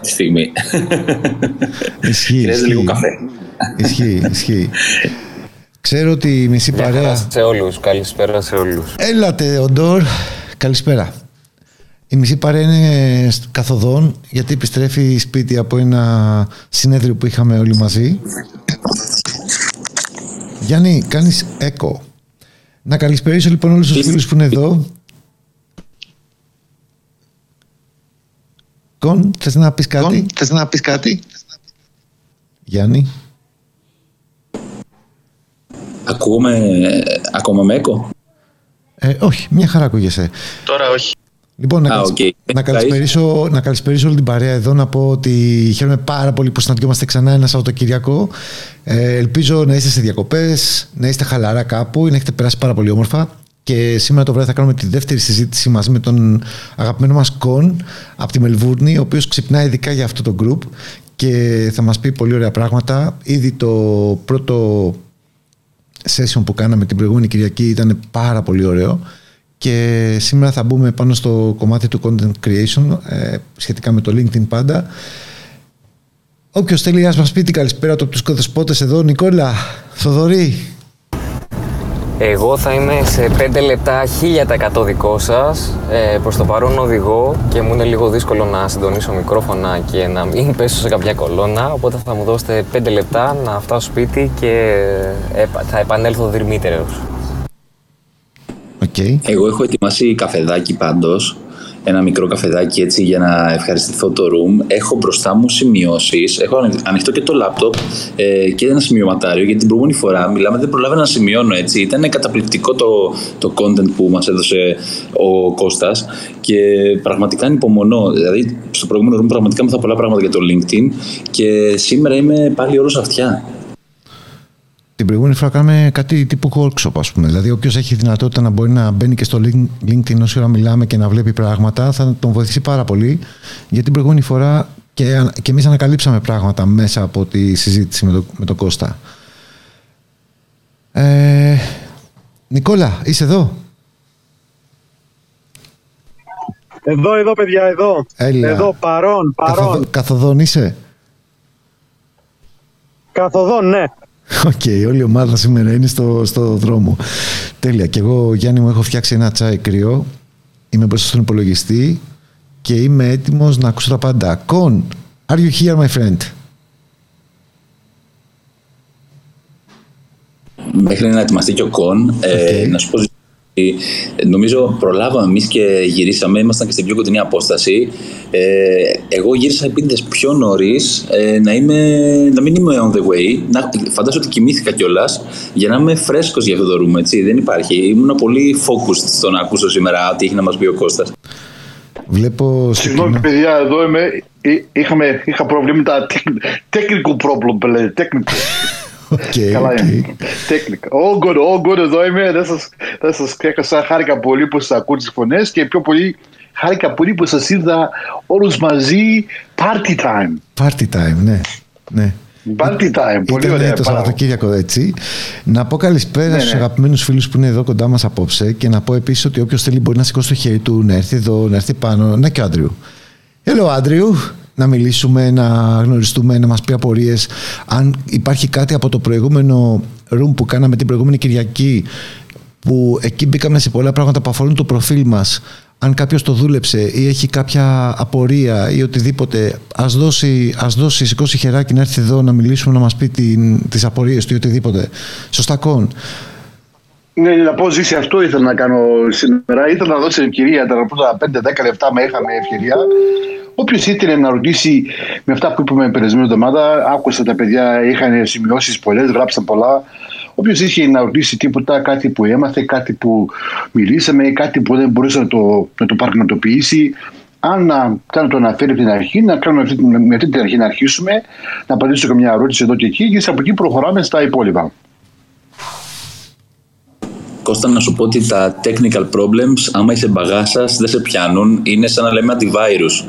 αυτή τη στιγμή. Ισχύει. Χρειάζεται λίγο καφέ. Ισχύει, ισχύει. Ξέρω ότι η μισή Μια χαρά παρέα. σε όλους. Καλησπέρα σε όλους. Έλατε, ο Ντόρ. Καλησπέρα. Η μισή παρέα είναι στο καθοδόν γιατί επιστρέφει σπίτι από ένα συνέδριο που είχαμε όλοι μαζί. Γιάννη, κάνεις έκο. Να καλησπερίσω λοιπόν όλους τους φίλους που είναι εδώ. Κον, θες να πεις κάτι; Θες να πεις κάτι; Γιάννη. Ακούγομαι ακόμα με έκο; Ε, όχι, μια χαρά ακούγεσαι. Τώρα όχι. Λοιπόν, να, Α, καλησ- οκ. να, καλησπερίσω, να καλησπερίσω όλη την παρέα εδώ, να πω ότι χαίρομαι πάρα πολύ που συναντιόμαστε ξανά ένα Σαββατοκυριακό. Ε, ελπίζω να είστε σε διακοπές, να είστε χαλαρά κάπου, να έχετε περάσει πάρα πολύ όμορφα. Και σήμερα το βράδυ θα κάνουμε τη δεύτερη συζήτηση μαζί με τον αγαπημένο μας Κον από τη Μελβούρνη, ο οποίος ξυπνάει ειδικά για αυτό το group και θα μας πει πολύ ωραία πράγματα. Ήδη το πρώτο session που κάναμε την προηγούμενη Κυριακή ήταν πάρα πολύ ωραίο και σήμερα θα μπούμε πάνω στο κομμάτι του content creation ε, σχετικά με το LinkedIn πάντα. Όποιος θέλει ας μας πει την καλησπέρα του από τους κοδεσπότες εδώ, Νικόλα, Θοδωρή. Εγώ θα είμαι σε 5 λεπτά 1000% δικό σας. Ε, προς το παρόν οδηγώ και μου είναι λίγο δύσκολο να συντονίσω μικρόφωνα και να μην πέσω σε κάποια κολόνα. Οπότε θα μου δώσετε 5 λεπτά να φτάσω σπίτι και επα- θα επανέλθω δρυμύτερος. Οκ. Εγώ έχω ετοιμάσει καφεδάκι πάντως. Ένα μικρό καφεδάκι έτσι για να ευχαριστηθώ το room. Έχω μπροστά μου σημειώσεις. Έχω ανοι- ανοιχτό και το laptop ε, και ένα σημειωματάριο. Γιατί την προηγούμενη φορά μιλάμε, δεν προλάβαινα να σημειώνω έτσι. Ήταν καταπληκτικό το, το content που μας έδωσε ο Κώστας και πραγματικά ανυπομονώ. Δηλαδή, στο προηγούμενο room πραγματικά μάθα πολλά πράγματα για το LinkedIn και σήμερα είμαι πάλι όλο αυτιά. Την προηγούμενη φορά κάναμε κάτι τύπου workshop, ας πούμε. Δηλαδή, όποιος έχει δυνατότητα να μπορεί να μπαίνει και στο link- LinkedIn όσο ώρα μιλάμε και να βλέπει πράγματα, θα τον βοηθήσει πάρα πολύ. Γιατί την προηγούμενη φορά και, ανα- και εμείς ανακαλύψαμε πράγματα μέσα από τη συζήτηση με, το, με τον Κώστα. Ε, Νικόλα, είσαι εδώ; Εδώ, εδώ, παιδιά, εδώ. Έλα. Εδώ, παρόν, παρόν. Καθ' οδό, καθ' οδόν είσαι; Καθ' οδόν, ναι. Οκ, όλη η ομάδα σήμερα είναι στο, στο δρόμο. Τέλεια. Και εγώ, Γιάννη, μου έχω φτιάξει ένα τσάι κρυό. Είμαι μπροστά στον υπολογιστή και είμαι έτοιμος να ακούσω τα πάντα. Κον, are you here, my friend? μέχρι να ετοιμαστεί και ο Κον, ε, Οκ. να σου πω ότι νομίζω προλάβαμε εμείς και γυρίσαμε, ήμασταν και στην πιο κοντινή απόσταση. Ε, εγώ γύρισα επίτηδες πιο νωρίς, ε, να, είμαι- να μην είμαι on the way. Να, φαντάζομαι ότι κοιμήθηκα κιόλας για να είμαι φρέσκος για αυτό το room. Έτσι. Δεν υπάρχει. Ήμουν πολύ focused στο να ακούσω σήμερα τι έχει να μας πει ο Κώστας. Βλέπω στο Συγγνώμη, κοινό- παιδιά, εδώ είμαι. Εί- Είχαμε, είχα προβλήματα. tec- Technical problem, που λέτε. Technical. OK, Καλά οκ. είναι. Technical. All good, all good. Εδώ είμαι. Δεν σας, δεν σας ξέχασα. Χάρηκα πολύ που σας ακούω τις φωνές και πιο πολύ χάρηκα πολύ που σας είδα όλους μαζί. Party time. Party time, ναι. ναι. Party time. Πολύ Ήταν ωραία. το μπράβο. Σαββατοκύριακο έτσι. Να πω καλησπέρα Ναι, στους ναι. αγαπημένους φίλους που είναι εδώ κοντά μας απόψε και να πω επίσης ότι όποιος θέλει μπορεί να σηκώσει το χέρι του, να έρθει εδώ, να έρθει πάνω. Να και ο Άντριου. Hello Άντριου. Να μιλήσουμε, να γνωριστούμε, να μας πει απορίες. Αν υπάρχει κάτι από το προηγούμενο room που κάναμε την προηγούμενη Κυριακή που εκεί μπήκαμε σε πολλά πράγματα που αφορούν το προφίλ μας αν κάποιος το δούλεψε ή έχει κάποια απορία ή οτιδήποτε ας δώσει, ας δώσει σηκώσει χεράκι να έρθει εδώ να μιλήσουμε να μας πει την, τις απορίες του ή οτιδήποτε σωστά κον Ναι, να πω ζήσει αυτό ήθελα να κάνω σήμερα. Ήθελα να δώσω ευκαιρία τα πρώτα 5-10 λεπτά με είχαμε ευκαιρία. Όποιος ήθελε να ρωτήσει με αυτά που είπαμε περασμένη εβδομάδα, άκουσα τα παιδιά, είχαν σημειώσεις πολλές, γράψαν πολλά. Όποιος είχε να ρωτήσει τίποτα, κάτι που έμαθε, κάτι που μιλήσαμε, κάτι που δεν μπορούσε να το, να το πραγματοποιήσει, αν να κάνω το αναφέρει από την αρχή, να κάνουμε αυτή, με αυτή την αρχή να αρχίσουμε, να απαντήσω καμιά ερώτηση εδώ και εκεί και από εκεί προχωράμε στα υπόλοιπα. Κώστα, να σου πω ότι τα technical problems, άμα είσαι μπαγάσας, δεν σε πιάνουν. Είναι σαν να λέμε antivirus.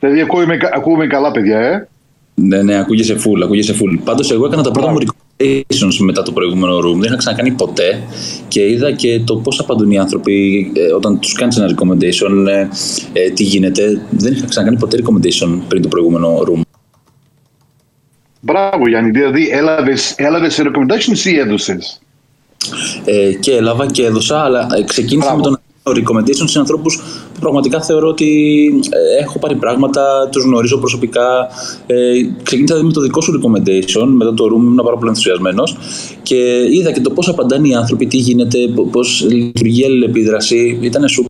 Δηλαδή, ακούμε, ακούμε καλά, παιδιά, ε. Ναι, ναι, ακούγεσαι full, ακούγεσαι full. Πάντως, εγώ έκανα τα πρώτα μου recordation recommendations μετά το προηγούμενο room. Δεν είχα ξανακάνει ποτέ και είδα και το πώ απαντούν οι άνθρωποι ε, όταν τους κάνεις ένα recommendation, ε, ε, τι γίνεται. Δεν είχα ξανακάνει ποτέ recommendation πριν το προηγούμενο room. Μπράβο Γιάννη, δηλαδή έλαβες, έλαβες recommendations ή έδωσες; Ε, και έλαβα και έδωσα, αλλά ε, ξεκίνησα Μπράβο. με τον recommendation σε ανθρώπους που πραγματικά θεωρώ ότι ε, έχω πάρει πράγματα, τους γνωρίζω προσωπικά. Ε, ξεκίνησα με το δικό σου recommendation, μετά το room ήμουν πάρα πολύ ενθουσιασμένος και είδα και το πώς απαντάνε οι άνθρωποι, τι γίνεται, πώς λειτουργεί η αλληλεπίδραση. Ήταν super.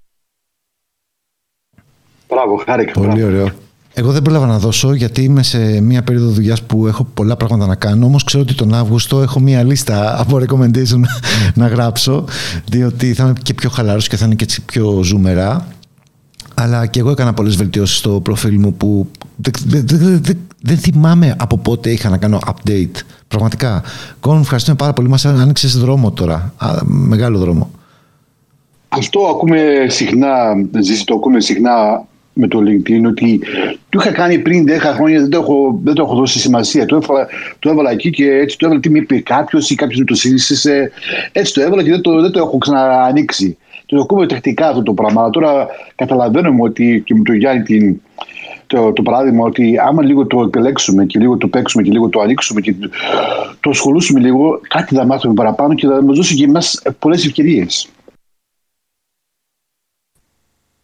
Μπράβο, χάρηκα. Πολύ μπράβο. ωραίο. Εγώ δεν πρόλαβα να δώσω γιατί είμαι σε μια περίοδο δουλειάς που έχω πολλά πράγματα να κάνω. Όμως ξέρω ότι τον Αύγουστο έχω μια λίστα από recommendation να γράψω. Διότι θα είμαι και πιο χαλαρό και θα είναι και έτσι πιο ζουμερά. Αλλά και εγώ έκανα πολλές βελτιώσεις στο προφίλ μου που δεν, δεν, δεν- δεν- δεν θυμάμαι από πότε είχα να κάνω update. Πραγματικά. Κόν, ευχαριστούμε πάρα πολύ. Μας άνοιξες δρόμο τώρα. Α, μεγάλο δρόμο. Αυτό ακούμε συχνά, ζήσει το ακούμε συχνά με το LinkedIn ότι το είχα κάνει πριν 10 χρόνια, δεν το έχω, δεν το έχω δώσει σημασία. Το έβαλα, το έβαλα εκεί και έτσι το έβαλα τι με είπε κάποιος ή κάποιος μου το σύστησε. Έτσι το έβαλα και δεν το, δεν το έχω ξαναανοίξει. Το ακούμε τακτικά αυτό το πράγμα. Αλλά τώρα καταλαβαίνουμε ότι και με τον Γιάννη την, το, το παράδειγμα ότι άμα λίγο το επιλέξουμε και λίγο το παίξουμε και λίγο το ανοίξουμε και το, το ασχολούσουμε λίγο, κάτι θα μάθουμε παραπάνω και θα μας δώσει και εμάς πολλές ευκαιρίες.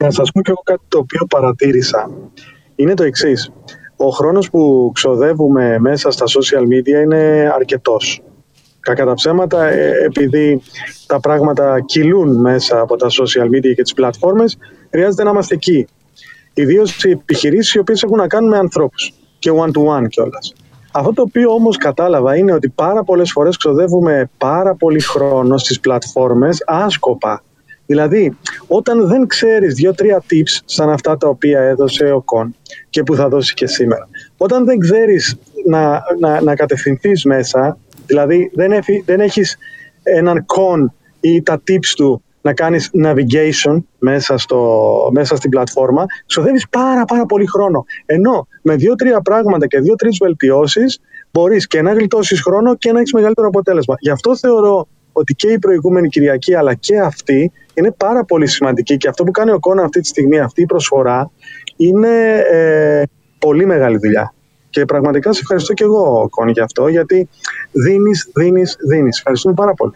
Να σας πω και εγώ κάτι το οποίο παρατήρησα. Είναι το εξής. Ο χρόνος που ξοδεύουμε μέσα στα social media είναι αρκετός. Κακά τα ψέματα, ε, επειδή τα πράγματα κυλούν μέσα από τα social media και τις πλατφόρμες, χρειάζεται να είμαστε εκεί. Ιδίως οι επιχειρήσεις οι οποίες έχουν να κάνουν με ανθρώπους και one-to-one κιόλας. Αυτό το οποίο όμως κατάλαβα είναι ότι πάρα πολλές φορές ξοδεύουμε πάρα πολύ χρόνο στις πλατφόρμες άσκοπα. Δηλαδή, όταν δεν ξέρεις δύο-τρία tips σαν αυτά τα οποία έδωσε ο Κον και που θα δώσει και σήμερα, όταν δεν ξέρεις να, να, να κατευθυνθείς μέσα, δηλαδή δεν, έφυ- δεν έχεις έναν Κον ή τα tips του να κάνεις navigation μέσα, στο, μέσα στην πλατφόρμα, ξοδεύεις πάρα πάρα πολύ χρόνο. Ενώ με δύο-τρία πράγματα και δύο-τρεις βελτιώσεις μπορείς και να γλιτώσεις χρόνο και να έχεις μεγαλύτερο αποτέλεσμα. Γι' αυτό θεωρώ ότι και η προηγούμενη Κυριακή αλλά και αυτή είναι πάρα πολύ σημαντική και αυτό που κάνει ο Κόνα αυτή τη στιγμή, αυτή η προσφορά είναι ε, πολύ μεγάλη δουλειά. Και πραγματικά σε ευχαριστώ και εγώ, Κόνη, για αυτό, γιατί δίνεις, δίνεις, δίνεις. Ευχαριστούμε πάρα πολύ.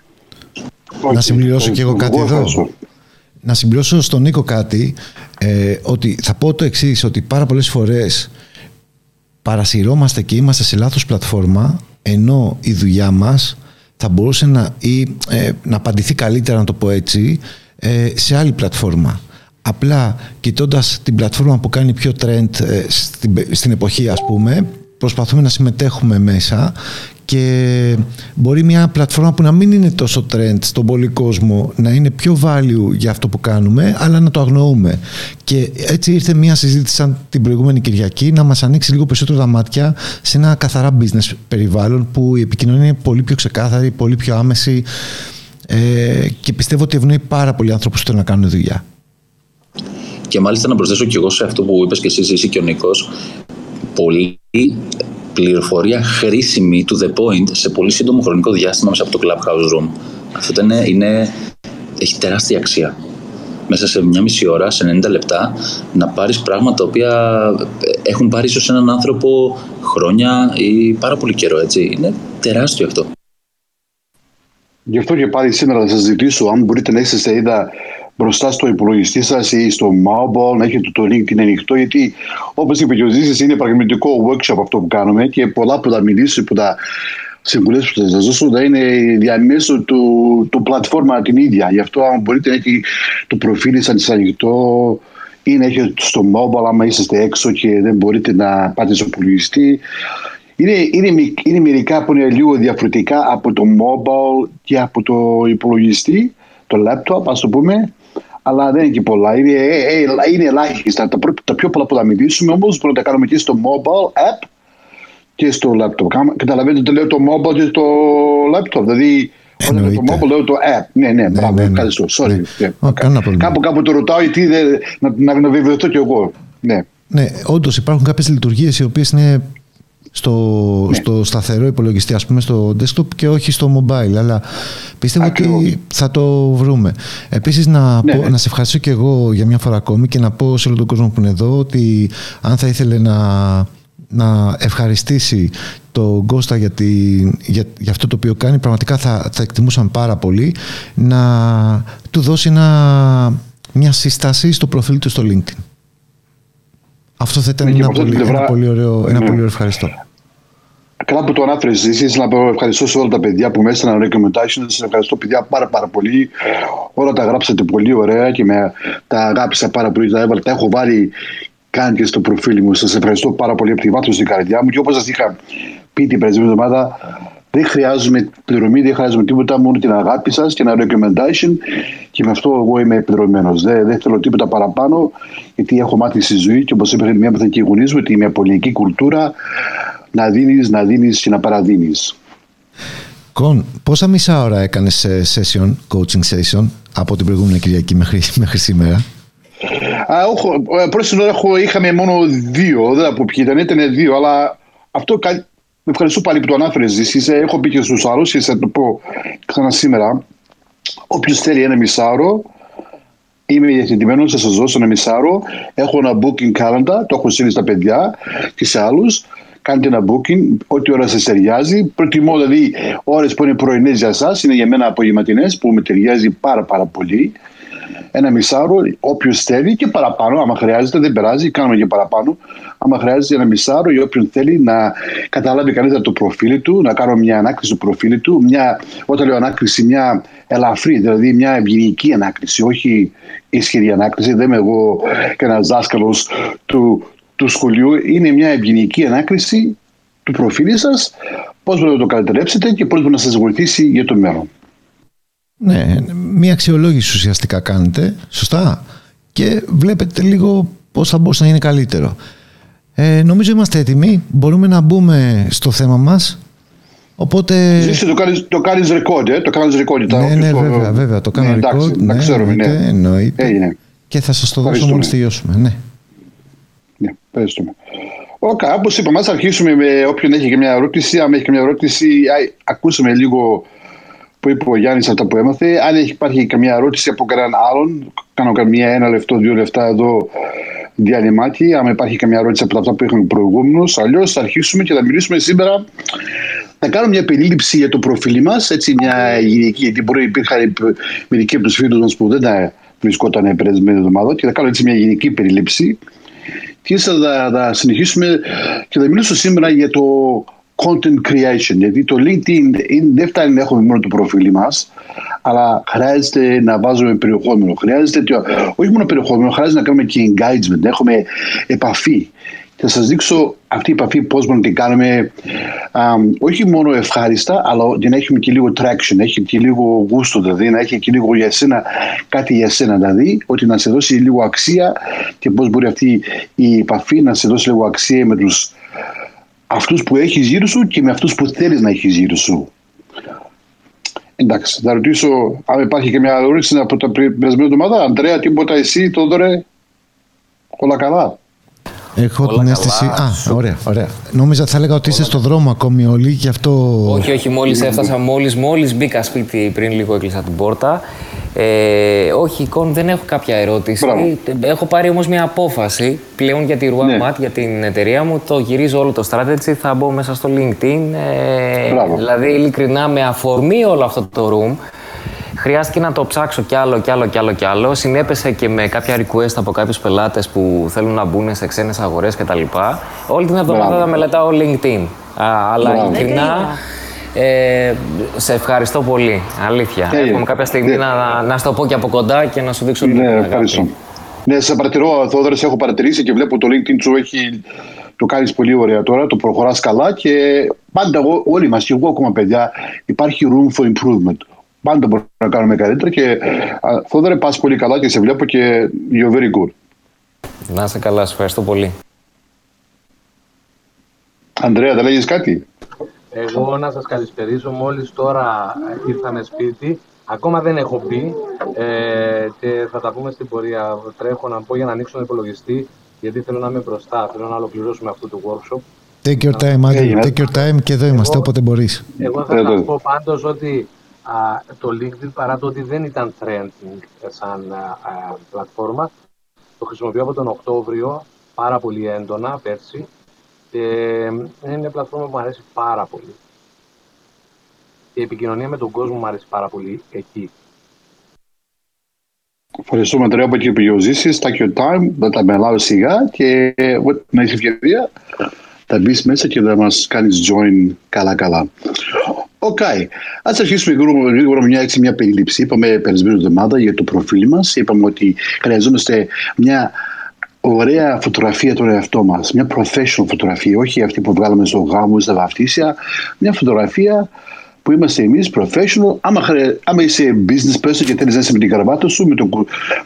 Να συμπληρώσω και εγώ κάτι εδώ. ευχαριστώ. Να συμπληρώσω στον Νίκο κάτι, ε, ότι θα πω το εξής ότι πάρα πολλές φορές παρασυρώμαστε και είμαστε σε λάθος πλατφόρμα, ενώ η δουλειά μας θα μπορούσε να, ή, ε, να απαντηθεί καλύτερα, να το πω έτσι, ε, σε άλλη πλατφόρμα. Απλά κοιτώντας την πλατφόρμα που κάνει πιο trend ε, στην, στην εποχή ας πούμε, προσπαθούμε να συμμετέχουμε μέσα και μπορεί μια πλατφόρμα που να μην είναι τόσο trend στον πολύ κόσμο να είναι πιο value για αυτό που κάνουμε αλλά να το αγνοούμε και έτσι ήρθε μια συζήτηση σαν την προηγούμενη Κυριακή να μας ανοίξει λίγο περισσότερο τα μάτια σε ένα καθαρά business περιβάλλον που η επικοινωνία είναι πολύ πιο ξεκάθαρη, πολύ πιο άμεση ε, και πιστεύω ότι ευνοεί πάρα πολλοί άνθρωπους που θέλουν να κάνουν δουλειά. Και μάλιστα να προσθέσω και εγώ σε αυτό που είπες και εσύ, εσύ και ο Νίκος, πολύ πληροφορία χρήσιμη to the point σε πολύ σύντομο χρονικό διάστημα μέσα από το Clubhouse Room. Αυτό είναι, είναι, έχει τεράστια αξία. Μέσα σε μια μισή ώρα, σε 90 λεπτά, να πάρεις πράγματα τα οποία έχουν πάρει ίσως έναν άνθρωπο χρόνια ή πάρα πολύ καιρό, έτσι. Είναι τεράστιο αυτό. Γι' αυτό και πάλι σήμερα θα σας ζητήσω αν μπορείτε να είστε είδα μπροστά στο υπολογιστή σας ή στο mobile, να έχετε το LinkedIn ανοιχτό. Γιατί όπως είπε και ο Ζήσης, είναι πραγματικό workshop αυτό που κάνουμε και πολλά που θα μιλήσω, που τα συμβουλέ που θα σας δώσω θα είναι διαμέσου του, του πλατφόρμα την ίδια. Γι' αυτό, αν μπορείτε να έχετε το προφίλ σας ανοιχτό ή να έχετε στο mobile, άμα είσαστε έξω και δεν μπορείτε να πάτε στο υπολογιστή. Είναι, είναι, μικ- είναι μερικά που είναι λίγο διαφορετικά από το mobile και από το υπολογιστή, το laptop, ας το πούμε. Αλλά δεν είναι και πολλά. Είναι, ε, ε, είναι ελάχιστα. Τα, πρώτα- τα πιο πολλά που θα μιλήσουμε όμως μπορούμε να τα κάνουμε και στο mobile app και στο laptop. Κάμα- Καταλαβαίνετε ότι λέω το mobile και το laptop. Δηλαδή, όταν λέω το Εννοείται. mobile λέω το app. Ναι, ναι, μπράβο, ναι, ναι. ευχαριστώ. Sorry. Ναι. Ναι. Ω, κανένα πρόβλημα. Κάπου, κάπου το ρωτάω γιατί δεν, να, να, να βεβαιωθώ κι εγώ. Ναι. Ναι, όντως υπάρχουν κάποιες λειτουργίες οι οποίες είναι στο, ναι. στο σταθερό υπολογιστή, ας πούμε στο desktop και όχι στο mobile. Αλλά πιστεύω ότι θα το βρούμε. Επίσης να, ναι, ναι. να σε ευχαριστήσω και εγώ για μια φορά ακόμη και να πω σε όλο τον κόσμο που είναι εδώ ότι αν θα ήθελε να να ευχαριστήσει τον Κώστα για, για, για, αυτό το οποίο κάνει πραγματικά θα, θα εκτιμούσαν πάρα πολύ να του δώσει ένα, μια σύσταση στο προφίλ του στο LinkedIn. Αυτό θα ήταν ένα, πολύ, ένα, πολύ, ωραίο, ένα ναι. πολύ ωραίο ευχαριστώ. Καλά που το ανάφερες εσύ, να πω ευχαριστώ σε όλα τα παιδιά που μέσα να recommendation. Σα ευχαριστώ, παιδιά, πάρα, πάρα πολύ. Όλα τα γράψατε πολύ ωραία και με, τα αγάπησα πάρα πολύ. Τα, έβαλα, τα έχω βάλει καν και στο προφίλ μου. Σας ευχαριστώ πάρα πολύ από τη βάθος στην καρδιά μου και όπως σας είχα πει την περασμένη εβδομάδα, δεν χρειάζομαι πληρωμή, δεν χρειάζομαι τίποτα, μόνο την αγάπη σας και ένα recommendation και με αυτό εγώ είμαι επιδρομένο. Δεν, δεν θέλω τίποτα παραπάνω, γιατί έχω μάθει στη ζωή και όπως είπε μια μαθητική γονείς μου, ότι η πολιτική κουλτούρα να δίνεις, να δίνεις και να παραδίνεις. Κον, πόσα μισά ώρα έκανες session, coaching session από την προηγούμενη Κυριακή μέχρι, μέχρι σήμερα; Πρώτη ώρα είχαμε μόνο δύο, δεν θα πω ποιοι ήταν, ήταν δύο, αλλά αυτό με ευχαριστώ πάλι που το ανάφερες. Έχω πει και στους άλλους και θα το πω ξανά σήμερα. Όποιος θέλει ένα μισάωρο, είμαι διαθετημένος να σας δώσω ένα μισάωρο. Έχω ένα booking calendar, το έχω στείλει στα παιδιά και σε άλλους. Κάντε ένα booking, ό,τι ώρα σας ταιριάζει. Προτιμώ δηλαδή ώρες που είναι πρωινές για εσά, είναι για μένα απογευματινές που με ταιριάζει πάρα πάρα πολύ ένα μισάρο, όποιο θέλει και παραπάνω. Άμα χρειάζεται, δεν περάζει, κάνουμε και παραπάνω. Άμα χρειάζεται ένα μισάρο ή όποιον θέλει να καταλάβει καλύτερα το προφίλ του, να κάνω μια ανάκριση του προφίλ του. Μια, όταν λέω ανάκριση, μια ελαφρύ, δηλαδή μια ευγενική ανάκριση, όχι ισχυρή ανάκριση. Δεν είμαι εγώ και ένα δάσκαλος του, του σχολείου. Είναι μια ευγενική ανάκριση του προφίλ σας, πώς μπορείτε να το καλυτερέψετε και πώς μπορεί να σας βοηθήσει για το μέλλον. Ναι, μία αξιολόγηση ουσιαστικά κάνετε, σωστά, και βλέπετε λίγο πώς θα μπορούσε να είναι καλύτερο. Ε, νομίζω είμαστε έτοιμοι, μπορούμε να μπούμε στο θέμα μας. Οπότε... Ζήσε, το κάνεις, το κάνεις record, ε; το κάνεις record. Ναι, ναι, βέβαια, βέβαια, το κάνω ναι, εντάξει, record. Ναι, ξέρουμε, ναι. Εννοείται. Έγινε. Και θα σας το δώσω μόλις τελειώσουμε, ναι. Ναι, ευχαριστούμε. Okay, Όπως είπαμε, ας αρχίσουμε με όποιον έχει και μια ερώτηση. Αν έχει και μια ερώτηση, ακούσαμε λίγο που είπε ο Γιάννης αυτά που έμαθε. Αν έχει, υπάρχει καμία ερώτηση από κανέναν άλλον, κάνω καμία ένα λεπτό, δύο λεπτά εδώ διαλυμάκι. Αν υπάρχει καμία ερώτηση από αυτά που είχαμε προηγούμενος, αλλιώς θα αρχίσουμε και θα μιλήσουμε σήμερα. Θα κάνω μια περίληψη για το προφίλ μας, έτσι μια γενική, γιατί μπορεί να υπήρχαν μερικοί από τους φίλους μας που δεν τα βρισκόταν περασμένη εβδομάδα και θα κάνω έτσι μια γενική περίληψη. Και θα, θα συνεχίσουμε και θα μιλήσω σήμερα για το content creation. Γιατί το LinkedIn δεν φτάνει να έχουμε μόνο το προφίλ μας, αλλά χρειάζεται να βάζουμε περιεχόμενο. Χρειάζεται, όχι μόνο περιεχόμενο, χρειάζεται να κάνουμε και engagement, να έχουμε επαφή. Θα σας δείξω αυτή η επαφή πώς μπορούμε να την κάνουμε όχι μόνο ευχάριστα, αλλά να έχουμε και λίγο traction, να έχει και λίγο γούστο, δηλαδή να έχει και λίγο για σένα, κάτι για σένα, δηλαδή ότι να σε δώσει λίγο αξία και πώς μπορεί αυτή η επαφή να σε δώσει λίγο αξία με τους αυτούς που έχεις γύρω σου και με αυτούς που θέλεις να έχεις γύρω σου. Εντάξει, θα ρωτήσω αν υπάρχει και μια ερώτηση από τα περασμένη εβδομάδα. Αντρέα, τίποτα εσύ, τώρα όλα καλά; Έχω την αίσθηση. Α, ωραία, ωραία. Νόμιζα θα έλεγα ότι είστε στο δρόμο ακόμη όλοι και αυτό. Όχι, όχι, μόλις έφτασα, μόλις μόλις μπήκα σπίτι πριν λίγο έκλεισα την πόρτα. Ε, όχι, εικόν, δεν έχω κάποια ερώτηση. Έχω πάρει όμως μια απόφαση πλέον για τη Rua ναι. για την εταιρεία μου. Το γυρίζω όλο το strategy, θα μπω μέσα στο LinkedIn. Ε, δηλαδή, ειλικρινά, με αφορμή όλο αυτό το room, Χρειάστηκε να το ψάξω κι άλλο, κι άλλο, κι άλλο, κι άλλο. Συνέπεσε και με κάποια request από κάποιους πελάτες που θέλουν να μπουν σε ξένες αγορές κτλ. Όλη την εβδομάδα θα μελετάω LinkedIn. Α, αλλά ειλικρινά. Ε, σε ευχαριστώ πολύ. Αλήθεια. Έχουμε κάποια στιγμή ναι. να, να στο πω και από κοντά και να σου δείξω λίγο. Ναι, ευχαριστώ. Ναι, σε παρατηρώ, Θόδωρα, έχω παρατηρήσει και βλέπω το LinkedIn σου έχει. Το κάνεις πολύ ωραία τώρα, το προχωράς καλά και πάντα όλοι μας, και εγώ ακόμα παιδιά, υπάρχει room for improvement. Πάντα μπορούμε να κάνουμε καλύτερα και Θόδωρε, πας πολύ καλά και σε βλέπω και you're very good. Να είσαι καλά, σε ευχαριστώ πολύ. Ανδρέα, δεν λέγεις κάτι; Εγώ να σας καλησπερίσω. Μόλις τώρα ήρθαμε σπίτι. Ακόμα δεν έχω πει ε, και θα τα πούμε στην πορεία. Τρέχω να πω για να ανοίξω τον υπολογιστή γιατί θέλω να είμαι μπροστά. Θέλω να ολοκληρώσουμε αυτό το workshop Take your time, Άγγελ. Take your time και εδώ είμαστε όποτε μπορείς. Εγώ θα σας πω πάντως ότι α, το LinkedIn παρά το ότι δεν ήταν trending σαν α, πλατφόρμα, το χρησιμοποιώ από τον Οκτώβριο πάρα πολύ έντονα πέρσι και είναι μια πλατφόρμα που μου αρέσει πάρα πολύ. Και η επικοινωνία με τον κόσμο μου αρέσει πάρα πολύ εκεί. Ευχαριστούμε τώρα από εκεί που γεωζήσεις, take your time, θα τα μιλάω σιγά και να είσαι ευκαιρία θα μπεις μέσα και θα μας κάνεις join καλά-καλά. OK. Okay. Ας αρχίσουμε γρήγορα μια, έτσι, μια περίληψη. Είπαμε περασμένη εβδομάδα για το προφίλ μας. Είπαμε ότι χρειαζόμαστε μια ωραία φωτογραφία του εαυτό μας. Μια professional φωτογραφία, όχι αυτή που βγάλαμε στο γάμο ή στα βαφτίσια. Μια φωτογραφία που είμαστε εμείς professional. Άμα, χρε, άμα είσαι business person και θέλεις να είσαι με την καρβάτα σου, με το,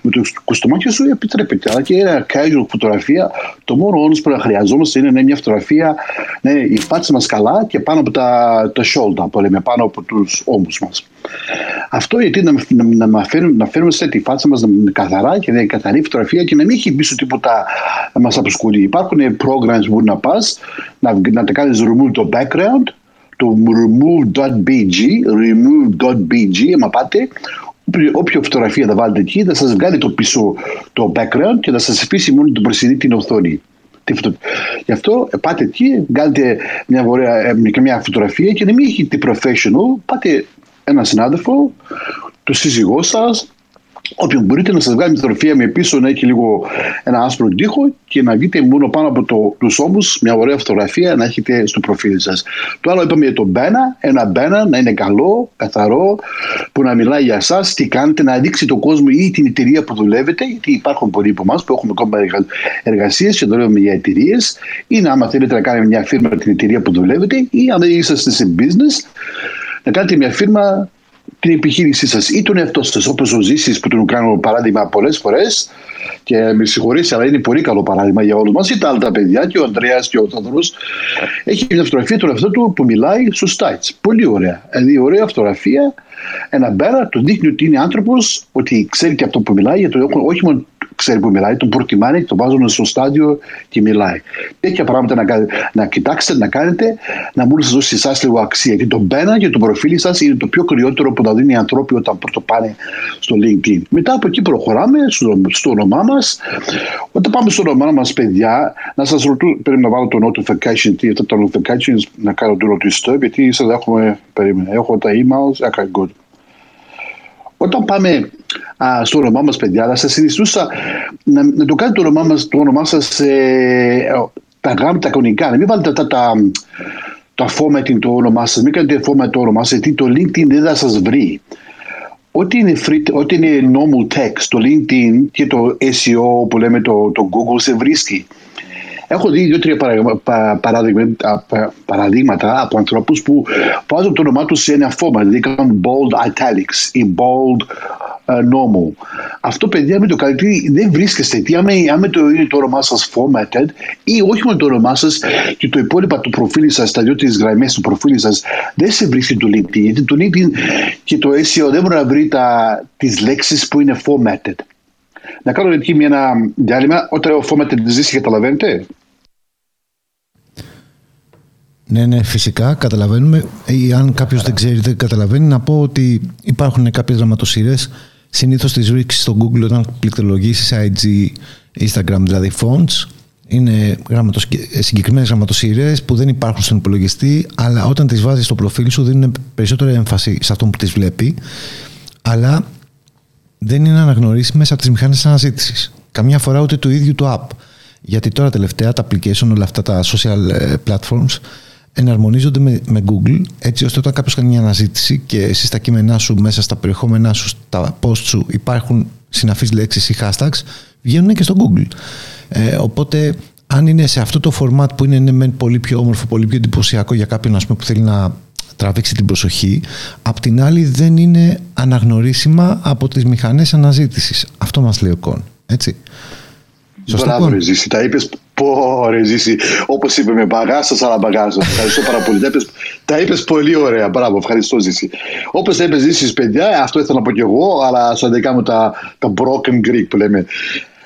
με το κουστομάκι σου, επιτρέπεται. Αλλά και ένα casual φωτογραφία, το μόνο όμω που χρειαζόμαστε είναι μια φωτογραφία, ναι, η φάτσα μας καλά και πάνω από τα, τα shoulder, που λέμε, πάνω από τους ώμους μας. Αυτό γιατί να, να, να, φέρουμε, να φέρουμε σε τη φάτσα μας να είναι καθαρά και να είναι καθαρή φωτογραφία και να μην έχει πίσω τίποτα να μας αποσχολεί. Υπάρχουν programs που να πας, να, να τα κάνεις remove το background το remove.bg, remove.bg, άμα πάτε, όποια φωτογραφία θα βάλετε εκεί, θα σας βγάλει το πίσω το background και θα σας αφήσει μόνο την προσινή την οθόνη. Γι' αυτό πάτε εκεί, βγάλετε μια, ωραία, ε, μια φωτογραφία και να μην έχετε professional, πάτε ένα συνάδελφο, το σύζυγό σας, όποιον μπορείτε να σας βγάλει μια φωτογραφία με πίσω να έχει λίγο ένα άσπρο τοίχο και να δείτε μόνο πάνω από το, τους ώμους μια ωραία φωτογραφία να έχετε στο προφίλ σας. Το άλλο είπαμε για το μπένα, ένα μπένα να είναι καλό, καθαρό, που να μιλάει για εσά, τι κάνετε, να δείξει τον κόσμο ή την εταιρεία που δουλεύετε, γιατί υπάρχουν πολλοί από εμάς που έχουμε ακόμα εργασίες και δουλεύουμε για εταιρείες, ή να άμα θέλετε να κάνετε μια φίρμα την εταιρεία που δουλεύετε, ή αν είσαστε σε business, να κάνετε μια φίρμα την επιχείρησή σας ή τον εαυτό σας, όπως ο Ζήση που τον κάνω παράδειγμα πολλές φορές και με συγχωρήσει, αλλά είναι πολύ καλό παράδειγμα για όλους μας, ή τα άλλα τα παιδιά και ο Ανδρέας και ο Θόδωρος. Έχει μια φωτογραφία του εαυτό του που μιλάει σωστά έτσι. Πολύ ωραία. Δηλαδή, ωραία φωτογραφία. Ένα μπέρα του δείχνει ότι είναι άνθρωπος, ότι ξέρει και αυτό που μιλάει, γιατί όχι μόνο ξέρει που μιλάει, τον προτιμάνε, τον βάζουν στο στάδιο και μιλάει. Τέτοια πράγματα να, να κοιτάξετε, να κάνετε, να μπορούν να σας δώσει εσάς λίγο αξία. Γιατί το μπένα και το προφίλ σας είναι το πιο κρυότερο που θα δίνει οι άνθρωποι όταν πρώτο πάνε στο LinkedIn. Μετά από εκεί προχωράμε στο, στο όνομά μας. Όταν πάμε στο όνομά μας, παιδιά, να σας ρωτώ, πρέπει να βάλω το notification, τι αυτό το notification, να κάνω το ρωτήσω, γιατί σα έχουμε, περίμενα, έχω τα emails, okay, good. Όταν πάμε α, στο όνομά μας, παιδιά, θα σας συνιστούσα να, να το κάνετε το όνομά, μας, το όνομά σας ε, τα γράμματα τα κανονικά, να μην βάλετε τα, τα, τα formatting το όνομά σας, μην κάνετε format το όνομά σας, γιατί το LinkedIn δεν θα σας βρει. Ό,τι είναι, free, ό,τι είναι normal text, το LinkedIn και το SEO που λέμε το, το Google σε βρίσκει. Έχω δει δύο-τρία παραδείγματα, παραδείγματα από ανθρώπους που βάζουν το όνομά τους σε ένα φόρμα, δηλαδή κάνουν bold italics ή bold uh, normal. Αυτό, παιδιά, με το καλύτερο δεν βρίσκεστε. Γιατί άμα, άμα το είναι το όνομά σας formatted ή όχι μόνο το όνομά σας και το υπόλοιπα του προφίλ σας, τα δύο-τρεις γραμμές του προφίλ σας, δεν σε βρίσκει το LinkedIn. Γιατί το LinkedIn και το SEO δεν μπορεί να βρει τις λέξεις που είναι formatted. Να κάνω εκεί ένα διάλειμμα. Όταν ο formatted ζήσει, καταλαβαίνετε; Ναι, ναι, φυσικά καταλαβαίνουμε. Ή αν κάποιος δεν ξέρει, δεν καταλαβαίνει, να πω ότι υπάρχουν κάποιες γραμματοσύρε. Συνήθως τις βρίσκει στο Google όταν πληκτρολογήσει IG, Instagram, δηλαδή fonts. Είναι γραμματος... συγκεκριμένες γραμματοσύρε που δεν υπάρχουν στον υπολογιστή, αλλά όταν τις βάζεις στο προφίλ σου δίνουν περισσότερη έμφαση σε αυτό που τις βλέπει. Αλλά δεν είναι αναγνωρίσιμες από τις μηχανές αναζήτησης. Καμιά φορά ούτε του ίδιου του app. Γιατί τώρα τελευταία τα application, όλα αυτά τα social ε, platforms εναρμονίζονται με, με Google έτσι ώστε όταν κάποιος κάνει μια αναζήτηση και εσύ στα κείμενά σου, μέσα στα περιεχόμενά σου, στα post σου υπάρχουν συναφείς λέξεις ή hashtags, βγαίνουν και στο Google. Ε, οπότε αν είναι σε αυτό το format που είναι ναι, πολύ πιο όμορφο, πολύ πιο εντυπωσιακό για κάποιον ας πούμε, που θέλει να τραβήξει την προσοχή, απ' την άλλη δεν είναι αναγνωρίσιμα από τις μηχανές αναζήτησης. Αυτό μας λέει ο Κον. Έτσι. Σωστά. Μπράβο, ρε Ζήση. Τα είπες πω, ρε Ζήση. Όπως είπε με μπαγάζα, αλλά μπαγάζα. Ευχαριστώ πάρα πολύ. Τα είπε πολύ ωραία. Μπράβο, ευχαριστώ, Ζήση. Όπως τα είπες, Ζήση, παιδιά, αυτό ήθελα να πω κι εγώ, αλλά σαν δικά μου τα, τα broken Greek που λέμε.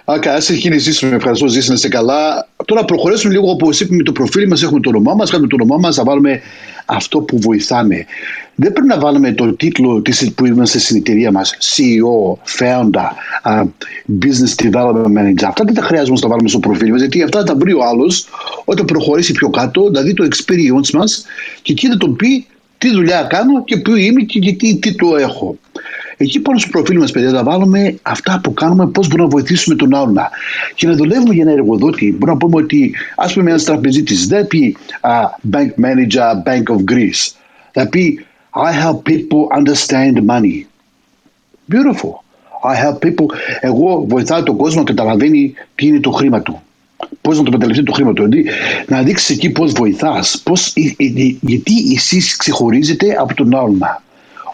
Okay, ας συνεχίσουμε. Ευχαριστώ, Ζήση, να είσαι καλά. Τώρα προχωρήσουμε λίγο όπως είπαμε το προφίλ μας, έχουμε το όνομά μας, κάνουμε το όνομά μας, θα βάλουμε αυτό που βοηθάμε. Δεν πρέπει να βάλουμε το τίτλο της, που είμαστε στην εταιρεία μας, CEO, founder, uh, business development manager. Αυτά δεν τα χρειάζομαι να τα βάλουμε στο προφίλ μας, γιατί αυτά θα βρει ο άλλος όταν προχωρήσει πιο κάτω, να δει το experience μας και εκεί θα τον πει τι δουλειά κάνω και πού είμαι και τι τίτλο έχω. Εκεί πάνω στο προφίλ μας, παιδιά, θα βάλουμε αυτά που κάνουμε, πώς μπορούμε να βοηθήσουμε τον άλλον. Και να δουλεύουμε για ένα εργοδότη, μπορούμε να πούμε ότι, ας πούμε, ένας τραπεζίτης δεν πει uh, Bank Manager, Bank of Greece. Θα πει I help people understand money. Beautiful. I help people. Εγώ βοηθάω τον κόσμο να καταλαβαίνει τι είναι το χρήμα του. Πώς να το μεταλλευτεί το χρήμα του. Δηλαδή, να δείξεις εκεί πώς βοηθάς. Γιατί εσείς ξεχωρίζετε από τον άλλον.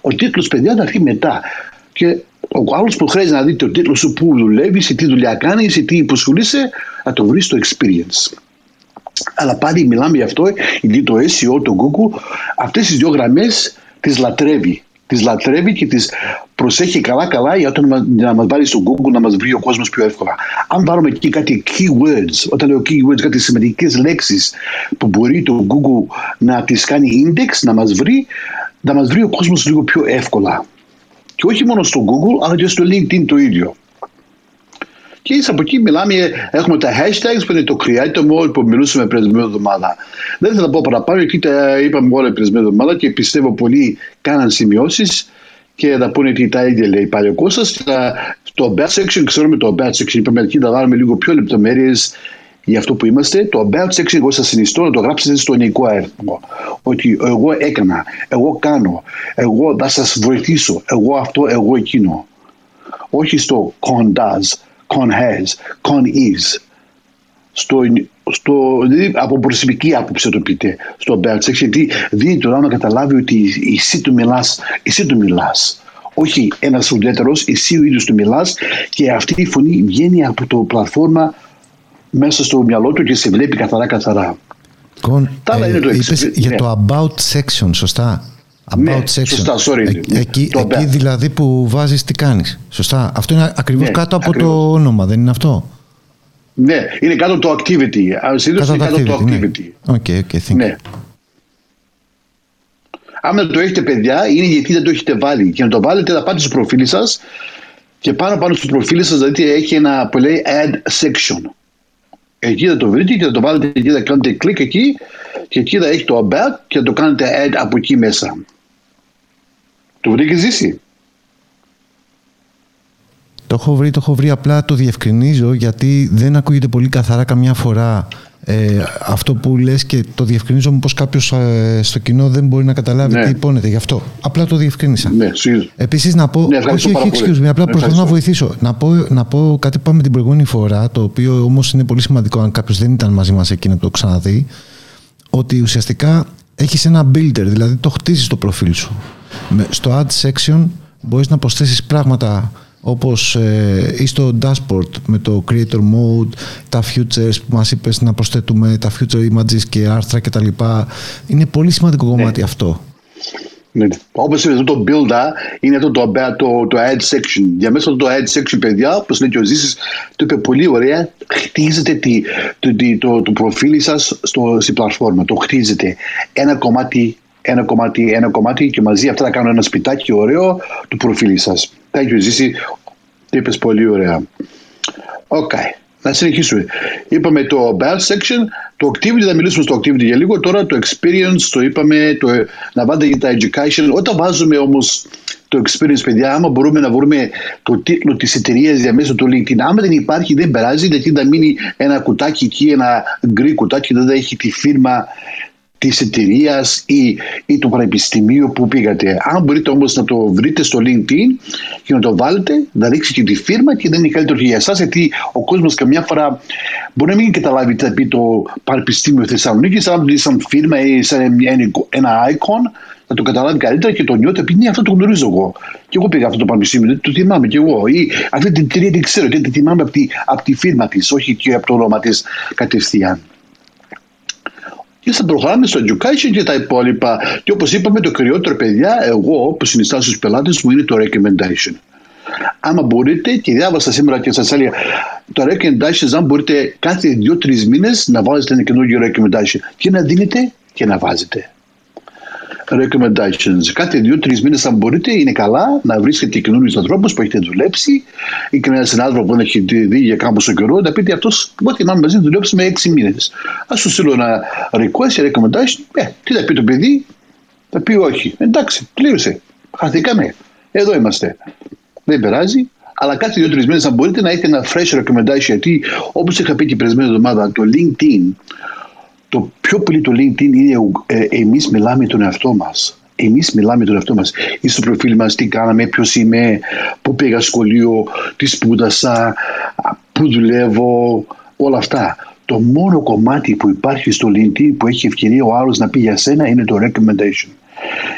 Ο τίτλος, παιδιά, θα έρθει μετά. Και ο άλλος που χρειάζεται να δει το τίτλος σου, πού δουλεύεις, σε τι δουλειά κάνεις, σε τι υποσχολείσαι, θα το βρεις στο experience. Αλλά πάλι μιλάμε γι' αυτό, γιατί το SEO, το Google, αυτές τις δύο γραμμές τις λατρεύει. Τις λατρεύει και τις προσέχει καλά-καλά για όταν να μας βάλει στο Google να μας βρει ο κόσμος πιο εύκολα. Αν βάλουμε εκεί κάτι keywords, όταν λέω keywords, κάτι σημαντικές λέξεις που μπορεί το Google να τις κάνει index, να μας βρει, να μας βρει ο κόσμος λίγο πιο εύκολα. Και όχι μόνο στο Google, αλλά και στο LinkedIn το ίδιο. Και ίσα από εκεί μιλάμε, έχουμε τα hashtags που είναι το Creator Mode που μιλούσαμε πριν την εβδομάδα. Δεν θα τα πω παραπάνω, εκεί τα είπαμε όλα πριν την εβδομάδα και πιστεύω πολλοί κάναν σημειώσεις και θα πούνε τι τα ίδια λέει πάλι ο Κώστας. Το bad section, ξέρουμε το bad section, είπαμε εκεί θα βάλουμε λίγο πιο λεπτομέρειες για αυτό που είμαστε, το about section εγώ σας συνιστώ να το γράψετε στο ενικό αριθμό. Ότι εγώ έκανα, εγώ κάνω, εγώ θα σας βοηθήσω, εγώ αυτό, εγώ εκείνο. Όχι στο con does, con has, con is. Στο, στο, δηλαδή από προσωπική άποψη το πείτε στο about section, γιατί δίνει το να καταλάβει ότι εσύ του μιλάς, εσύ του μιλάς όχι ένας ουδέτερος, εσύ ο ίδιος του μιλάς και αυτή η φωνή βγαίνει από το πλατφόρμα μέσα στο μυαλό του και σε βλέπει καθαρά καθαρά. Κον, ε, είναι το είπες για το ναι. about section, σωστά; About ναι, section. Σωστά, sorry. Ε, εκεί, το εκεί δηλαδή που βάζεις τι κάνεις. Σωστά. Αυτό είναι ακριβώς ναι, κάτω από ακριβώς. το όνομα, δεν είναι αυτό; Ναι, είναι κάτω το activity. Συνήθως είναι κάτω το activity. OK, okay, okay, ναι. Αν δεν το έχετε παιδιά, είναι γιατί δεν το έχετε βάλει. Και να το βάλετε, θα πάτε στο προφίλ σας και πάνω πάνω στο προφίλ σας, δηλαδή έχει ένα που λέει add section. Εκεί θα το βρείτε και θα το βάλετε εκεί, θα κάνετε κλικ εκεί και εκεί θα έχει το about και θα το κάνετε add από εκεί μέσα. Το βρήκε ζήσει. Το έχω βρει, το έχω βρει, απλά το διευκρινίζω γιατί δεν ακούγεται πολύ καθαρά καμιά φορά ε, αυτό που λες και το διευκρινίζω πως κάποιος ε, στο κοινό δεν μπορεί να καταλάβει ναι. τι υπόνεται γι' αυτό. Απλά το διευκρίνησα. Ναι, Επίσης να πω, ναι, όχι, όχι, excuse me, απλά προσπαθώ να βοηθήσω. Να πω, να πω κάτι που είπαμε την προηγούμενη φορά, το οποίο όμως είναι πολύ σημαντικό αν κάποιος δεν ήταν μαζί μας εκεί να το ξαναδεί, ότι ουσιαστικά έχεις ένα builder, δηλαδή το χτίζεις το προφίλ σου. Στο add section μπορείς να προσθέσεις πράγματα όπως ε, ή στο dashboard με το creator mode, τα futures που μας είπες να προσθέτουμε, τα future images και άρθρα κτλ. Είναι πολύ σημαντικό ναι. κομμάτι αυτό. Ναι. Όπως είπε, το build είναι αυτό το, το, το ad section. Για μέσα το ad section, παιδιά, όπως λέει και ο Ζήσης, το είπε πολύ ωραία. Χτίζετε τη, το, το, το, προφίλ σας στην πλατφόρμα. Το χτίζετε ένα κομμάτι, ένα κομμάτι, ένα κομμάτι και μαζί αυτά θα κάνουν ένα σπιτάκι ωραίο του προφίλ σας. Thank you, Ζήση. Το είπες πολύ ωραία. OK. Okay. Να συνεχίσουμε. Είπαμε το about section, το activity, θα μιλήσουμε στο activity για λίγο. Τώρα το experience, το είπαμε, το, να βάλετε για τα education. Όταν βάζουμε όμως το experience, παιδιά, άμα μπορούμε να βρούμε το τίτλο τη εταιρεία για μέσα του LinkedIn, άμα δεν υπάρχει, δεν περάζει, γιατί θα μείνει ένα κουτάκι εκεί, ένα γκρι κουτάκι, δεν θα έχει τη φίρμα της εταιρείας ή, ή του πανεπιστημίου που πήγατε. Αν μπορείτε όμως να το βρείτε στο LinkedIn και να το βάλετε, να δείξει και τη φίρμα και δεν είναι καλύτερο για εσάς, γιατί ο κόσμος καμιά φορά μπορεί να μην καταλάβει τι θα πει το Πανεπιστήμιο Θεσσαλονίκης, αλλά δει σαν φίρμα ή σαν ένα icon, να το καταλάβει καλύτερα και το νιώθει επειδή ναι, αυτό το γνωρίζω εγώ. Και εγώ πήγα αυτό το πανεπιστήμιο, το θυμάμαι κι εγώ. Ή αυτή την εταιρεία δεν ξέρω, τη θυμάμαι από τη, από τη φίρμα της, όχι και από το όνομα της κατευθείαν και θα προχωράμε στο education και τα υπόλοιπα. Και όπως είπαμε, το κυριότερο, παιδιά, εγώ που συνιστάω στους πελάτες μου είναι το recommendation. άμα μπορείτε, και διάβασα σήμερα και σας έλεγα, το recommendation, αν μπορείτε κάθε δύο-τρεις μήνες να βάζετε ένα καινούργιο recommendation και να δίνετε και να βάζετε recommendations. Κάθε δύο-τρει μήνες, αν μπορείτε, είναι καλά να βρίσκετε καινούριους ανθρώπους που έχετε δουλέψει ή και έναν συνάδελφο που δεν έχει δει για κάμποσο καιρό, να πείτε αυτός, εγώ θυμάμαι μαζί δουλέψουμε έξι μήνες. Α σου στείλω ένα request, recommendation. Ε, τι θα πει το παιδί, θα πει όχι. Εντάξει, πλήρωσε. Χαθήκαμε. Εδώ είμαστε. Δεν περάζει. Αλλά κάθε δύο-τρει μήνες, αν μπορείτε να έχετε ένα fresh recommendation, γιατί όπως είχα πει και την περασμένη εβδομάδα, το LinkedIn το πιο πολύ το LinkedIn είναι ε, εμείς μιλάμε τον εαυτό μας. Εμείς μιλάμε τον εαυτό μας. Ή στο προφίλ μας τι κάναμε, ποιος είμαι, πού πήγα σχολείο, τι σπούδασα, πού δουλεύω, όλα αυτά. Το μόνο κομμάτι που υπάρχει στο LinkedIn που έχει ευκαιρία ο άλλος να πει για σένα είναι το recommendation.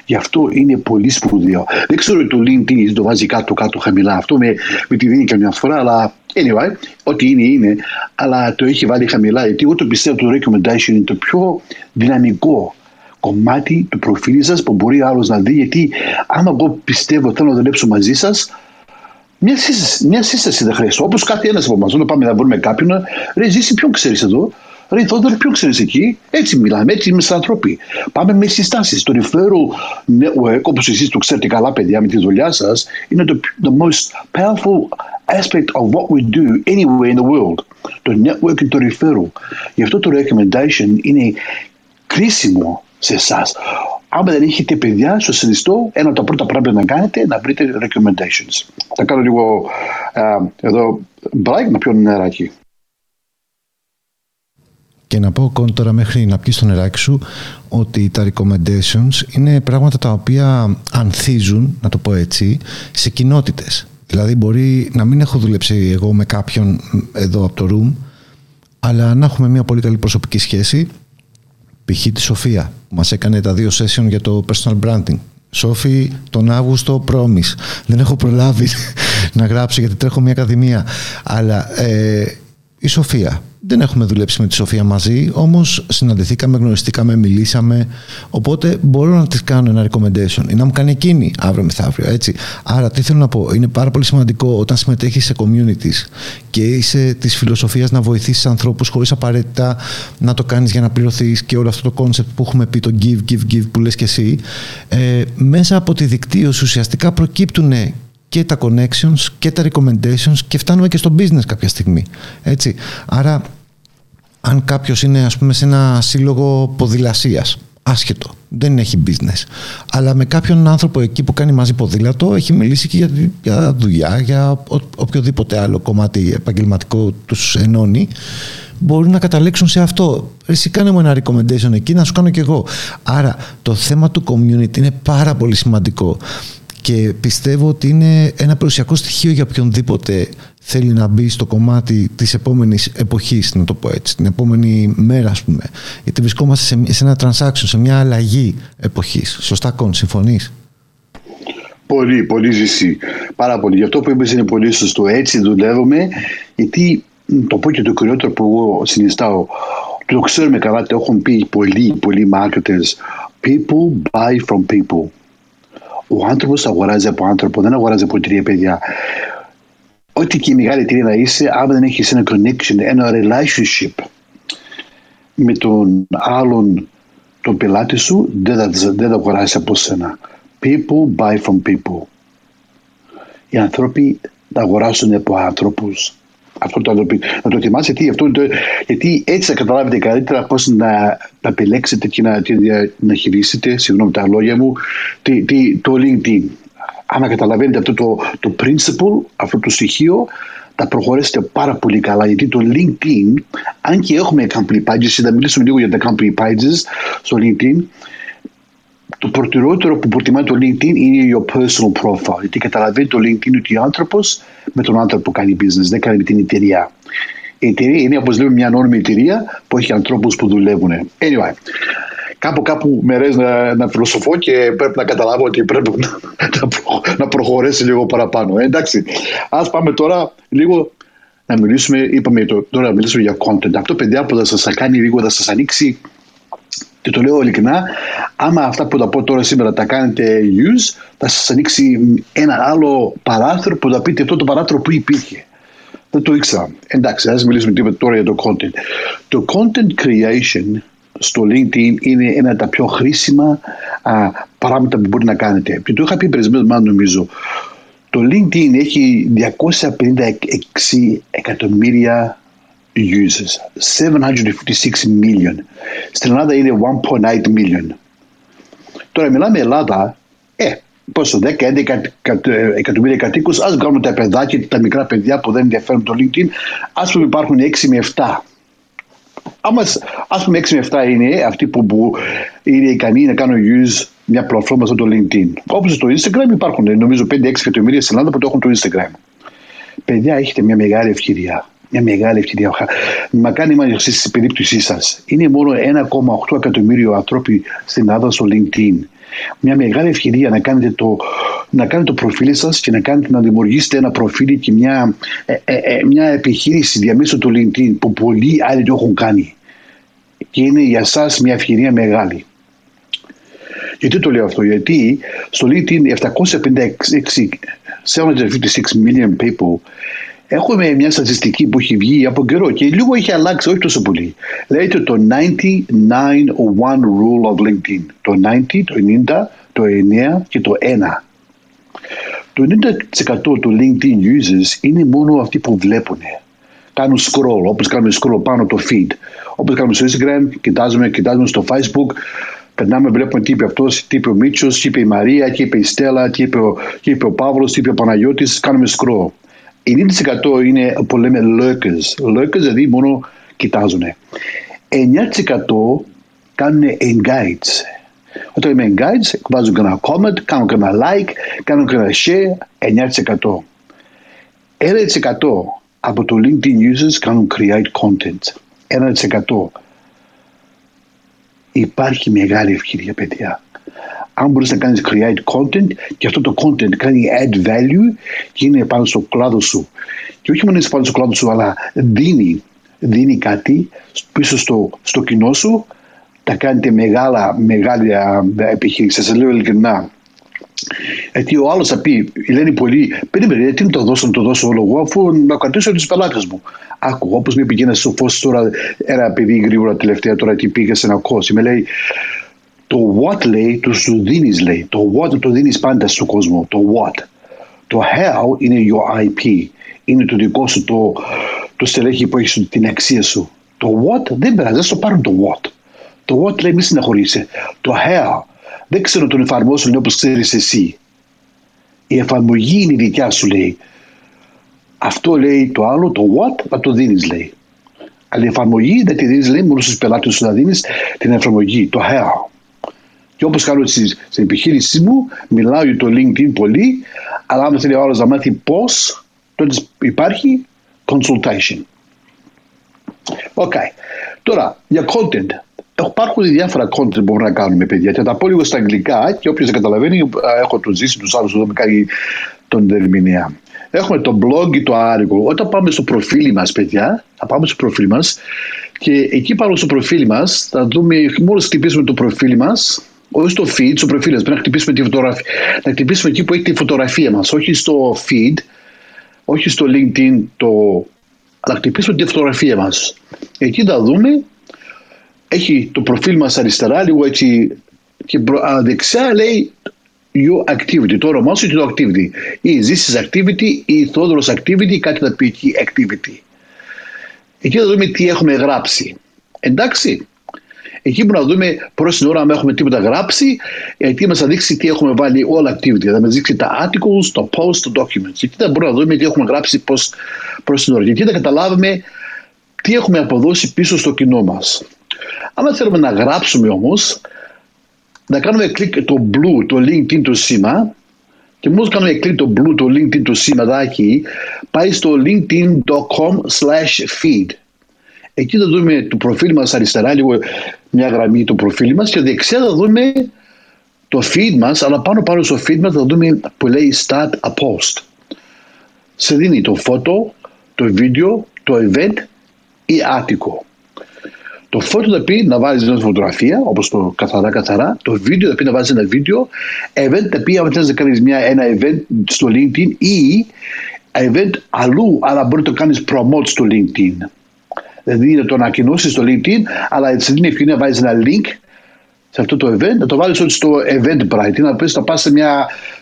Γι' αυτό είναι πολύ σπουδαίο. Δεν ξέρω το LinkedIn το βάζει κάτω κάτω χαμηλά. Αυτό με, με τη δίνει καμιά φορά, αλλά anyway, ό,τι είναι είναι. Αλλά το έχει βάλει χαμηλά. Γιατί εγώ το πιστεύω το recommendation είναι το πιο δυναμικό κομμάτι του προφίλ σας που μπορεί άλλος να δει. Γιατί άμα εγώ πιστεύω θέλω να δουλέψω μαζί σας, μια σύσταση, μια σύσταση δεν χρειάζεται. Όπως κάθε ένας από εμάς, όταν πάμε να βρούμε κάποιον, ρε, ζήσει ποιον ξέρεις εδώ. Ρε Θόδωρε, ποιο ξέρεις εκεί. Έτσι μιλάμε, έτσι είμαστε άνθρωποι. Πάμε με συστάσεις. Το referral network, όπως εσείς το ξέρετε καλά, παιδιά, με τη δουλειά σας, είναι το the most powerful aspect of what we do anywhere in the world. Το network και το referral. Γι' αυτό το recommendation είναι κρίσιμο σε εσά. Άμα δεν έχετε παιδιά, σα συνιστώ ένα από τα πρώτα πράγματα να κάνετε να βρείτε recommendations. Θα κάνω λίγο uh, εδώ break να πιω νεράκι. Και να πω τώρα μέχρι να πιεις το νεράκι σου ότι τα recommendations είναι πράγματα τα οποία ανθίζουν, να το πω έτσι, σε κοινότητες. Δηλαδή μπορεί να μην έχω δουλέψει εγώ με κάποιον εδώ από το room, αλλά να έχουμε μια πολύ καλή προσωπική σχέση. Π.χ. τη Σοφία, που μας έκανε τα δύο session για το personal branding. Σόφι, τον Αύγουστο Promise. Δεν έχω προλάβει να γράψω γιατί τρέχω μια ακαδημία. Αλλά ε, η Σοφία δεν έχουμε δουλέψει με τη Σοφία μαζί, όμως συναντηθήκαμε, γνωριστήκαμε, μιλήσαμε. Οπότε μπορώ να της κάνω ένα recommendation ή να μου κάνει εκείνη αύριο μεθαύριο. Έτσι. Άρα, τι θέλω να πω, είναι πάρα πολύ σημαντικό όταν συμμετέχεις σε communities και είσαι της φιλοσοφίας να βοηθήσεις ανθρώπους χωρίς απαραίτητα να το κάνεις για να πληρωθείς και όλο αυτό το concept που έχουμε πει, το give, give, give που λες και εσύ. Ε, μέσα από τη δικτύωση ουσιαστικά προκύπτουν και τα connections και τα recommendations και φτάνουμε και στο business κάποια στιγμή. Έτσι. Άρα, αν κάποιος είναι ας πούμε σε ένα σύλλογο ποδηλασίας, άσχετο, δεν έχει business, αλλά με κάποιον άνθρωπο εκεί που κάνει μαζί ποδήλατο έχει μιλήσει και για, για δουλειά, για οποιοδήποτε άλλο κομμάτι επαγγελματικό τους ενώνει, μπορούν να καταλήξουν σε αυτό. Εσύ κάνε μου ένα recommendation εκεί, να σου κάνω κι εγώ. Άρα το θέμα του community είναι πάρα πολύ σημαντικό και πιστεύω ότι είναι ένα περιουσιακό στοιχείο για οποιονδήποτε θέλει να μπει στο κομμάτι της επόμενης εποχής, να το πω έτσι, την επόμενη μέρα ας πούμε. Γιατί βρισκόμαστε σε, σε ένα transaction, σε μια αλλαγή εποχής. Σωστά Κον, συμφωνείς; Πολύ, πολύ ζησί. Πάρα πολύ. Γι' αυτό που είπες είναι πολύ σωστό. Έτσι δουλεύουμε, γιατί το πω και το κυριότερο που εγώ συνιστάω, το ξέρουμε καλά, το έχουν πει πολλοί, πολλοί marketers. People buy from people. Ο άνθρωπος αγοράζει από άνθρωπο, δεν αγοράζει από τρία παιδιά. Ό,τι και η μεγάλη εταιρεία να είσαι, αν δεν έχεις ένα connection, ένα relationship με τον άλλον τον πελάτη σου, δεν θα, δεν θα αγοράσεις από σένα. People buy from people. Οι άνθρωποι θα αγοράσουν από άνθρωπου. Αυτό το να το θυμάσαι γιατί, αυτό, το, γιατί έτσι θα καταλάβετε καλύτερα πώς να, να επιλέξετε και να, να χειρίσετε, συγγνώμη τα λόγια μου, τι, τι, το LinkedIn. Αν καταλαβαίνετε αυτό το, το principle, αυτό το στοιχείο, θα προχωρήσετε πάρα πολύ καλά γιατί το LinkedIn, αν και έχουμε company pages, θα μιλήσουμε λίγο για τα company pages στο LinkedIn, το προτεραιότερο που προτιμάει το LinkedIn είναι your personal profile. Γιατί καταλαβαίνει το LinkedIn ότι ο άνθρωπος με τον άνθρωπο που κάνει business, δεν κάνει με την εταιρεία. Η εταιρεία είναι όπως λέμε μια ανώνυμη εταιρεία που έχει ανθρώπους που δουλεύουν. Anyway, κάπου κάπου με να, να φιλοσοφώ και πρέπει να καταλάβω ότι πρέπει να, να προχωρήσει λίγο παραπάνω. Ε, εντάξει, ας πάμε τώρα λίγο να μιλήσουμε, είπαμε τώρα να μιλήσουμε για content. Αυτό παιδιά που θα σας κάνει λίγο, θα σας ανοίξει και το λέω ειλικρινά, άμα αυτά που θα πω τώρα σήμερα τα κάνετε use, θα σας ανοίξει ένα άλλο παράθυρο που θα πείτε αυτό το παράθυρο που υπήρχε. Δεν το ήξερα. Εντάξει, ας μιλήσουμε τίποτα τώρα για το content. Το content creation στο LinkedIn είναι ένα από τα πιο χρήσιμα α, πράγματα που μπορεί να κάνετε. Και το είχα πει πριν νομίζω. Το LinkedIn έχει 256 εκατομμύρια users. 756 million. Στην Ελλάδα είναι 1.8 million. Τώρα μιλάμε Ελλάδα, ε, πόσο, 10-11 εκατομμύρια κατοίκους, ας βγάλουμε τα παιδάκια, τα μικρά παιδιά που δεν ενδιαφέρουν το LinkedIn, ας πούμε υπάρχουν 6 με 7. Άμα ας πούμε 6 με 7 είναι αυτοί που, που είναι ικανοί να κάνουν use μια πλατφόρμα σαν το LinkedIn. Όπως στο Instagram υπάρχουν νομίζω 5-6 εκατομμύρια στην Ελλάδα που το έχουν το Instagram. Παιδιά, έχετε μια μεγάλη ευκαιρία μια μεγάλη ευκαιρία. Μακάρι να είστε στην περίπτωσή σας. Είναι μόνο 1,8 εκατομμύριο άνθρωποι στην Ελλάδα στο LinkedIn. Μια μεγάλη ευκαιρία να κάνετε το, να κάνετε το προφίλ σας και να, κάνετε, να δημιουργήσετε ένα προφίλ και μια, ε, ε, ε, μια επιχείρηση διαμέσου του LinkedIn που πολλοί άλλοι το έχουν κάνει. Και είναι για εσά μια ευκαιρία μεγάλη. Γιατί το λέω αυτό, Γιατί στο LinkedIn 756 756 million people Έχουμε μια στατιστική που έχει βγει από καιρό και λίγο έχει αλλάξει, όχι τόσο πολύ. Λέγεται το 99-01 rule of LinkedIn. Το 90, το 90, το 9 και το 1. Το 90% του LinkedIn users είναι μόνο αυτοί που βλέπουν. Κάνουν scroll, όπως κάνουμε scroll πάνω το feed. Όπως κάνουμε στο Instagram, κοιτάζουμε, κοιτάζουμε στο Facebook, περνάμε, βλέπουμε τι είπε αυτός, τι είπε ο Μίτσος, τι είπε η Μαρία, τι είπε η Στέλλα, τι είπε ο, τι είπε ο Παύλος, τι είπε ο Παναγιώτης. Κάνουμε scroll. 90% είναι που λέμε lurkers. Lurkers δηλαδή μόνο κοιτάζουν. 9% κάνουν engage. Όταν λέμε engage, βάζουν και ένα comment, κάνουν και ένα like, κάνουν και ένα share, 9%. 1% από το LinkedIn users κάνουν create content. 1%. Υπάρχει μεγάλη ευκαιρία, παιδιά αν μπορείς να κάνεις create content και αυτό το content κάνει add value και είναι πάνω στο κλάδο σου. Και όχι μόνο είναι πάνω στο κλάδο σου, αλλά δίνει, δίνει κάτι πίσω στο, στο κοινό σου, τα κάνετε μεγάλα, μεγάλη επιχείρηση. Σας λέω ειλικρινά, γιατί ο άλλος θα πει, λένε πολλοί, περίμενε, τι να το δώσω, να το δώσω όλο εγώ, αφού να κρατήσω τους πελάτες μου. Άκου, όπως με πήγαινε στο φως τώρα, ένα παιδί γρήγορα τελευταία τώρα τι πήγε σε ένα κόσμο. Με λέει, το what λέει, του σου δίνεις λέει. Το what το δίνεις πάντα στον κόσμο. Το what. Το how είναι your IP. Είναι το δικό σου το, το στελέχη που έχεις την αξία σου. Το what δεν πειράζει, δεν στο πάρουν το what. Το what λέει μη συναχωρείσαι. Το how δεν ξέρω τον εφαρμόσουν όπως ξέρεις εσύ. Η εφαρμογή είναι η δικιά σου λέει. Αυτό λέει το άλλο, το what, θα το δίνεις λέει. Αλλά η εφαρμογή δεν τη δίνεις λέει μόνο στους πελάτες σου να δίνεις την εφαρμογή, το how. Και όπως κάνω στην επιχείρησή μου, μιλάω για το LinkedIn πολύ, αλλά αν θέλει ο άλλος να μάθει πώς, τότε υπάρχει consultation. OK. Okay. Τώρα, για content. Υπάρχουν διάφορα content που μπορούμε να κάνουμε, παιδιά. Και θα πω λίγο στα αγγλικά και όποιος δεν καταλαβαίνει, έχω τον Ζήση τους άλλους εδώ με κάνει τον ερμηνεία. Έχουμε το blog και το άρικο. Όταν πάμε στο προφίλ μας, παιδιά, θα πάμε στο προφίλ μας και εκεί πάνω στο προφίλ μας θα δούμε, μόλις χτυπήσουμε το προφίλ μας, όχι στο feed, στο προφίλ Πρέπει να χτυπήσουμε τη φωτογραφία. Να χτυπήσουμε εκεί που έχει τη φωτογραφία μας, όχι στο feed, όχι στο LinkedIn, το... αλλά χτυπήσουμε τη φωτογραφία μας. Εκεί θα δούμε, έχει το προφίλ μας αριστερά, λίγο έτσι, και δεξιά λέει your activity, το όνομά σου και το activity. Ή this is activity, ή Θόδωρος activity, ή κάτι θα πει εκεί activity. Εκεί θα δούμε τι έχουμε γράψει. Εντάξει. Εκεί που να δούμε προς την ώρα αν έχουμε τίποτα γράψει, εκεί μας θα δείξει τι έχουμε βάλει όλα activity. Θα μας δείξει τα articles, το post, το documents. Εκεί θα μπορούμε να δούμε τι έχουμε γράψει προς την ώρα. Και εκεί θα καταλάβουμε τι έχουμε αποδώσει πίσω στο κοινό μας. Αν θέλουμε να γράψουμε όμως, να κάνουμε κλικ το blue, το LinkedIn το σήμα και μόλις κάνουμε κλικ το blue, το LinkedIn το σήμαδάκι, πάει στο linkedin.com slash feed. Εκεί θα δούμε το προφίλ μας αριστερά, λίγο μια γραμμή το προφίλ μας και δεξιά θα δούμε το feed μας, αλλά πάνω πάνω στο feed μας θα δούμε που λέει start a post. Σε δίνει το φώτο, το βίντεο, το event ή άτικο. Το φώτο θα πει να βάζεις μια φωτογραφία, όπως το καθαρά καθαρά. Το βίντεο θα πει να βάζεις ένα βίντεο. Event θα πει αν θέλει να κάνεις ένα event στο LinkedIn ή event αλλού, αλλά μπορεί να το κάνεις promote στο LinkedIn. Δηλαδή να το ανακοινώσει στο LinkedIn, αλλά έτσι δίνει ευκαιρία να βάζεις ένα link σε αυτό το event, να το βάλεις στο Eventbrite ή να πεις να πας σε,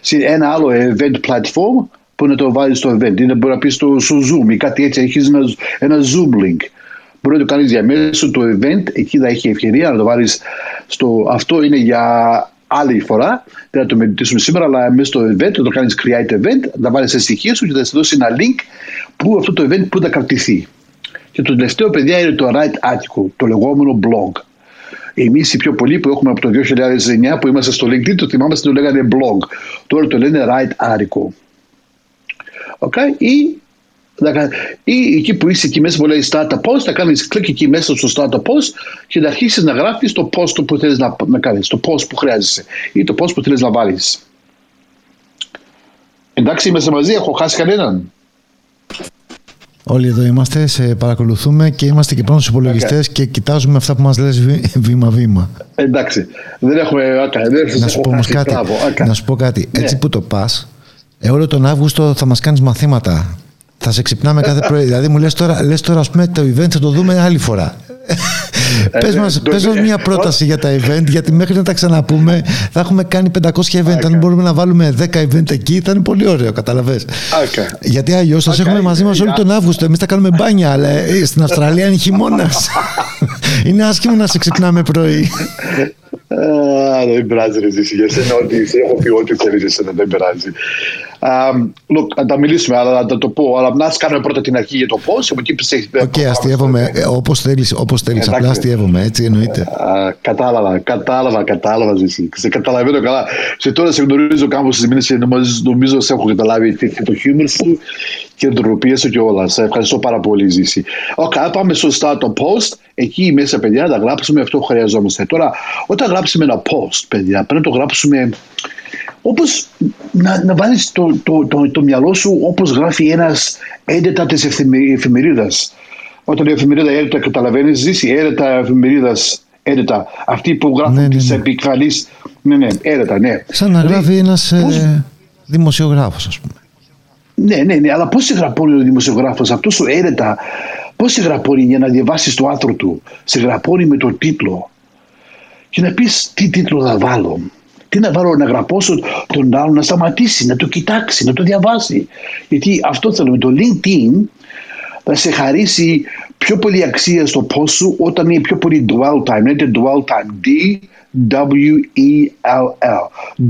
σε ένα άλλο event platform που να το βάλεις στο event. Ή να μπορεί να πεις στο, στο Zoom ή κάτι έτσι, έχεις ένα, ένα Zoom link. Μπορεί να το κάνεις διαμέσου του event, εκεί θα έχει ευκαιρία να το βάλεις στο. Αυτό είναι για άλλη φορά. Δεν θα το μελετήσουμε σήμερα, αλλά μέσα στο event, θα το κάνεις create event, θα βάλεις σε στοιχεία σου και θα σου δώσει ένα link που αυτό το event που θα κρατηθεί. Και το τελευταίο, παιδιά, είναι το Write Article, το λεγόμενο blog. Εμείς οι πιο πολλοί που έχουμε από το 2009 που είμαστε στο LinkedIn, το θυμάμαστε το λέγανε blog. Τώρα το λένε Write Article. Okay? Ή ή εκεί που είσαι εκεί μέσα που λέει start a post, θα κάνεις κλικ εκεί μέσα στο start a post και θα αρχίσεις να γράφεις το post που θέλεις να, να κάνεις, το post που χρειάζεσαι ή το post που θέλεις να βάλεις. Εντάξει, είμαστε μαζί, έχω χάσει κανέναν; Όλοι εδώ είμαστε, σε παρακολουθούμε και είμαστε και πάνω στους υπολογιστές okay. και κοιτάζουμε αυτά που μας λες βήμα-βήμα. Εντάξει. Δεν έχουμε. Okay, να, σου πω κάτι, να σου πω κάτι. Έτσι ναι. που το πας, ε, όλο τον Αύγουστο θα μας κάνεις μαθήματα θα σε ξυπνάμε κάθε πρωί. Δηλαδή μου λες τώρα, λες τώρα ας πούμε το event θα το δούμε άλλη φορά. Ε, πες, μας, πες μας μια πρόταση για τα event γιατί μέχρι να τα ξαναπούμε θα έχουμε κάνει 500 event. Αν μπορούμε να βάλουμε 10 event εκεί θα είναι πολύ ωραίο καταλαβες. Γιατί αλλιώς θα έχουμε μαζί μας όλο τον Αύγουστο. Εμείς θα κάνουμε μπάνια αλλά ε, στην Αυστραλία είναι χειμώνας. Είναι άσχημο να σε ξυπνάμε πρωί. Δεν πειράζει ρε Ζήση για σένα ό,τι έχω πει ό,τι θέλεις για σένα δεν πειράζει look, να τα μιλήσουμε, αλλά να το πω. Αλλά να κάνουμε πρώτα την αρχή για το πώς. Από εκεί OK, okay, αστειεύομαι όπως θέλεις. Όπως θέλεις, απλά αστειεύομαι, έτσι εννοείται. Uh, κατάλαβα, κατάλαβα, κατάλαβα. Ζήση. Σε καταλαβαίνω καλά. Σε τώρα σε γνωρίζω κάπου έξι μήνες νομίζω, νομίζω σε έχω καταλάβει το χιούμορ σου και την σου και όλα. Σε ευχαριστώ πάρα πολύ, Ζήση. OK, okay, πάμε σωστά το post. Εκεί μέσα, παιδιά, να γράψουμε αυτό που χρειαζόμαστε. Τώρα, όταν γράψουμε ένα post, παιδιά, πρέπει να το γράψουμε όπως να, να βάλεις το, το, το, το, μυαλό σου όπως γράφει ένας έντετα της εφημερίδας. Όταν η εφημερίδα έντετα καταλαβαίνεις, ζήσει έντετα εφημερίδας έντετα. Αυτή που γράφουν ναι, ναι, τις ναι. επικφαλείς. Ναι, ναι, έντετα, ναι. Σαν να γράφει δηλαδή, ένας πώς... ε, δημοσιογράφος, ας πούμε. Ναι, ναι, ναι, αλλά πώς σε γραπώνει ο δημοσιογράφος, αυτός ο έρετα, πώς σε γραπώνει για να διαβάσεις το άθρο του; Σε γραπώνει με τον τίτλο. Και να πεις τι τίτλο θα βάλω. Τι να βάλω να γραπώσω τον άλλο να σταματήσει, να το κοιτάξει, να το διαβάσει. Γιατί αυτό θέλουμε. Το LinkedIn θα σε χαρίσει πιο πολύ αξία στο post σου όταν είναι πιο πολύ dwell time. Είναι dwell time. D-W-E-L-L.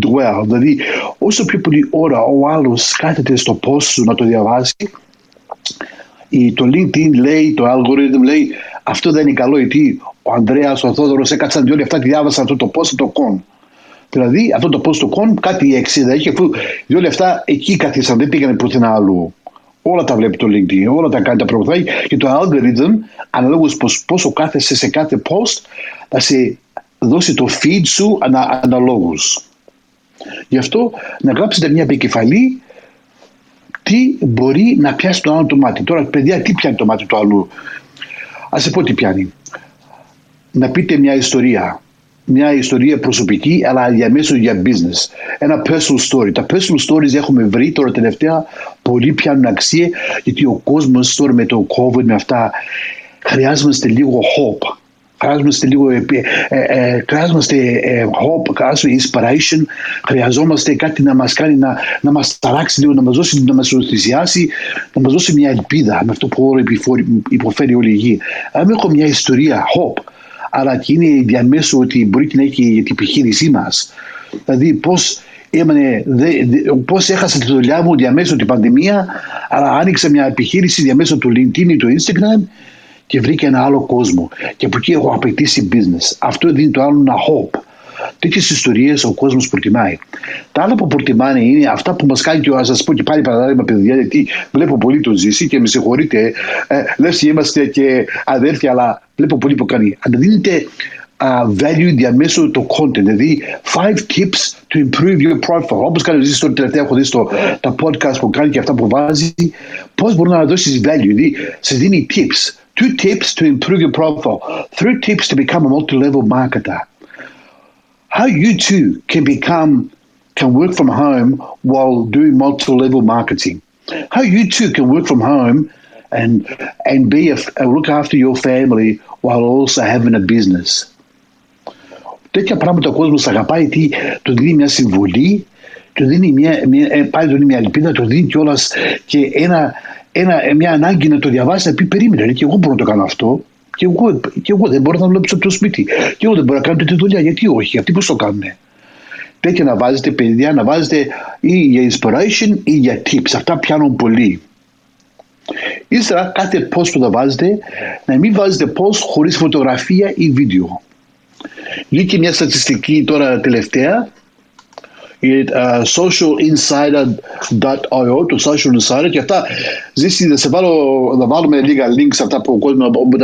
Dwell. Δηλαδή όσο πιο πολύ ώρα ο άλλος κάθεται στο post σου να το διαβάσει το LinkedIn λέει, το algorithm λέει αυτό δεν είναι καλό γιατί ο Ανδρέας, ο Θόδωρος έκατσαν διόλοι αυτά και διάβασαν αυτό το post το con. Δηλαδή αυτό το post του κον κάτι εξίδα είχε αφού δύο λεφτά εκεί καθίσαν, δεν πήγανε πουθενά αλλού. Όλα τα βλέπει το LinkedIn, όλα τα κάνει, τα προωθάει και το algorithm αναλόγως πως, πόσο κάθεσαι σε κάθε post θα σε δώσει το feed σου ανα, αναλόγως. Γι' αυτό να γράψετε μια επικεφαλή τι μπορεί να πιάσει το άλλο το μάτι. Τώρα παιδιά τι πιάνει το μάτι του άλλου. Ας σε πω τι πιάνει. Να πείτε μια ιστορία μια ιστορία προσωπική αλλά διαμέσου για business. Ένα personal story. Τα personal stories έχουμε βρει τώρα τελευταία πολύ πιάνουν αξία γιατί ο κόσμος τώρα με το COVID με αυτά χρειάζομαστε λίγο hope. Χρειάζομαστε λίγο ε, ε, ε, χρειάζομαστε ε, hope, χρειάζομαστε inspiration, χρειαζόμαστε κάτι να μας κάνει να, να μας ταράξει λίγο, να μας δώσει, να μας ενθουσιάσει, να μας δώσει μια ελπίδα με αυτό που όλο υποφέρει όλη η γη. Αν έχω μια ιστορία hope, αλλά και είναι διαμέσου ότι μπορεί και να έχει για την επιχείρησή μας. Δηλαδή, πώς έμενε, πώς έχασα τη δουλειά μου διαμέσου την πανδημία, αλλά άνοιξα μια επιχείρηση διαμέσου του LinkedIn ή του Instagram και βρήκα ένα άλλο κόσμο. Και από εκεί έχω απαιτήσει business. Αυτό δίνει το άλλο ένα hope. Τέτοιες ιστορίες ο κόσμος προτιμάει. Τα άλλα που προτιμάνε είναι αυτά που μας κάνει και ο. Α σας πω και πάλι παράδειγμα, παιδιά, γιατί βλέπω πολύ το ζήσει και με συγχωρείτε. Ε, Λες είμαστε και αδέρφια, αλλά βλέπω πολύ που κάνει. Αν δίνετε uh, value διαμέσου το content. Δηλαδή, five tips to improve your profile. Όπως κάνει ο τώρα τελευταία, έχω δει στο, τα podcast που κάνει και αυτά που βάζει, πώς μπορεί να δώσεις value. Δηλαδή, σε δίνει tips Two tips to improve your profile. Three tips to become a multi-level marketer. How you too can become can work from home while doing multi-level marketing. How you too can work from home and and be a, look after your family while also having a business. Τέτοια πράγματα ο κόσμος αγαπάει τι του δίνει μια συμβολή, του δίνει μια, μια, πάλι του δίνει μια ελπίδα, του δίνει κιόλα και ένα, ένα, μια ανάγκη να το διαβάσει, να πει περίμενε, και εγώ μπορώ να το κάνω αυτό. Και εγώ, και εγώ δεν μπορώ να δουλέψω από το σπίτι. Και εγώ δεν μπορώ να κάνω τη δουλειά. Γιατί όχι, αυτοί πώς το κάνουν. Τέτοια να βάζετε παιδιά, να βάζετε ή για inspiration ή για tips. Αυτά πιάνουν πολύ. Ύστερα κάθε post που θα βάζετε να μην βάζετε post χωρίς φωτογραφία ή βίντεο. Βγήκε μια στατιστική τώρα τελευταία uh, socialinsider.io, το social insider και αυτά ζήσει, θα, σε βάλω, θα βάλουμε λίγα links αυτά που ο κόσμος αν μπορούμε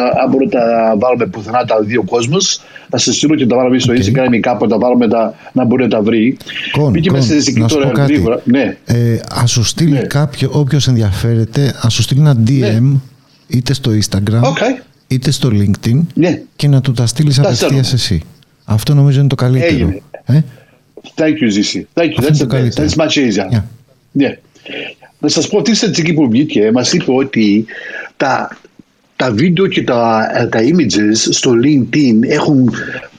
να τα βάλουμε πουθενά τα δύο κόσμους θα σε στείλω και τα βάλουμε στο okay. Instagram ή κάπου τα βάλουμε τα, να μπορεί να τα βρει Κον, Μπήκε κον, μέσα να σου πω κάτι ναι. ε, ας σου στείλει ναι. κάποιο όποιος ενδιαφέρεται ας σου στείλει ένα DM ναι. είτε στο Instagram okay. είτε στο LinkedIn ναι. και να του τα στείλεις απευθείας εσύ αυτό νομίζω είναι το καλύτερο ε; Thank you, Zisi. Thank you. That's the best. That's much easier. Yeah. yeah. Να σας πω, αυτή η στατιστική που βγήκε μας είπε ότι τα, τα βίντεο και τα, τα images στο LinkedIn έχουν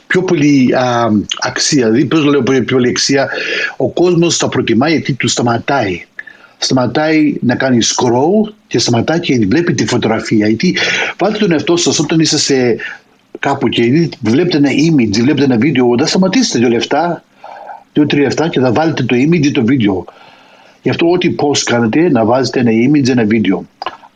πιο πολύ α, αξία. Δηλαδή, πώς λέω πιο πολύ αξία, ο κόσμος τα προτιμάει γιατί τους σταματάει. Σταματάει να κάνει scroll και σταματάει και βλέπει τη φωτογραφία. Γιατί βάλτε τον εαυτό σας όταν είστε σε κάπου και βλέπετε ένα image, βλέπετε ένα βίντεο, δεν σταματήσετε δύο λεφτά 2-3-7 και θα βάλετε το image ή το βίντεο. Γι' αυτό ό,τι post κάνετε να βάζετε ένα image, ένα βίντεο.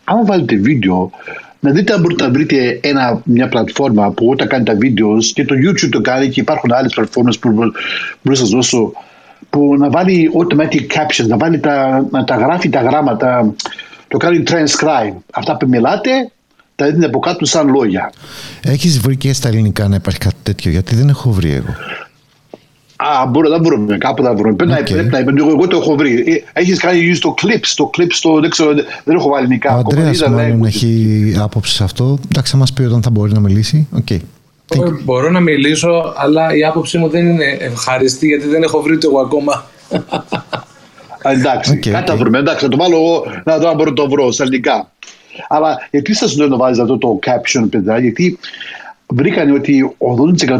Αν βάλετε βίντεο, να δείτε αν μπορείτε να βρείτε ένα, μια πλατφόρμα που όταν κάνει τα βίντεο και το YouTube το κάνει και υπάρχουν άλλες πλατφόρμες που μπορώ να σας δώσω που να βάλει automatic captions, να, βάλει τα, να τα γράφει τα γράμματα, το κάνει transcribe. Αυτά που μιλάτε τα δίνει από κάτω σαν λόγια. Έχεις βρει και στα ελληνικά να υπάρχει κάτι τέτοιο, γιατί δεν έχω βρει εγώ. Α, μπορώ, δεν μπορούμε, κάπου θα βρούμε. Πρέπει, okay. να, πρέπει να, εγώ, εγώ το έχω βρει. Ε, Έχεις κάνει use το clips, το clips, το, δεν, ξέρω, δεν έχω βάλει νικά. Ο Αντρέας μάλλον έχει άποψη σε αυτό. Εντάξει, θα μας πει όταν θα μπορεί να μιλήσει. Okay. Μπορώ να μιλήσω, αλλά η άποψή μου δεν είναι ευχαριστή γιατί δεν έχω βρει το εγώ ακόμα. εντάξει, okay, κάτι okay. θα βρούμε. Εντάξει, θα το βάλω εγώ να δω αν μπορώ να το βρω στα ελληνικά. Αλλά γιατί σα λέω να βάζεις αυτό το caption, παιδιά, γιατί βρήκαν ότι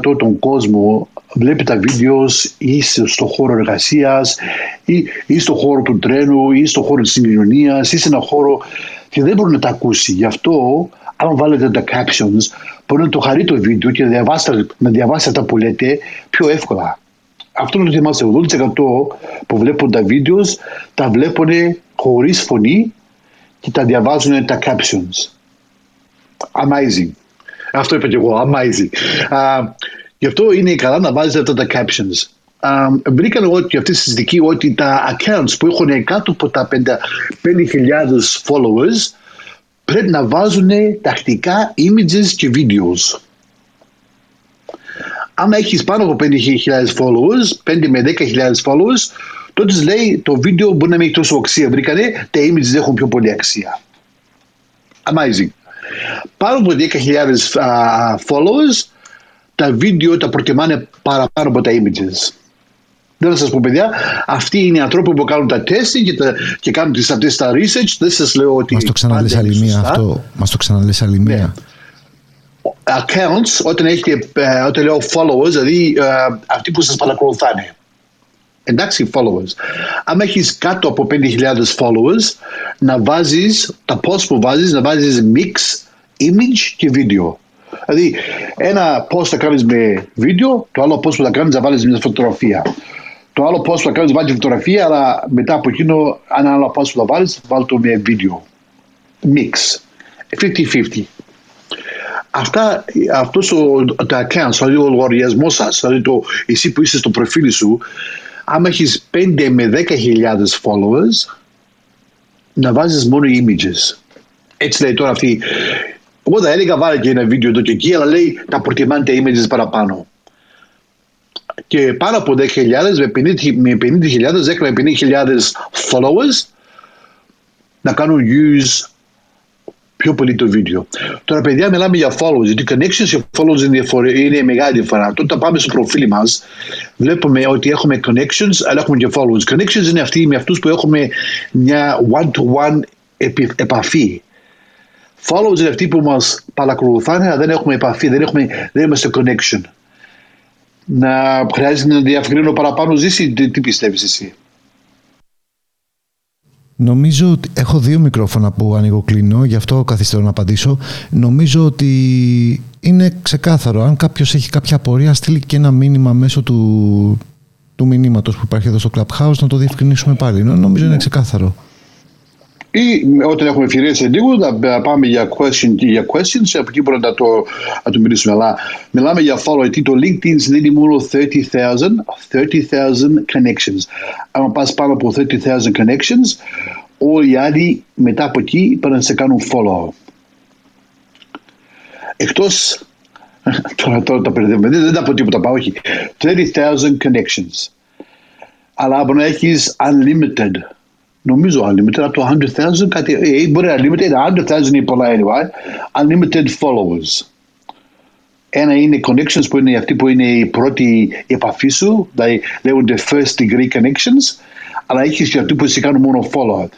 80% των κόσμων βλέπει τα βίντεος ή στο χώρο εργασίας ή, ή στο χώρο του τρένου ή στο χώρο της συγκοινωνίας ή σε ένα χώρο και δεν μπορεί να τα ακούσει. Γι' αυτό αν βάλετε τα captions μπορεί να το χαρεί το βίντεο και να διαβάσετε, να διαβάσετε τα που λέτε πιο εύκολα. Αυτό είναι το θυμάστε. 80% που βλέπουν τα βίντεος τα βλέπουν χωρίς φωνή και τα διαβάζουν τα captions. Amazing. Αυτό είπα και εγώ, amazing. Uh, γι' αυτό είναι καλά να βάζετε αυτά τα captions. Um, βρήκα εγώ και αυτή τη συζητική ότι τα accounts που έχουν κάτω από τα 5.000 followers πρέπει να βάζουν τακτικά images και videos. Αν έχεις πάνω από 5.000 followers, 5 με 10.000 followers, τότε λέει το βίντεο μπορεί να μην έχει τόσο αξία. Βρήκανε, τα images έχουν πιο πολύ αξία. Amazing πάνω από 10.000 followers τα βίντεο τα προτιμάνε παραπάνω από τα images. Δεν θα σας πω, παιδιά, αυτοί είναι οι άνθρωποι που κάνουν τα testing και, τα, και κάνουν τις αυτές τα research. Δεν σας λέω ότι. Μας το ξαναλέ άλλη μία αυτό. Μας το ξαναλέ άλλη μία. Ναι. Accounts, όταν, έχετε, ε, όταν λέω followers, δηλαδή ε, αυτοί που σας παρακολουθάνε. Εντάξει, followers. Αν έχεις κάτω από 5.000 followers, να βάζεις τα post που βάζεις, να βάζεις mix image και βίντεο. Δηλαδή, ένα post θα κάνεις με βίντεο, το άλλο post που θα κάνεις θα βάλεις μια φωτογραφία. Το άλλο post που θα κάνεις βάλεις φωτογραφία, αλλά μετά από εκείνο, ένα άλλο post που θα βάλεις, θα βάλει το με βίντεο. Mix. 50-50. Αυτά, αυτός ο, τα accounts, δηλαδή ο λογαριασμό σας, δηλαδή το, εσύ που είσαι στο προφίλ σου, άμα έχεις 5 με 10.000 followers, να βάζεις μόνο images. Έτσι λέει τώρα αυτή εγώ θα έλεγα βάλε και ένα βίντεο εδώ και εκεί, αλλά λέει τα προτιμάνε τα images παραπάνω. Και πάνω από 10.000 με 50.000, 10 με 50.000 followers να κάνουν use πιο πολύ το βίντεο. Τώρα, παιδιά, μιλάμε για followers. Γιατί connections και followers είναι, είναι μεγάλη διαφορά. Τότε πάμε στο προφίλ μας, βλέπουμε ότι έχουμε connections, αλλά έχουμε και followers. Connections είναι αυτοί με αυτούς που έχουμε μια one-to-one επαφή. Followers είναι αυτοί που μας παρακολουθάνε, αλλά δεν έχουμε επαφή, δεν, έχουμε, δεν είμαστε connection. Να χρειάζεται να διευκρινίσω παραπάνω ζήσει, τι, τι πιστεύεις εσύ; Νομίζω ότι έχω δύο μικρόφωνα που ανοίγω κλείνω, γι' αυτό καθυστερώ να απαντήσω. Νομίζω ότι είναι ξεκάθαρο. Αν κάποιος έχει κάποια απορία, στείλει και ένα μήνυμα μέσω του, του μηνύματος που υπάρχει εδώ στο Clubhouse να το διευκρινίσουμε πάλι. Νομίζω είναι ξεκάθαρο. Ή όταν έχουμε ευκαιρία σε λίγο να πάμε για, question, για questions, από εκεί μπορούμε να το, να το μιλήσουμε. Αλλά μιλάμε για follow, γιατί το LinkedIn δίνει μόνο 30,000 30, connections. Αν πας πάνω από 30,000 connections, όλοι οι άλλοι μετά από εκεί πρέπει να σε κάνουν follow. Εκτός, τώρα, τώρα τα περιδεύουμε, δεν, δεν θα πω τίποτα πάω, όχι. 30,000 connections. Αλλά μπορεί να έχεις unlimited νομίζω unlimited από το 100,000 κάτι, ε, μπορεί unlimited, 100,000 είναι πολλά anyway, unlimited followers. Ένα είναι connections που είναι αυτοί που είναι η πρώτη επαφή σου, δηλαδή λέγονται first degree connections, αλλά έχεις και αυτοί που σε κάνουν μόνο follow.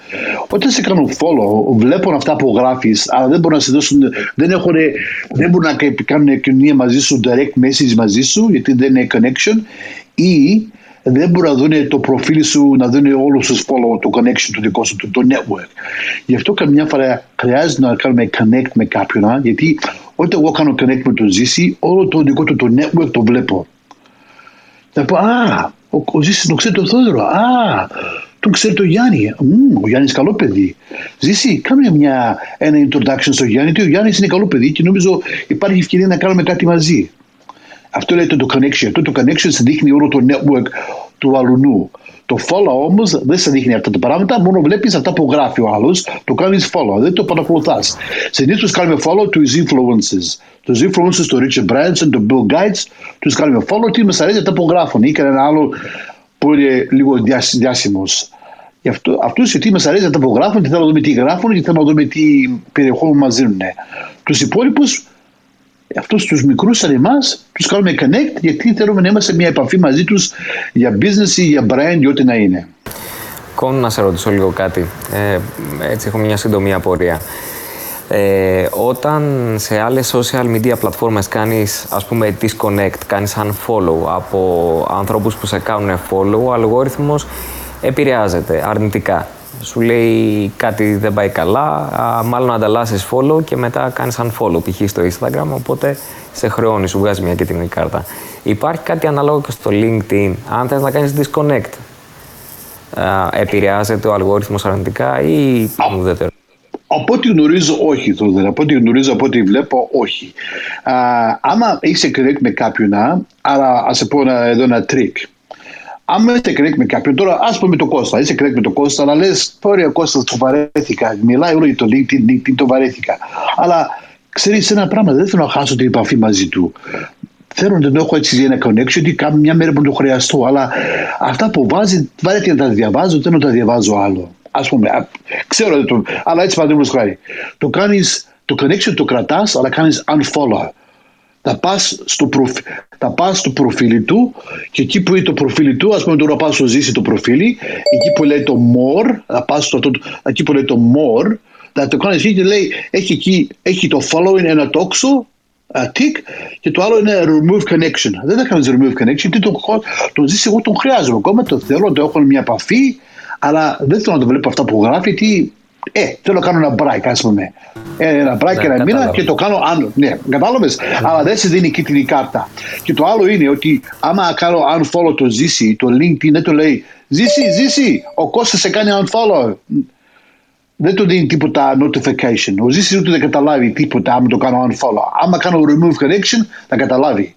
Όταν σε κάνουν follow, βλέπουν αυτά που γράφεις, αλλά δεν μπορούν να σε δώσουν, δεν, έχουν, δεν μπορούν να κάνουν κοινωνία μαζί σου, direct message μαζί σου, γιατί δεν είναι connection, ή δεν μπορούν να δουν το προφίλ σου, να δουν όλους τους follow, το connection του δικό σου, το, το network. Γι' αυτό καμιά φορά χρειάζεται να κάνουμε connect με κάποιον, γιατί όταν εγώ κάνω connect με τον Ζήση, όλο το δικό του το network το βλέπω. Θα πω, Α, ο, ο Ζήσης τον ξέρει τον Θόδωρο. Α, τον ξέρει τον Γιάννη. Mm, ο Γιάννης καλό παιδί. Ζήση, κάνουμε μια, ένα introduction στο Γιάννη, γιατί ο Γιάννης είναι καλό παιδί και νομίζω υπάρχει ευκαιρία να κάνουμε κάτι μαζί. Αυτό λέει το connection. Αυτό το connection σε δείχνει όλο το network του αλουνού. Το follow όμως δεν σε δείχνει αυτά τα πράγματα, μόνο βλέπεις αυτά που γράφει ο άλλος, το κάνεις follow, δεν το παρακολουθάς. Συνήθως κάνουμε follow του influencers. Τους influencers, του Richard Branson, του Bill Gates, τους κάνουμε follow τι μα αρέσει αυτά που γράφουν ή κανένα άλλο που είναι λίγο διάσημος. Γι' αυτό, αυτούς γιατί μα αρέσεις αυτά που γράφουν και θέλουμε να δούμε τι γράφουν και θέλουμε να δούμε τι περιεχόμενο μας δίνουν. Τους υπόλοιπους αυτούς τους μικρούς σαν εμάς τους κάνουμε connect γιατί θέλουμε να είμαστε σε μια επαφή μαζί τους για business ή για brand ή ό,τι να είναι. Κόν να σε ρωτήσω λίγο κάτι. Ε, έτσι έχω μια σύντομη απορία. Ε, όταν σε άλλες social media πλατφόρμες κάνεις ας πούμε disconnect, κάνεις unfollow από ανθρώπους που σε κάνουν follow, ο αλγόριθμος επηρεάζεται αρνητικά σου λέει κάτι δεν πάει καλά, μάλλον ανταλλάσσεις follow και μετά κάνεις unfollow π.χ. στο Instagram. Οπότε σε χρεώνει, σου βγάζει μια κίτρινη κάρτα. Υπάρχει κάτι ανάλογο και στο LinkedIn. Αν θες να κάνεις disconnect, επηρεάζεται ο αλγόριθμος αρνητικά ή ουδέτερο; Από ό,τι γνωρίζω, όχι. Τότε. Από ό,τι γνωρίζω, από ό,τι βλέπω, όχι. Α, άμα είσαι connect με κάποιον, αλλά ας σε πω εδώ ένα trick άμα είσαι κρέκ με κάποιον, τώρα ας πούμε το Κώστα, είσαι κρέκ με το Κώστα, αλλά λες, τώρα ο Κώστα το βαρέθηκα. Μιλάει όλο για το LinkedIn, LinkedIn το βαρέθηκα. Αλλά ξέρεις ένα πράγμα, δεν θέλω να χάσω την επαφή μαζί του. Θέλω να τον έχω έτσι για ένα connection, ότι κάνω μια μέρα που το χρειαστώ. Αλλά αυτά που βάζει, βαρέθηκα να τα διαβάζω, δεν να τα διαβάζω άλλο. Α πούμε, ξέρω, το, αλλά έτσι παραδείγματο χάρη. Το κάνεις, το connection το κρατάς, αλλά κάνεις unfollow θα πας στο, προφ... θα πας στο προφίλι του και εκεί που είναι το προφίλι του, ας πούμε τώρα πας στο ζήσει το προφίλι, εκεί που λέει το more, θα πας στο, εκεί που λέει το more, θα το κάνεις εκεί και λέει, έχει εκεί, έχει το following ένα τόξο, a tick, και το άλλο είναι remove connection. Δεν θα κάνεις remove connection, γιατί το, το ζήσει εγώ τον χρειάζομαι, ακόμα το θέλω, το έχω μια επαφή, αλλά δεν θέλω να το βλέπω αυτά που γράφει, γιατί ε, θέλω να κάνω ένα break, ας πούμε. Ε, ένα break ναι, ένα μήνα και το κάνω άλλο. Ναι, κατάλαβες; Ναι. Αλλά δεν σε δίνει κίτρινη κάρτα. Και το άλλο είναι ότι άμα κάνω unfollow το ζήσει, το LinkedIn δεν το λέει Ζήσει, ζήσει, ο Κώστας σε κάνει unfollow. Δεν του δίνει τίποτα notification. Ο ζήσει ούτε δεν καταλάβει τίποτα άμα το κάνω unfollow. Άμα κάνω remove connection θα καταλάβει.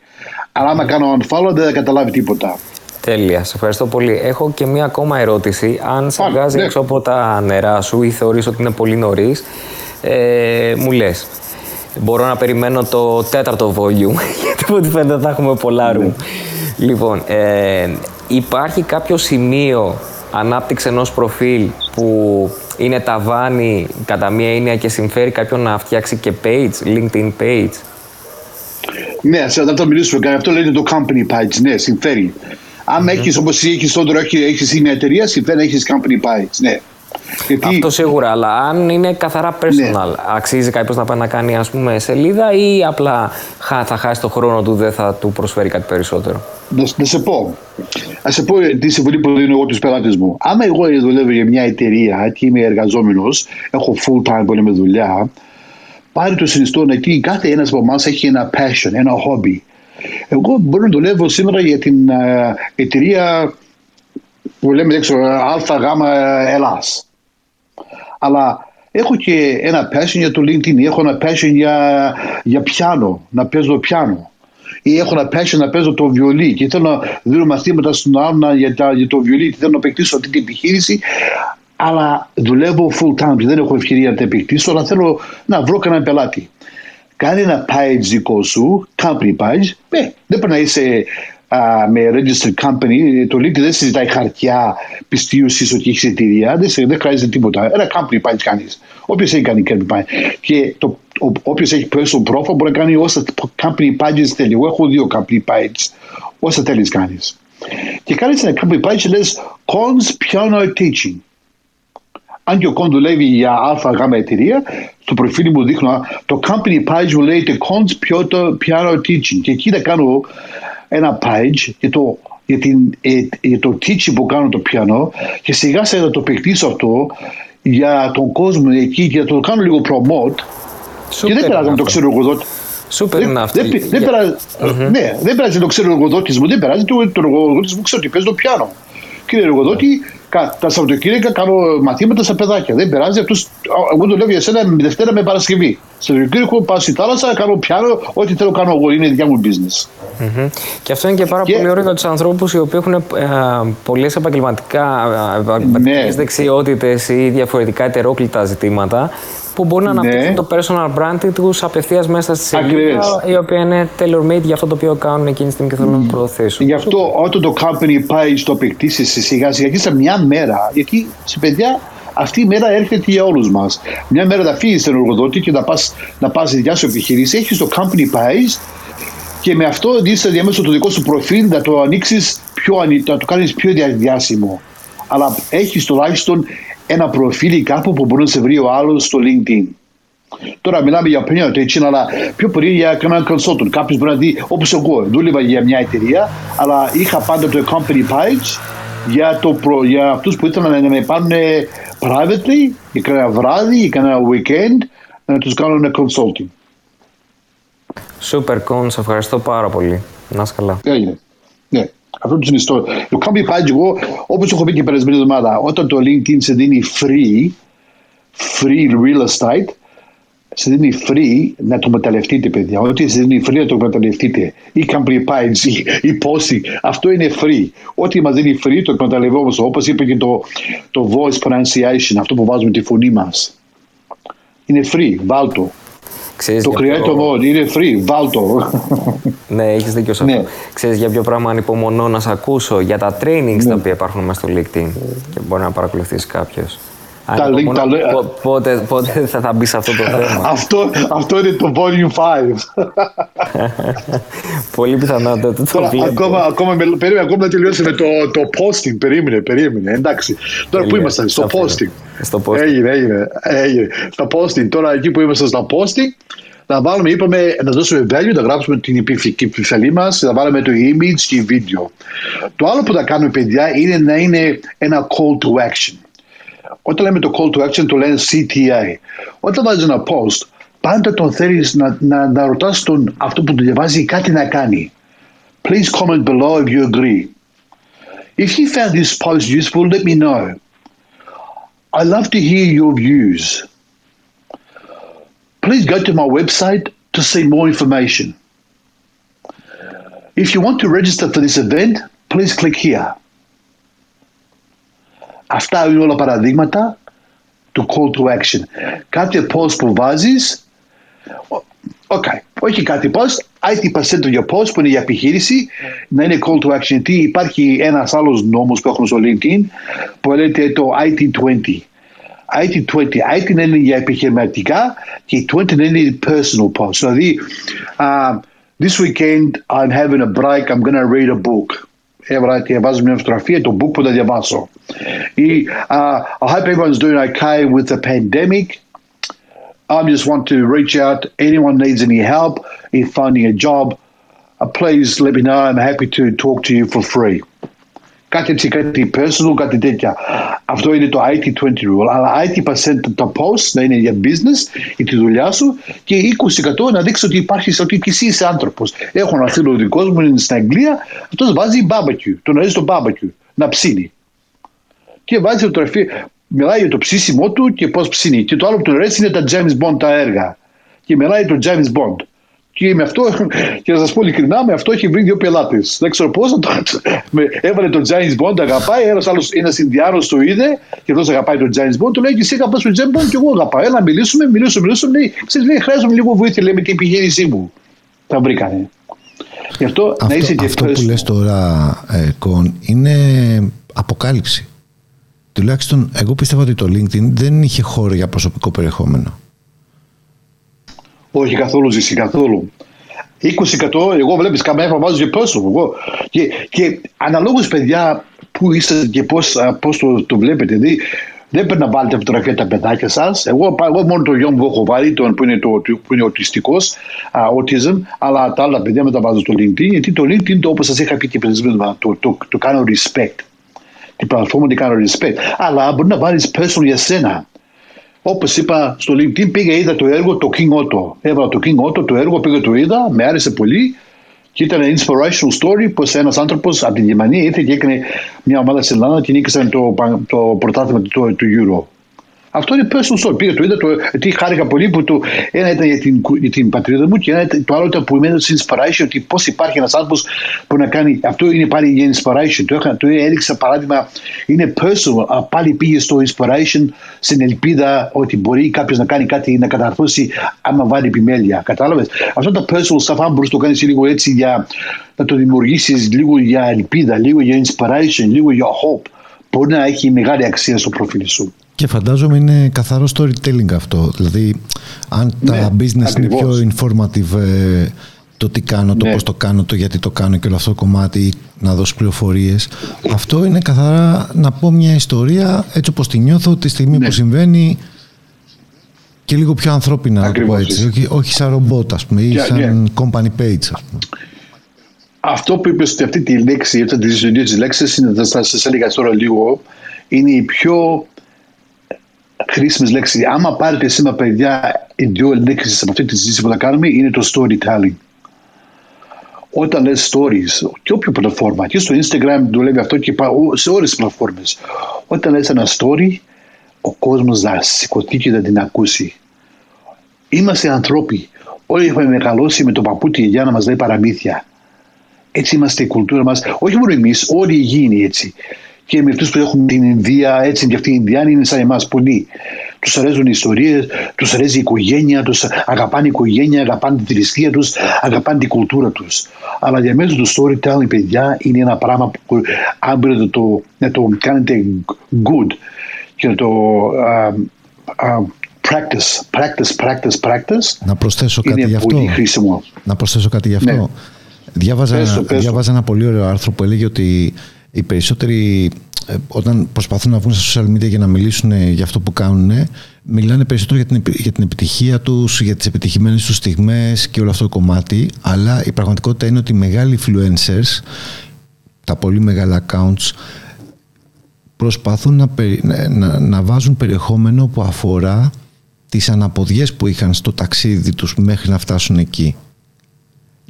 Αλλά άμα κάνω unfollow δεν θα καταλάβει τίποτα. Τέλεια, σε ευχαριστώ πολύ. Έχω και μία ακόμα ερώτηση. Αν σε βγάζει ναι. έξω από τα νερά σου ή θεωρείς ότι είναι πολύ νωρίς, ε, μου λες. Μπορώ να περιμένω το τέταρτο volume, γιατί από ό,τι φαίνεται θα έχουμε πολλά room. Λοιπόν, ε, υπάρχει κάποιο σημείο ανάπτυξης ενός προφίλ που είναι ταβάνι κατά μία έννοια και συμφέρει κάποιον να φτιάξει και page, LinkedIn page; Ναι, σε αυτό μιλήσουμε. Αυτό λέγεται το company page. Ναι, συμφέρει. Αν mm-hmm. έχεις όπως έχεις τώρα, έχεις μια εταιρεία, συμφέρει να έχεις company page. Ναι. Γιατί... Αυτό σίγουρα, αλλά αν είναι καθαρά personal, ναι. αξίζει κάποιος να πάει να κάνει ας πούμε, σελίδα ή απλά θα χάσει το χρόνο του, δεν θα του προσφέρει κάτι περισσότερο; Να, να σε πω. Να σε πω τη συμβουλή που δίνω εγώ τους πελάτες μου. Άμα εγώ δουλεύω για μια εταιρεία και είμαι εργαζόμενος, έχω full time που με δουλειά, πάρει το συνιστό ότι κάθε ένας από εμάς έχει ένα passion, ένα hobby. Εγώ μπορώ να δουλεύω σήμερα για την uh, εταιρεία που λέμε έξω ΑΓ Ελλάς. Αλλά έχω και ένα passion για το LinkedIn, έχω ένα passion για, για πιάνο, να παίζω πιάνο. Ή έχω ένα passion να παίζω το βιολί και θέλω να δίνω μαθήματα στον άλλο για, για το βιολί και θέλω να επεκτήσω αυτή την επιχείρηση. Αλλά δουλεύω full time, δεν έχω ευκαιρία να τα επεκτήσω, αλλά θέλω να βρω κανέναν πελάτη. Κάνει ένα page δικό σου, company page, ε, δεν πρέπει να είσαι με registered company, το LinkedIn δεν συζητάει χαρτιά πιστίωση ότι έχει εταιρεία, δεν, δεν χρειάζεται τίποτα. Ένα company page κάνεις. Όποιος έχει κάνει company page. Και το, όποιος έχει personal profile μπορεί να κάνει όσα company pages θέλει. Εγώ έχω δύο company pages. Όσα θέλεις κάνεις. Και κάνεις ένα company page και λες cons piano teaching. Αν και ο κον δουλεύει για ΑΓ εταιρεία, στο προφίλ μου δείχνω το company page μου λέει το cons piano teaching. Και εκεί θα κάνω ένα page για το, για, την, ε, για το teaching που κάνω το πιανό και σιγά σιγά θα το παιχτήσω αυτό για τον κόσμο εκεί και θα το κάνω λίγο promote Super και δεν πειράζει να το ξέρω εγώ Σούπερ είναι αυτό. Δεν, δεν, πειράζει, mm-hmm. ναι, δεν πειράζει να το ξέρω ο εργοδότη μου, δεν πειράζει το, το εργοδότη μου ξέρω ότι παίζει το πιάνο. Κύριε εργοδότη, τα Σαββατοκύριακα κάνω μαθήματα στα παιδάκια. Δεν πειράζει. Αυτούς, εγώ το λέω για σένα με Δευτέρα με Παρασκευή. Σαββατοκύριακο πάω στη θάλασσα, κάνω πιάνω, ό,τι θέλω κάνω εγώ. Είναι δικιά μου business. Mm-hmm. Και αυτό είναι και πάρα και... πολύ ωραίο για τους ανθρώπους οι οποίοι έχουν ε, πολλές επαγγελματικά ναι. δεξιότητες ή διαφορετικά ετερόκλητα ζητήματα που μπορεί να ναι. αναπτύξουν το personal brand τους απευθείας μέσα στη σελίδα, η οποία είναι tailor-made για αυτό το οποίο κάνουν εκείνη τη στιγμή και θέλουν mm. να προωθήσουν. Γι' αυτό όταν το company πάει στο απεκτήσει σιγά σιγά και σε μια μέρα, γιατί σε παιδιά αυτή η μέρα έρχεται για όλους μας. Μια μέρα θα φύγει στον εργοδότη και να πας να πας στη δικιά σου επιχείρηση, έχεις το company page και με αυτό είσαι διαμέσου το δικό σου προφίλ να το ανοίξεις πιο, να το κάνεις πιο διάσημο. Αλλά έχεις τουλάχιστον ένα προφίλ κάπου που μπορεί να σε βρει ο άλλος στο LinkedIn. Τώρα μιλάμε για έτσι, αλλά πιο πολύ για κανένα consultant. Κάποιος μπορεί να δει, όπως εγώ, δούλευα για μια εταιρεία, αλλά είχα πάντα το company page για, το προ, για αυτούς που ήθελαν να με πάνε privately, για κανένα βράδυ, για κανένα weekend, να τους κάνουν consulting. Super Con, σε ευχαριστώ πάρα πολύ. Να είσαι καλά. Έγινε. Ναι. Αυτό είναι ιστορία. Το company page, εγώ, όπως έχω πει και περασμένη εβδομάδα, όταν το LinkedIn σε δίνει free, free real estate, σε δίνει free να το μεταλλευτείτε, παιδιά. Ό,τι σε δίνει free να το μεταλλευτείτε. Ή company page, ή, ή posting. Αυτό είναι free. Ό,τι μας δίνει free το εκμεταλλευόμαστε. Όπως είπε και το, το voice pronunciation, αυτό που βάζουμε τη φωνή μας. Είναι free. Βάλτο. Ξέρεις το create ποιο... mode είναι free, βάλτο. ναι, έχεις δίκιο σε αυτό. Ναι. Ξέρεις για ποιο πράγμα ανυπομονώ να σε ακούσω, για τα trainings ναι. τα οποία υπάρχουν μέσα στο LinkedIn και μπορεί να παρακολουθήσει κάποιος. Τα link, τα Πότε, πότε θα, θα μπει σε αυτό το θέμα; αυτό, αυτό είναι το volume 5. Πολύ πιθανό το, το Τώρα, ακόμα, ακόμα, περίμενε, ακόμα να τελειώσουμε το, το posting. Περίμενε, περίμενε. Εντάξει. Τώρα που ήμασταν, στο posting. Στο posting. Έγινε, έγινε, έγινε. Στο posting. Τώρα εκεί που ήμασταν στο posting, να βάλουμε, είπαμε, να δώσουμε value, να γράψουμε την επιφυλή μας, να βάλουμε το image και βίντεο. Το άλλο που θα κάνουμε, παιδιά, είναι να είναι ένα call to action. Όταν λέμε το call to action το λένε CTA. Όταν βάζει ένα post, πάντα τον θέλει να, να, να ρωτάς τον αυτό που το διαβάζει κάτι να κάνει. Please comment below if you agree. If you found this post useful, let me know. I love to hear your views. Please go to my website to see more information. If you want to register for this event, please click here. Αυτά είναι όλα παραδείγματα του call to action. Κάποια post που βάζεις, okay, όχι κάτι post, 80% για post που είναι για επιχείρηση, να είναι call to action. Γιατί υπάρχει ένας άλλος νόμος που έχουμε στο LinkedIn που λέγεται το IT20. IT20. IT είναι για επιχειρηματικά και 20 είναι personal post. Δηλαδή, uh, this weekend I'm having a break, I'm going to read a book. Έβρα και βάζω μια φωτογραφία το book που θα διαβάσω. Ή, uh, I hope everyone's doing okay with the pandemic. I just want to reach out. Anyone needs any help in finding a job, uh, please let me know. I'm happy to talk to you for free. Κάτι έτσι, κάτι personal, κάτι τέτοια. Αυτό είναι το IT20 rule. Αλλά IT% το post να είναι για business ή τη δουλειά σου και 20% να δείξει ότι υπάρχεις ότι και εσύ είσαι άνθρωπος. Έχω ένα φίλο δικός μου είναι στην Αγγλία, αυτός βάζει barbecue. Τον αρέσει το barbecue, να ψήνει. Και βάζει φωτογραφία, μιλάει για το ψήσιμό του και πώς ψήνει. Και το άλλο που τον αρέσει είναι τα James Bond τα έργα. Και μιλάει το James Bond. Και με αυτό, και να σας πω ειλικρινά, με αυτό έχει βρει δύο πελάτες. Δεν ξέρω πώς. Έβαλε τον James Bond, αγαπάει. Ένας άλλος, ένα Ινδιάνο το είδε και αυτός αγαπάει τον James Bond. Του λέει και εσύ αγαπάς τον James Bond και εγώ αγαπάω. Έλα, μιλήσουμε, μιλήσουμε, μιλήσουμε. Λέει, ξέρεις, λέει, χρειάζομαι λίγο βοήθεια, λέει, με την επιχείρησή μου. Τα βρήκανε. Γι' αυτό, αυτό να είσαι και Αυτό που λες τώρα, ε, Κον, είναι αποκάλυψη. Τουλάχιστον εγώ πίστευα ότι το LinkedIn δεν είχε χώρο για προσωπικό περιεχόμενο. Όχι καθόλου ζήσει, καθόλου. 20% εγώ βλέπεις καμιά φορά βάζω και πρόσωπο. Εγώ. Και, και αναλόγως παιδιά που είστε και πώς, πώς το, το βλέπετε. Δηλαδή, δεν πρέπει να βάλετε φωτογραφία τα παιδάκια σας. Εγώ, εγώ μόνο το γιο μου έχω βάλει, τον που είναι, το, που είναι οτιστικό, autism, αλλά τα άλλα παιδιά τα βάζω στο LinkedIn, γιατί το LinkedIn, το, όπως σας είχα πει και πριν, το, το, το, το κάνω respect. Την πλατφόρμα την κάνω respect. Αλλά μπορεί να βάλεις personal για σένα. Όπως είπα στο LinkedIn, πήγα είδα το έργο το King Otto. Έβαλα το King Otto, το έργο πήγα το είδα, με άρεσε πολύ και ήταν inspirational story πως ένας άνθρωπος από την Γερμανία ήρθε και έκανε μια ομάδα στην Ελλάδα και νίκησαν το, το πρωτάθλημα του, του Euro. Αυτό είναι personal story. Πήγα το είδα, το, τι χάρηκα πολύ που το ένα ήταν για την, για την πατρίδα μου και ένα, το άλλο ήταν που μένω στην inspiration ότι πώς υπάρχει ένας άνθρωπος που να κάνει. Αυτό είναι πάλι για inspiration. Το, είχα, το έδειξα παράδειγμα, είναι personal. Πάλι πήγε στο inspiration στην ελπίδα ότι μπορεί κάποιος να κάνει κάτι να καταρθώσει άμα βάλει επιμέλεια. Κατάλαβες; Αυτό το personal stuff, αν μπορείς να το κάνεις λίγο έτσι για να το δημιουργήσεις λίγο για ελπίδα, λίγο για inspiration, λίγο για hope, μπορεί να έχει μεγάλη αξία στο προφίλ σου. Και φαντάζομαι είναι καθαρό storytelling αυτό. Δηλαδή, αν τα ναι, business είναι πιο informative, ε, το τι κάνω, το ναι. πώς το κάνω, το γιατί το κάνω και όλο αυτό το κομμάτι, να δώσω πληροφορίες. Αυτό είναι καθαρά να πω μια ιστορία έτσι όπως τη νιώθω τη στιγμή ναι. που συμβαίνει και λίγο πιο ανθρώπινα, Ακριβώς, έτσι. Όχι, όχι σαν ρομπότ, ας πούμε, ή σαν company page, ας πούμε. Αυτό που είπες αυτή τη λέξη, αυτή τη δύο λέξεις, θα σας έλεγα τώρα λίγο, είναι η πιο χρήσιμε λέξει. Άμα πάρετε σήμερα, παιδιά, οι δύο λέξει από αυτή τη συζήτηση που θα κάνουμε είναι το storytelling. Όταν λες stories, και όποια πλατφόρμα, και στο Instagram δουλεύει αυτό και σε όλες τις πλατφόρμες. Όταν λες ένα story, ο κόσμος θα σηκωθεί και θα την ακούσει. Είμαστε ανθρώποι. Όλοι έχουμε μεγαλώσει με το παππούτι για να μας λέει παραμύθια. Έτσι είμαστε η κουλτούρα μας. Όχι μόνο εμείς, όλοι οι γίνοι έτσι και με αυτού που έχουν την Ινδία, έτσι και αυτοί οι Ινδιάνοι είναι σαν εμάς πολύ. Τους αρέσουν οι ιστορίες, τους αρέσει η οικογένεια, τους αγαπάνε η οικογένεια, αγαπάνε τη θρησκεία τους, αγαπάνε την κουλτούρα τους. Αλλά διαμέσου του storytelling, παιδιά, είναι ένα πράγμα που αν μπορείτε να το, να το κάνετε good και να το uh, uh, practice, practice, practice, practice. Να προσθέσω κάτι είναι γι' αυτό. Πολύ χρήσιμο. Να προσθέσω κάτι γι' αυτό. Ναι. Διάβαζα, πέσω, πέσω. διάβαζα ένα πολύ ωραίο άρθρο που έλεγε ότι οι περισσότεροι ε, όταν προσπαθούν να βγουν στα social media για να μιλήσουν για αυτό που κάνουν μιλάνε περισσότερο για την, για την επιτυχία τους, για τις επιτυχημένες τους στιγμές και όλο αυτό το κομμάτι αλλά η πραγματικότητα είναι ότι οι μεγάλοι influencers τα πολύ μεγάλα accounts προσπαθούν να, να, να βάζουν περιεχόμενο που αφορά τις αναποδιές που είχαν στο ταξίδι τους μέχρι να φτάσουν εκεί.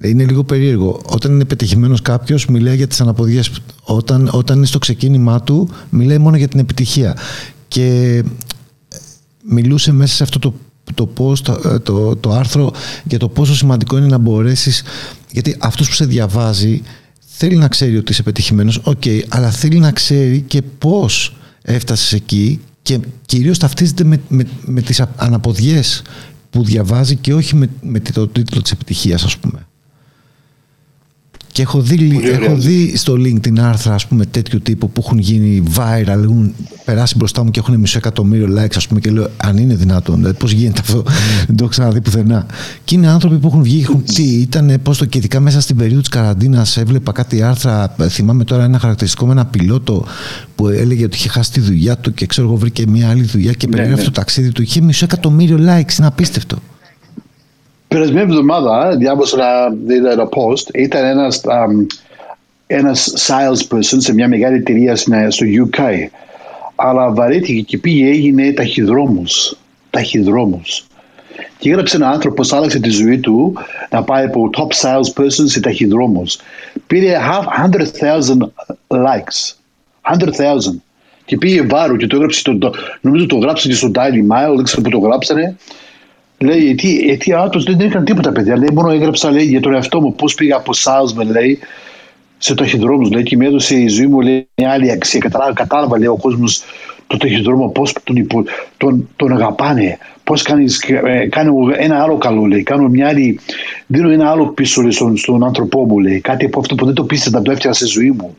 Είναι λίγο περίεργο. Όταν είναι πετυχημένος κάποιος, μιλάει για τις αναποδιές. Όταν, όταν είναι στο ξεκίνημά του, μιλάει μόνο για την επιτυχία. Και μιλούσε μέσα σε αυτό το, το, το, το, το άρθρο για το πόσο σημαντικό είναι να μπορέσεις. Γιατί αυτός που σε διαβάζει θέλει να ξέρει ότι είσαι πετυχημένος, OK, okay, αλλά θέλει να ξέρει και πώς έφτασες εκεί και κυρίως ταυτίζεται με, με, με τις αναποδιές που διαβάζει και όχι με, με το τίτλο της επιτυχίας ας πούμε. Και έχω δει, έχω δει στο LinkedIn άρθρα ας πούμε, τέτοιου τύπου που έχουν γίνει viral, έχουν περάσει μπροστά μου και έχουν μισό εκατομμύριο likes ας πούμε, και λέω αν είναι δυνατόν, δηλαδή, πώς γίνεται αυτό, δεν το έχω ξαναδεί πουθενά. Και είναι άνθρωποι που έχουν βγει, έχουν τι, ήταν πώς το και ειδικά μέσα στην περίοδο της καραντίνας έβλεπα κάτι άρθρα, θυμάμαι τώρα ένα χαρακτηριστικό με ένα πιλότο που έλεγε ότι είχε χάσει τη δουλειά του και ξέρω εγώ βρήκε μια άλλη δουλειά και ναι, περιγράφει ναι. το ταξίδι του, είχε μισό εκατομμύριο likes, είναι απίστευτο. Περασμένη εβδομάδα διάβασα ένα, ένα post, ήταν ένας, um, ένας salesperson σε μια μεγάλη εταιρεία στο UK αλλά βαρέθηκε και πήγε έγινε ταχυδρόμους, ταχυδρόμους. Και έγραψε ένα άνθρωπο που άλλαξε τη ζωή του να πάει από top salesperson σε ταχυδρόμους. Πήρε 100,000 likes. 100,000. Και πήγε βάρο και το έγραψε, το, νομίζω το γράψε και στο Daily Mail, δεν ξέρω που το γράψανε. Λέει, γιατί, γιατί άτος δεν έκανε τίποτα, παιδιά. Λέει, μόνο έγραψα λέει, για τον εαυτό μου πώς πήγα από salesman, λέει, σε ταχυδρόμους. Λέει, και με έδωσε η ζωή μου λέει, μια άλλη αξία. Κατάλαβα, κατάλαβα λέει, ο κόσμος το ταχυδρόμο, πώς τον, υπο, τον, τον αγαπάνε. Πώς κάνεις ε, κάνω ένα άλλο καλό, λέει. Κάνω μια άλλη, δίνω ένα άλλο πίσω λέει, στον, στον άνθρωπό μου, λέει. Κάτι από αυτό που δεν το πίστευα, το έφτιαξα στη ζωή μου.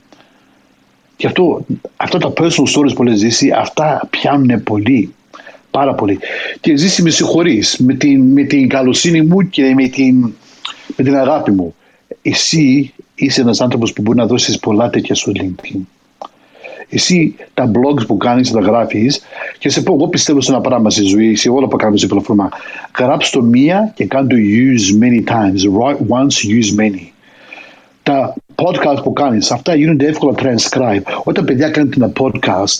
Και αυτό, αυτά τα personal stories που λέει ζήσει, αυτά πιάνουν πολύ πάρα πολύ. Και ζήσει με συγχωρείς με την, με την καλοσύνη μου και με την, με την αγάπη μου. Εσύ είσαι ένας άνθρωπος που μπορεί να δώσεις πολλά τέτοια στο LinkedIn. Εσύ τα blogs που κάνεις, τα γράφεις και σε πω, εγώ πιστεύω σε ένα πράγμα στη ζωή, σε όλα που κάνουμε σε πλατφόρμα. Γράψτε το μία και κάνε το use many times. Write once, use many. Τα podcast που κάνεις, αυτά γίνονται εύκολα transcribe. Όταν παιδιά κάνετε ένα podcast,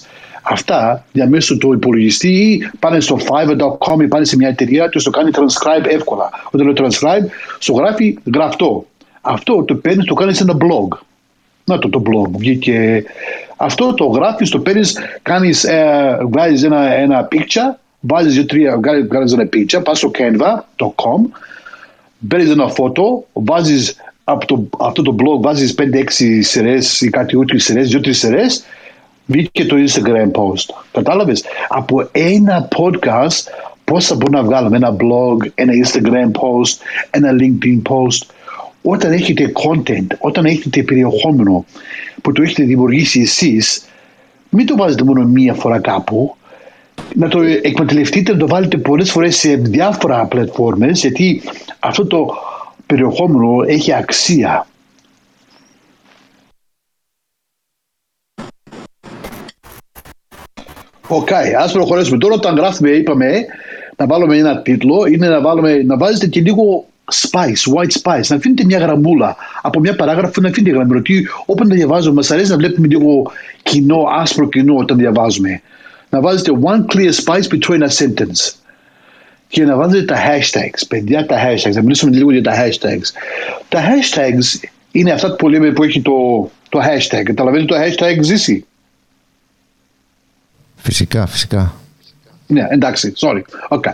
Αυτά διαμέσου του υπολογιστή ή πάνε στο fiverr.com ή πάνε σε μια εταιρεία και το κάνει transcribe εύκολα. Όταν λέω transcribe, στο γράφει γραφτό. Αυτό το παίρνεις, το κάνεις σε ένα blog. Να το το blog βγήκε. Αυτό το γράφεις, το παίρνεις, κάνεις, ε, βγάζεις ένα, ένα picture, βάζεις δύο-τρία, βγάζει ένα picture, πας στο canva.com, παίρνεις ένα φώτο, βάζεις από το, αυτό το blog, βάζεις 5-6 σειρές ή κάτι ούτε σειρές, δύο-τρει σειρές Βγήκε το Instagram post. Κατάλαβες; Από ένα podcast πώς θα μπορούμε να βγάλουμε; Ένα blog, ένα Instagram post, ένα LinkedIn post. Όταν έχετε content, όταν έχετε περιεχόμενο που το έχετε δημιουργήσει εσείς, μην το βάζετε μόνο μία φορά κάπου. Να το εκμεταλλευτείτε, να το βάλετε πολλές φορές σε διάφορα πλατφόρμες, γιατί αυτό το περιεχόμενο έχει αξία. OK, okay, ας προχωρήσουμε. Τώρα όταν γράφουμε, είπαμε, να βάλουμε ένα τίτλο, είναι να, βάλουμε, να βάζετε και λίγο spice, white spice, να αφήνετε μια γραμμούλα από μια παράγραφο, να αφήνετε γραμμή. Γιατί όταν τα διαβάζουμε, μας αρέσει να βλέπουμε λίγο κενό, άσπρο κενό όταν διαβάζουμε. Να βάζετε one clear spice between a sentence. Και να βάζετε τα hashtags. Παιδιά, τα hashtags. Θα μιλήσουμε λίγο για τα hashtags. Τα hashtags είναι αυτά που λέμε που έχει το, το hashtag. Καταλαβαίνετε το hashtag ζήσει. Φυσικά, φυσικά. Ναι, εντάξει, sorry. Okay.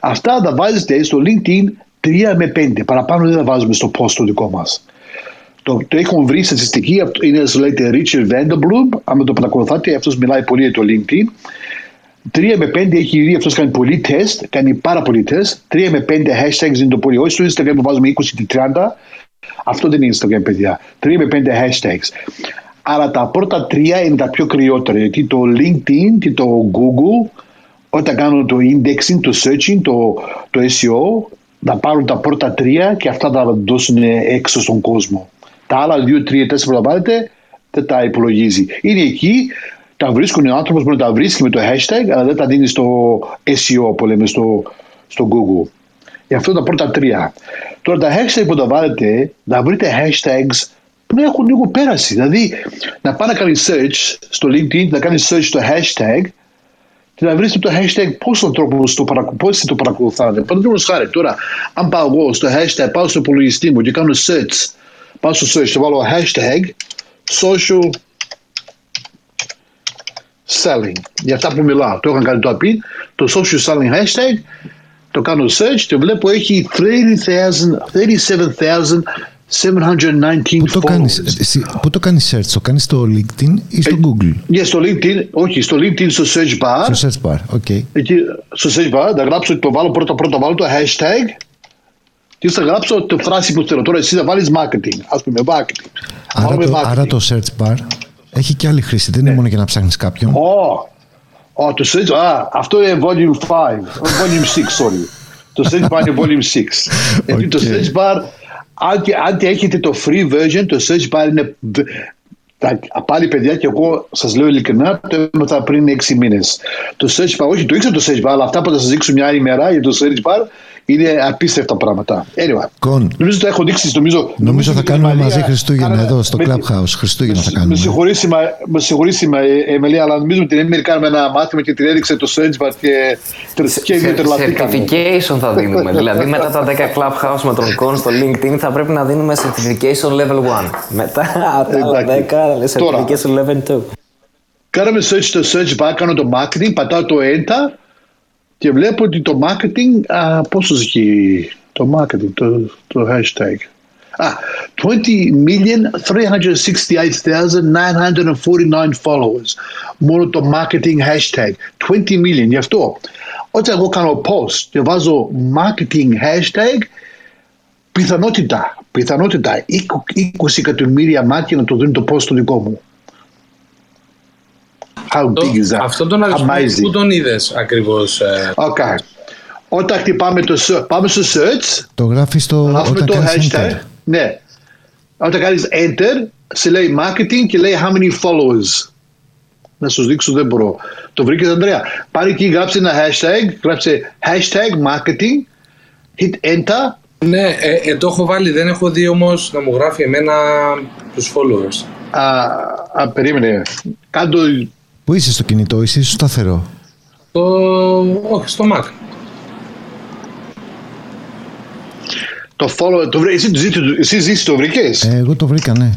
Αυτά τα βάζετε στο LinkedIn 3 με 5. Παραπάνω δεν τα βάζουμε στο post το δικό μας. Το, το έχουμε βρει στατιστική, είναι ένα λέγεται Richard Vanderblum. Αν το παρακολουθάτε, αυτός μιλάει πολύ για το LinkedIn. 3 με 5 έχει δει αυτός κάνει πολύ τεστ, κάνει πάρα πολύ τεστ. 3 με 5 hashtags είναι το πολύ. Όχι στο Instagram που βάζουμε 20 και 30. Αυτό δεν είναι Instagram, παιδιά. 3 με 5 hashtags. Αλλά τα πρώτα τρία είναι τα πιο κρυότερα. Γιατί το LinkedIn και το Google, όταν κάνουν το indexing, το searching, το, το SEO, θα πάρουν τα πρώτα τρία και αυτά θα δώσουν έξω στον κόσμο. Τα άλλα δύο, τρία, τέσσερα που θα πάρετε δεν τα υπολογίζει. Είναι εκεί, τα βρίσκουν ο άνθρωπος μπορεί να τα βρίσκει με το hashtag, αλλά δεν τα δίνει στο SEO που λέμε στο, στο Google. Γι' αυτό τα πρώτα τρία. Τώρα τα hashtag που τα βάλετε, να βρείτε hashtags που έχουν λίγο πέραση. Δηλαδή να πάει να κάνεις search στο LinkedIn, να κάνεις search στο hashtag και να βρεις το hashtag πόσο τρόπο το, παρακολου... πώς το παρακολουθάτε. Παραδείγματο χάρη, τώρα, αν πάω εγώ στο hashtag, πάω στο υπολογιστή μου και κάνω search, πάω στο search και βάλω hashtag social selling. Για αυτά που μιλάω. Το είχαν κάνει το API, το social selling hashtag, το κάνω search και βλέπω έχει 37,000 719 Πού το, κάνεις, πού το κάνεις search, το κάνεις στο LinkedIn ή στο ε, Google; Ναι, στο LinkedIn, όχι, στο LinkedIn στο search bar. Στο search bar, ok. Εκεί, στο search bar, θα γράψω, το βάλω πρώτα πρώτα, βάλω το hashtag και θα γράψω τη φράση που θέλω. Τώρα εσύ θα βάλεις marketing. Α πούμε, marketing. Άρα το, άρα το search bar έχει και άλλη χρήση. Δεν είναι ναι. μόνο για να ψάχνεις κάποιον. Oh, oh, το search, ah, αυτό είναι volume 5. volume 6, sorry. το search bar είναι volume 6. Γιατί το search bar, αν και, αν και έχετε το free version, το search bar είναι πάλι παιδιά και εγώ σας λέω ειλικρινά το έμαθα πριν 6 μήνες. Το search bar, όχι το ήξερα το search bar, αλλά αυτά που θα σας δείξω μια άλλη μέρα για το search bar είναι απίστευτα πράγματα. Anyway, Κον. Νομίζω ότι έχω δείξει. Νομίζω, νομίζω θα κάνουμε μαζί Χριστούγεννα εδώ στο Clubhouse. Χριστούγεννα θα κάνουμε. Με συγχωρήσει, Εμελία, αλλά νομίζω ότι την Έμιλ κάνουμε ένα μάθημα και την έδειξε το Search Bar και δύο τερλατήκαμε. Certification θα δίνουμε. δηλαδή μετά τα 10 Clubhouse με τον Κον στο LinkedIn θα πρέπει να δίνουμε Certification Level 1. Μετά τα 10 Certification Level 2. Κάναμε search το search bar, κάνω το marketing, πατάω το enter και βλέπω ότι το marketing, α, πόσο έχει το marketing, το, το hashtag. Α, 20,368,949 followers. Μόνο το marketing hashtag. 20 million. Γι' αυτό, όταν εγώ κάνω post και βάζω marketing hashtag, πιθανότητα, πιθανότητα 20 εκατομμύρια μάτια να το δουν το post το δικό μου. How big is that? Αυτό τον αριθμό που τον είδες ακριβώς. Ε; Okay. Όταν χτυπάμε το πάμε στο search. Το γράφεις στο όταν το hashtag. Enter. Ναι. Όταν κάνεις enter, σε λέει marketing και λέει how many followers. Να σου δείξω δεν μπορώ. Το βρήκες Ανδρέα; Πάρε εκεί, γράψε ένα hashtag, γράψε hashtag marketing, hit enter. Ναι, ε, ε, το έχω βάλει, δεν έχω δει όμως να μου γράφει εμένα τους followers. Α, α περίμενε. Κάντο Πού είσαι στο κινητό, είσαι στο σταθερό; Το... Όχι, στο Mac. Το follow, το βρει, εσύ, εσύ ζήσεις το βρήκες; Ε, εγώ το βρήκα, ναι.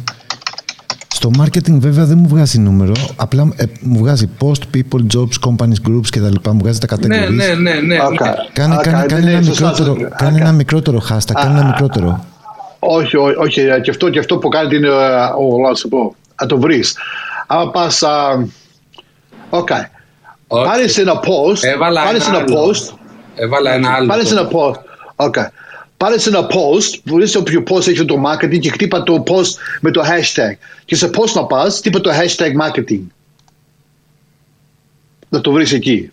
Στο marketing βέβαια δεν μου βγάζει νούμερο, απλά ε, μου βγάζει post, people, jobs, companies, groups και τα λοιπά, μου βγάζει τα categories. Ναι, ναι, ναι. ναι. Okay. Κάνε, okay. κάνε, κάνε, ένα, μικρότερο, okay. κάνε ένα μικρότερο hashtag, κάνε ένα μικρότερο. Όχι, όχι, όχι, και αυτό, και αυτό που κάνετε είναι, ο, να σου πω, να το βρεις. Άμα πας, Okay. okay. Πάρε ένα post. Έβαλα πάρε ένα, ένα post. Έβαλα ένα άλλο. Πάρε ένα post. Okay. Πάρε ένα post, βρεις όποιο post έχει το marketing και χτύπα το post με το hashtag. Και σε post να πας, χτύπα το hashtag marketing. Να το βρεις εκεί.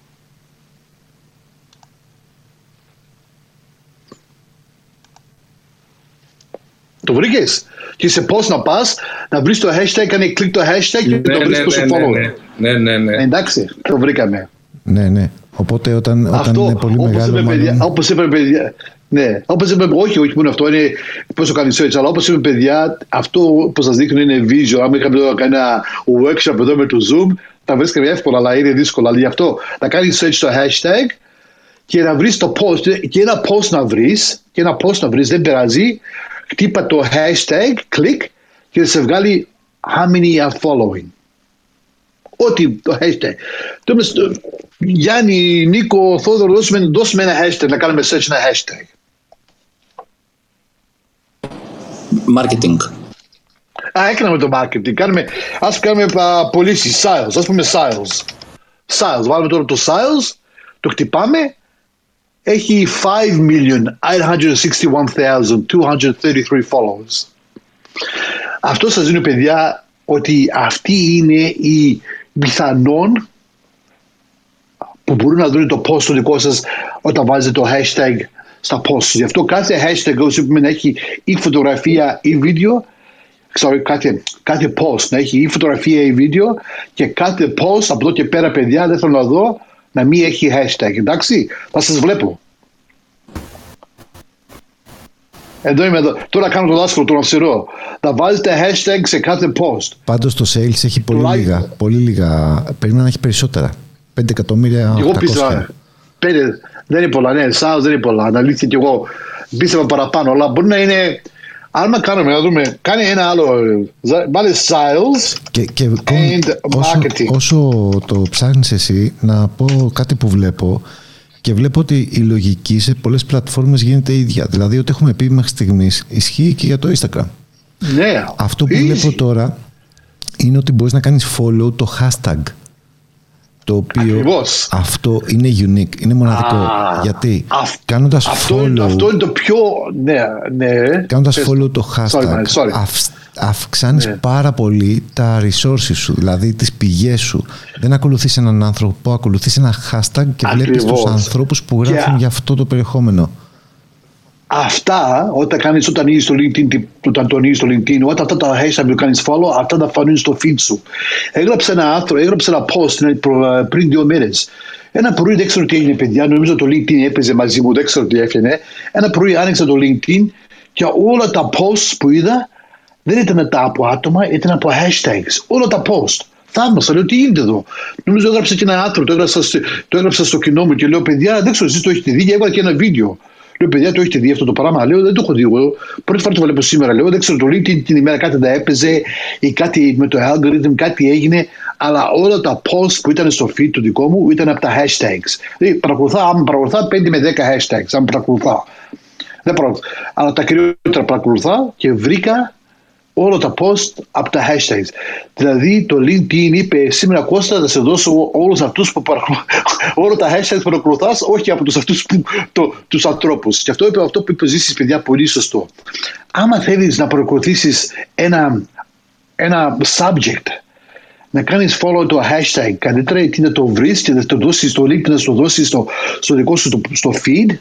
Το βρήκες; Και σε πώ να πας, να βρεις το hashtag, κάνει κλικ το hashtag και το βρεις στο follow. Ναι, ναι, ναι. Εντάξει, το βρήκαμε. Ναι, ναι. Οπότε όταν, όταν αυτό, είναι πολύ όπως μεγάλο. Είπε, μάλλον... Όπως είπε, παιδιά, ναι, όπως είπε, όχι, όχι μόνο αυτό, είναι πόσο κάνεις search, αλλά όπως είπε, παιδιά, αυτό που σας δείχνω είναι visual. Αν είχαμε εδώ κάνει ένα workshop εδώ με το Zoom, θα βρίσκαμε εύκολα, αλλά είναι δύσκολο. Αλλά γι' αυτό θα κάνεις search το hashtag και να βρεις το post, και ένα post να βρεις, και ένα post να βρεις, δεν πειράζει, χτύπα το hashtag, κλικ και θα σε βγάλει how many are following. Ό,τι το hashtag. Το Γιάννη, Νίκο, Θόδωρο, δώσουμε, δώσουμε ένα hashtag, να κάνουμε search ένα hashtag. Marketing. Α, έκαναμε το marketing. Κάνουμε, ας κάνουμε uh, πωλήσει, sales. Ας πούμε sales. Sales. Βάλουμε τώρα το sales, το χτυπάμε έχει 5.861,233 followers. Αυτό σας δίνει παιδιά ότι αυτή είναι η πιθανόν που μπορούν να δουν το post το δικό σας όταν βάζετε το hashtag στα posts. Γι' αυτό κάθε hashtag όσο να έχει ή φωτογραφία ή βίντεο sorry, κάθε, κάθε post να έχει ή φωτογραφία ή βίντεο και κάθε post από εδώ και πέρα παιδιά δεν θέλω να δω να μην έχει hashtag. Εντάξει, θα σας βλέπω. Εδώ είμαι εδώ. Τώρα κάνω το δάσκαλο, τον αυστηρό. Θα βάζετε hashtag σε κάθε post. Πάντως το sales έχει πολύ λίγα. Πολύ λίγα. Πρέπει να έχει περισσότερα. 5 εκατομμύρια. Εγώ πίστευα. Πέντε. Δεν είναι πολλά. Ναι, sales δεν είναι πολλά. Αναλύθηκε κι εγώ. Πίστευα παραπάνω. Αλλά μπορεί να είναι. Αν κάνουμε, να δούμε, κάνει ένα άλλο. Βάλε sales και, και and όσο, marketing. Όσο το ψάχνεις εσύ, να πω κάτι που βλέπω. Και βλέπω ότι η λογική σε πολλές πλατφόρμες γίνεται ίδια. Δηλαδή, ό,τι έχουμε πει μέχρι στιγμής ισχύει και για το Instagram. Ναι. Αυτό που βλέπω τώρα είναι ότι μπορείς να κάνεις follow το hashtag. Το οποίο Ακριβώς. αυτό είναι unique, είναι μοναδικό. Α, Γιατί αυ- κάνοντας αυτό, follow, είναι, αυτό είναι το πιο. Ναι, ναι. κάνοντας Πες follow το Sorry, hashtag, man, sorry. αυ- αυξάνεις Ναι. πάρα πολύ τα resources σου, δηλαδή τις πηγές σου. Δεν ακολουθείς έναν άνθρωπο, ακολουθείς ένα hashtag και βλέπεις τους Ακριβώς. ανθρώπους που Και- γράφουν για αυτό το περιεχόμενο. Αυτά όταν κάνεις όταν ανοίγεις το LinkedIn, τι- όταν το ανοίγεις το LinkedIn, όταν αυτά τα hashtag που κάνεις follow, αυτά τα φανούν στο feed σου. Έγραψε ένα άρθρο, έγραψε ένα post ναι, προ- πριν δύο μέρες. Ένα πρωί δεν ξέρω τι έγινε παιδιά, νομίζω το LinkedIn έπαιζε μαζί μου, δεν ξέρω τι έφυγε. Ένα πρωί άνοιξα το LinkedIn και όλα τα posts που είδα δεν ήταν τα από άτομα, ήταν από hashtags. Όλα τα post. Θαύμασα, λέω τι γίνεται εδώ; Νομίζω έγραψα και ένα άρθρο, το έγραψα, στο- το έγραψα στο κοινό μου και λέω παιδιά, δεν ξέρω, εσείς το έχετε δει και έβαλα και ένα βίντεο. Λέω παιδιά, το έχετε δει αυτό το πράγμα. Λέω δεν το έχω δει εγώ. Πρώτη φορά το βλέπω σήμερα. Λέω δεν ξέρω, το LinkedIn την ημέρα κάτι τα έπαιζε ή κάτι με το algorithm, κάτι έγινε. Αλλά όλα τα posts που ήταν στο feed του δικό μου ήταν από τα hashtags. Δηλαδή παρακολουθά, άμα παρακολουθά 5 με 10 hashtags, αν παρακολουθά. Δεν παρακολουθά. Αλλά τα κυριότερα παρακολουθά και βρήκα όλα τα post από τα hashtags. Δηλαδή το LinkedIn είπε σήμερα Κώστα θα σε δώσω όλους αυτούς που παρακολου... όλα τα hashtags που παρακολουθάς όχι από τους αυτούς που, το, τους ανθρώπους. Και αυτό, είπε, αυτό που είπε ζήσεις παιδιά πολύ σωστό. Άμα θέλεις να παρακολουθήσεις ένα, ένα subject να κάνεις follow το hashtag καλύτερα γιατί να το βρεις και να το δώσεις στο LinkedIn να το δώσεις στο, στο δικό σου στο, στο feed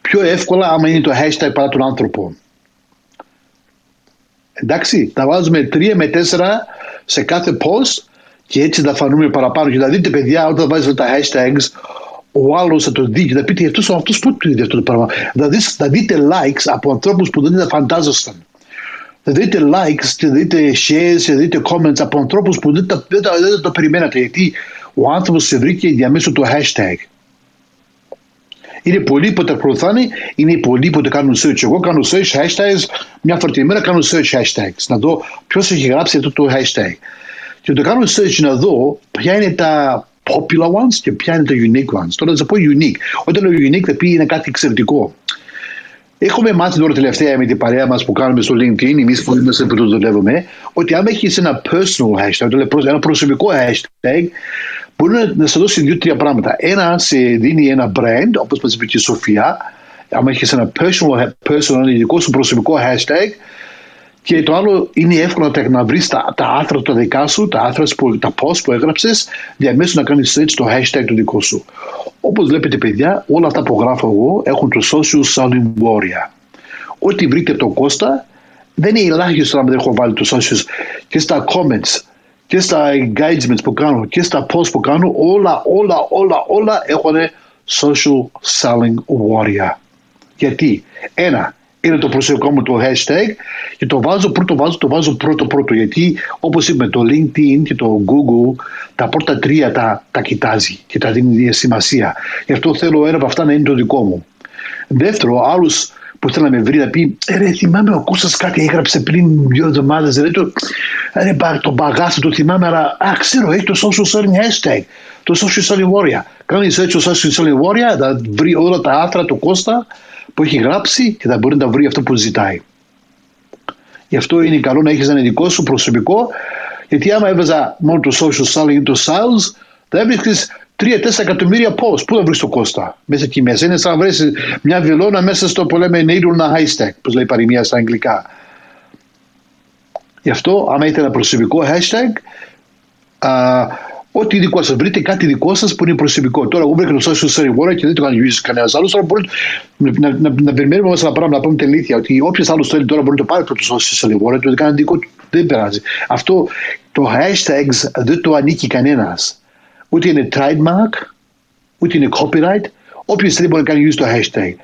πιο εύκολα άμα είναι το hashtag παρά τον άνθρωπο. Εντάξει, τα βάζουμε τρία με τέσσερα σε κάθε post και έτσι θα φανούμε παραπάνω. Και θα δείτε, παιδιά, όταν βάζετε τα hashtags, ο άλλος θα το δει και θα πείτε αυτός ο αυτός πού το είδε αυτό το πράγμα. Θα, δεις, θα δείτε likes από ανθρώπους που δεν τα φαντάζονταν. Θα δείτε likes, θα δείτε shares, θα δείτε comments από ανθρώπους που δεν, τα, δεν, τα, δεν το περιμένατε. Γιατί ο άνθρωπος σε βρήκε διαμέσου του hashtag. Είναι πολλοί που τα ακολουθάνε, είναι πολλοί που τα κάνουν search. Εγώ κάνω search hashtags, μια φορά την ημέρα κάνω search hashtags. Να δω ποιος έχει γράψει αυτό το hashtag. Και το κάνω search να δω ποια είναι τα popular ones και ποια είναι τα unique ones. Τώρα θα σας πω unique. Όταν λέω unique θα πει είναι κάτι εξαιρετικό. Έχουμε μάθει τώρα τελευταία με την παρέα μας που κάνουμε στο LinkedIn, εμείς που είμαστε που το δουλεύουμε, ότι αν έχεις ένα personal hashtag, δηλαδή ένα προσωπικό hashtag, μπορεί να, να σε δώσει δύο-τρία πράγματα. Ένα, σε δίνει ένα brand, όπως μας είπε και η Σοφία, αν έχεις ένα personal, personal, ένα δικό σου προσωπικό hashtag, και το άλλο είναι εύκολο να, να βρεις τα, τα άρθρα τα δικά σου, τα άρθρα που, τα post που έγραψες, διαμέσου να κάνεις search το hashtag του δικό σου. Όπως βλέπετε, παιδιά, όλα αυτά που γράφω εγώ έχουν το social selling warrior. Ό,τι βρείτε το Κώστα, δεν είναι ελάχιστο να δεν έχω βάλει το socials και στα comments και στα engagements που κάνω και στα posts που κάνω, όλα, όλα, όλα, όλα έχουν social selling warrior. Γιατί, ένα, είναι το προσωπικό μου το hashtag και το βάζω πρώτο, βάζω, το βάζω πρώτο πρώτο γιατί όπως είπαμε το LinkedIn και το Google τα πρώτα τρία τα, τα κοιτάζει και τα δίνει σημασία. Γι' αυτό θέλω ένα από αυτά να είναι το δικό μου. Δεύτερο, άλλους που θέλει να με βρει να πει «Ε, ρε θυμάμαι ο Κώστας κάτι έγραψε πριν δύο εβδομάδες ρε, το, ρε, το μπαγάσι το θυμάμαι αλλά α, ξέρω έχει το social selling hashtag το social selling warrior κάνεις έτσι το social selling warrior θα βρει όλα τα άθρα του Κώστα που έχει γράψει και θα μπορεί να βρει αυτό που ζητάει. Γι' αυτό είναι καλό να έχεις ένα δικό σου προσωπικό γιατί άμα έβαζα μόνο το social selling ή το sales θα έβρισκες 3-4 εκατομμύρια post. Πού θα βρεις το Κώστα; Μέσα εκεί μέσα. Είναι σαν να βρεις μια βιλόνα μέσα στο που λέμε needle na haystack, που λέει παροιμία στα αγγλικά. Γι' αυτό, άμα έχετε ένα προσωπικό hashtag, α, ό,τι δικό σας βρείτε, κάτι δικό σας που είναι προσωπικό. Τώρα, εγώ βρήκα το social selling warrior και δεν το κάνω user κανένας άλλος. Τώρα μπορεί να, να, να, να περιμένουμε μέσα ένα πράγμα, να πούμε την αλήθεια, ότι όποιος άλλος θέλει τώρα μπορεί να το πάρει το social selling warrior, το κάνει δικό του. Δεν πειράζει. Αυτό το hashtags δεν το ανήκει κανένας ούτε είναι trademark, ούτε είναι copyright. Όποιος θέλει μπορεί να κάνει use το hashtag.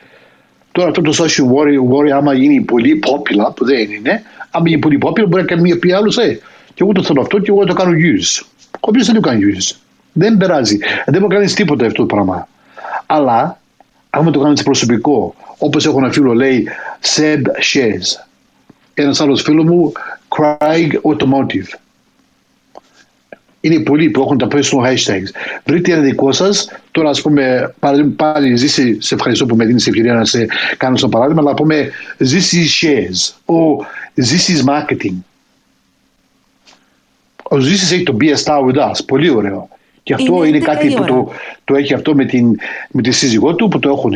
Τώρα αυτό το social warrior, warrior άμα γίνει πολύ popular, που δεν είναι, άμα γίνει πολύ popular μπορεί να κάνει μια πει άλλος, ε, και εγώ το θέλω αυτό και εγώ το κάνω use. Όποιος δεν το κάνει use. Δεν περάζει. Δεν μπορεί να κάνεις τίποτα αυτό το πράγμα. Αλλά, άμα το κάνεις προσωπικό, όπως έχω ένα φίλο λέει, Seb Shares. Ένας άλλος φίλος μου, Craig Automotive είναι πολλοί που έχουν τα personal hashtags. Βρείτε ένα δικό σας. Τώρα, ας πούμε, πάλι ζήσει, σε ευχαριστώ που με δίνεις ευκαιρία να σε κάνω στο παράδειγμα, αλλά πούμε ζήσει shares, ο ζήσει marketing. Ο ζήσει έχει το Be a Star with Us. Πολύ ωραίο. Και αυτό Είναι είναι, 11 κάτι η που ώρα. το, το έχει αυτό με, την, με τη σύζυγό του που το έχουν.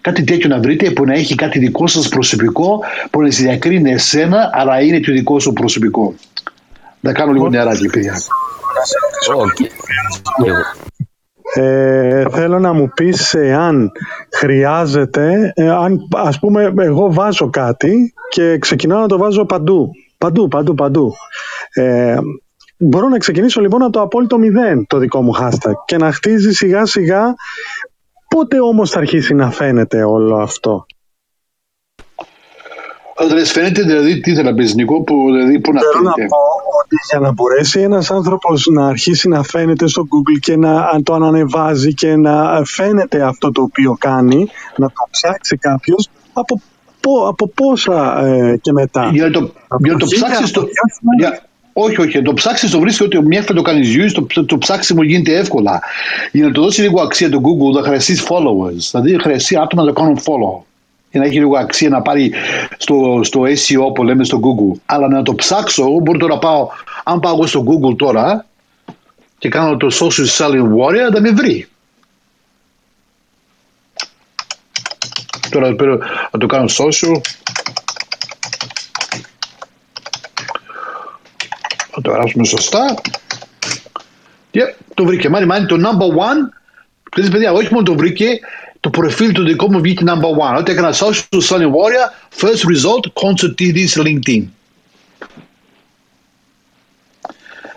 Κάτι τέτοιο να βρείτε που να έχει κάτι δικό σας προσωπικό που να σε διακρίνει εσένα αλλά είναι το δικός σου προσωπικό. Να κάνω λίγο νεράκι παιδιά. Οκ. Και εγώ. Ε, θέλω να μου πεις εάν χρειάζεται, ε, αν ας πούμε εγώ βάζω κάτι και ξεκινάω να το βάζω παντού, παντού, παντού, παντού. Ε, μπορώ να ξεκινήσω λοιπόν από το απόλυτο μηδέν το δικό μου hashtag και να χτίζει σιγά σιγά πότε όμως θα αρχίσει να φαίνεται όλο αυτό. Δηλαδή φαίνεται δηλαδή τι ήθελα να πεις Νίκο που, δηλαδή, που να Θέλω να φαίνεται. πω ότι για να μπορέσει ένας άνθρωπος να αρχίσει να φαίνεται στο Google και να αν το ανανεβάζει και να φαίνεται αυτό το οποίο κάνει, να το ψάξει κάποιος από, πο- από πόσα ε, και μετά. Για να το, για να το χίλια, ψάξεις το, από δυο για, όχι, όχι, το ψάξεις το βρίσκει ότι μια φορά το κάνεις use, το, το, το ψάξιμο γίνεται εύκολα. Για να το δώσει λίγο αξία το Google θα χρειαστείς followers, δηλαδή χρειαστεί άτομα να το κάνουν follow. Για να έχει λίγο αξία να πάρει στο, στο SEO που λέμε στο Google. Αλλά να το ψάξω, εγώ μπορώ τώρα να πάω, αν πάω εγώ στο Google τώρα και κάνω το social selling warrior, θα με βρει. Τώρα πέρα, να το κάνω social. Θα το γράψουμε σωστά. Και το βρήκε. Μάνι, μάνι, το number one. Ξέρεις παιδιά, όχι μόνο το βρήκε, το προφίλ του δικό μου βγήκε number one. Όταν έκανα social selling warrior, first result, concert TV σε LinkedIn.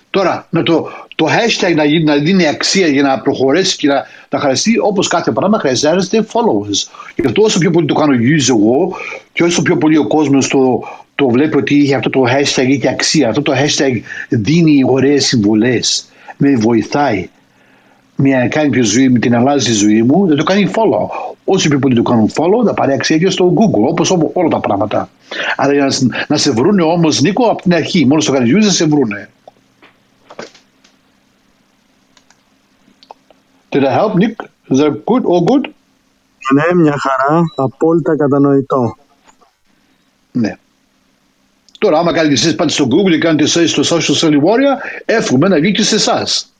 Τώρα, με το, το hashtag να, γίνει- να δίνει αξία για να προχωρήσει και να, να χρειαστεί, όπως κάθε πράγμα, χρειάζεται followers. Γι' αυτό όσο πιο πολύ το κάνω use εγώ και όσο πιο πολύ ο κόσμος το, το βλέπει ότι είχε αυτό το hashtag έχει αξία, αυτό το hashtag δίνει ωραίες συμβουλές, με βοηθάει με κάνει πιο ζωή, με την αλλάζει τη ζωή μου, δεν το κάνει follow. Όσο πιο πολύ το κάνουν follow, θα πάρει αξία και στο Google, όπως όπω όλα τα πράγματα. Αλλά για να, σε- να σε βρούνε όμως, Νίκο, από την αρχή, μόνο στο κάνεις use, θα σε βρούνε. Did I help, Nick? Is that good? All good? Ναι, μια χαρά, απόλυτα κατανοητό. Ναι. Τώρα, άμα κάνετε εσείς πάτε στο Google και κάνετε search στο Social Selling Warrior, εύχομαι να βγει και σε εσάς.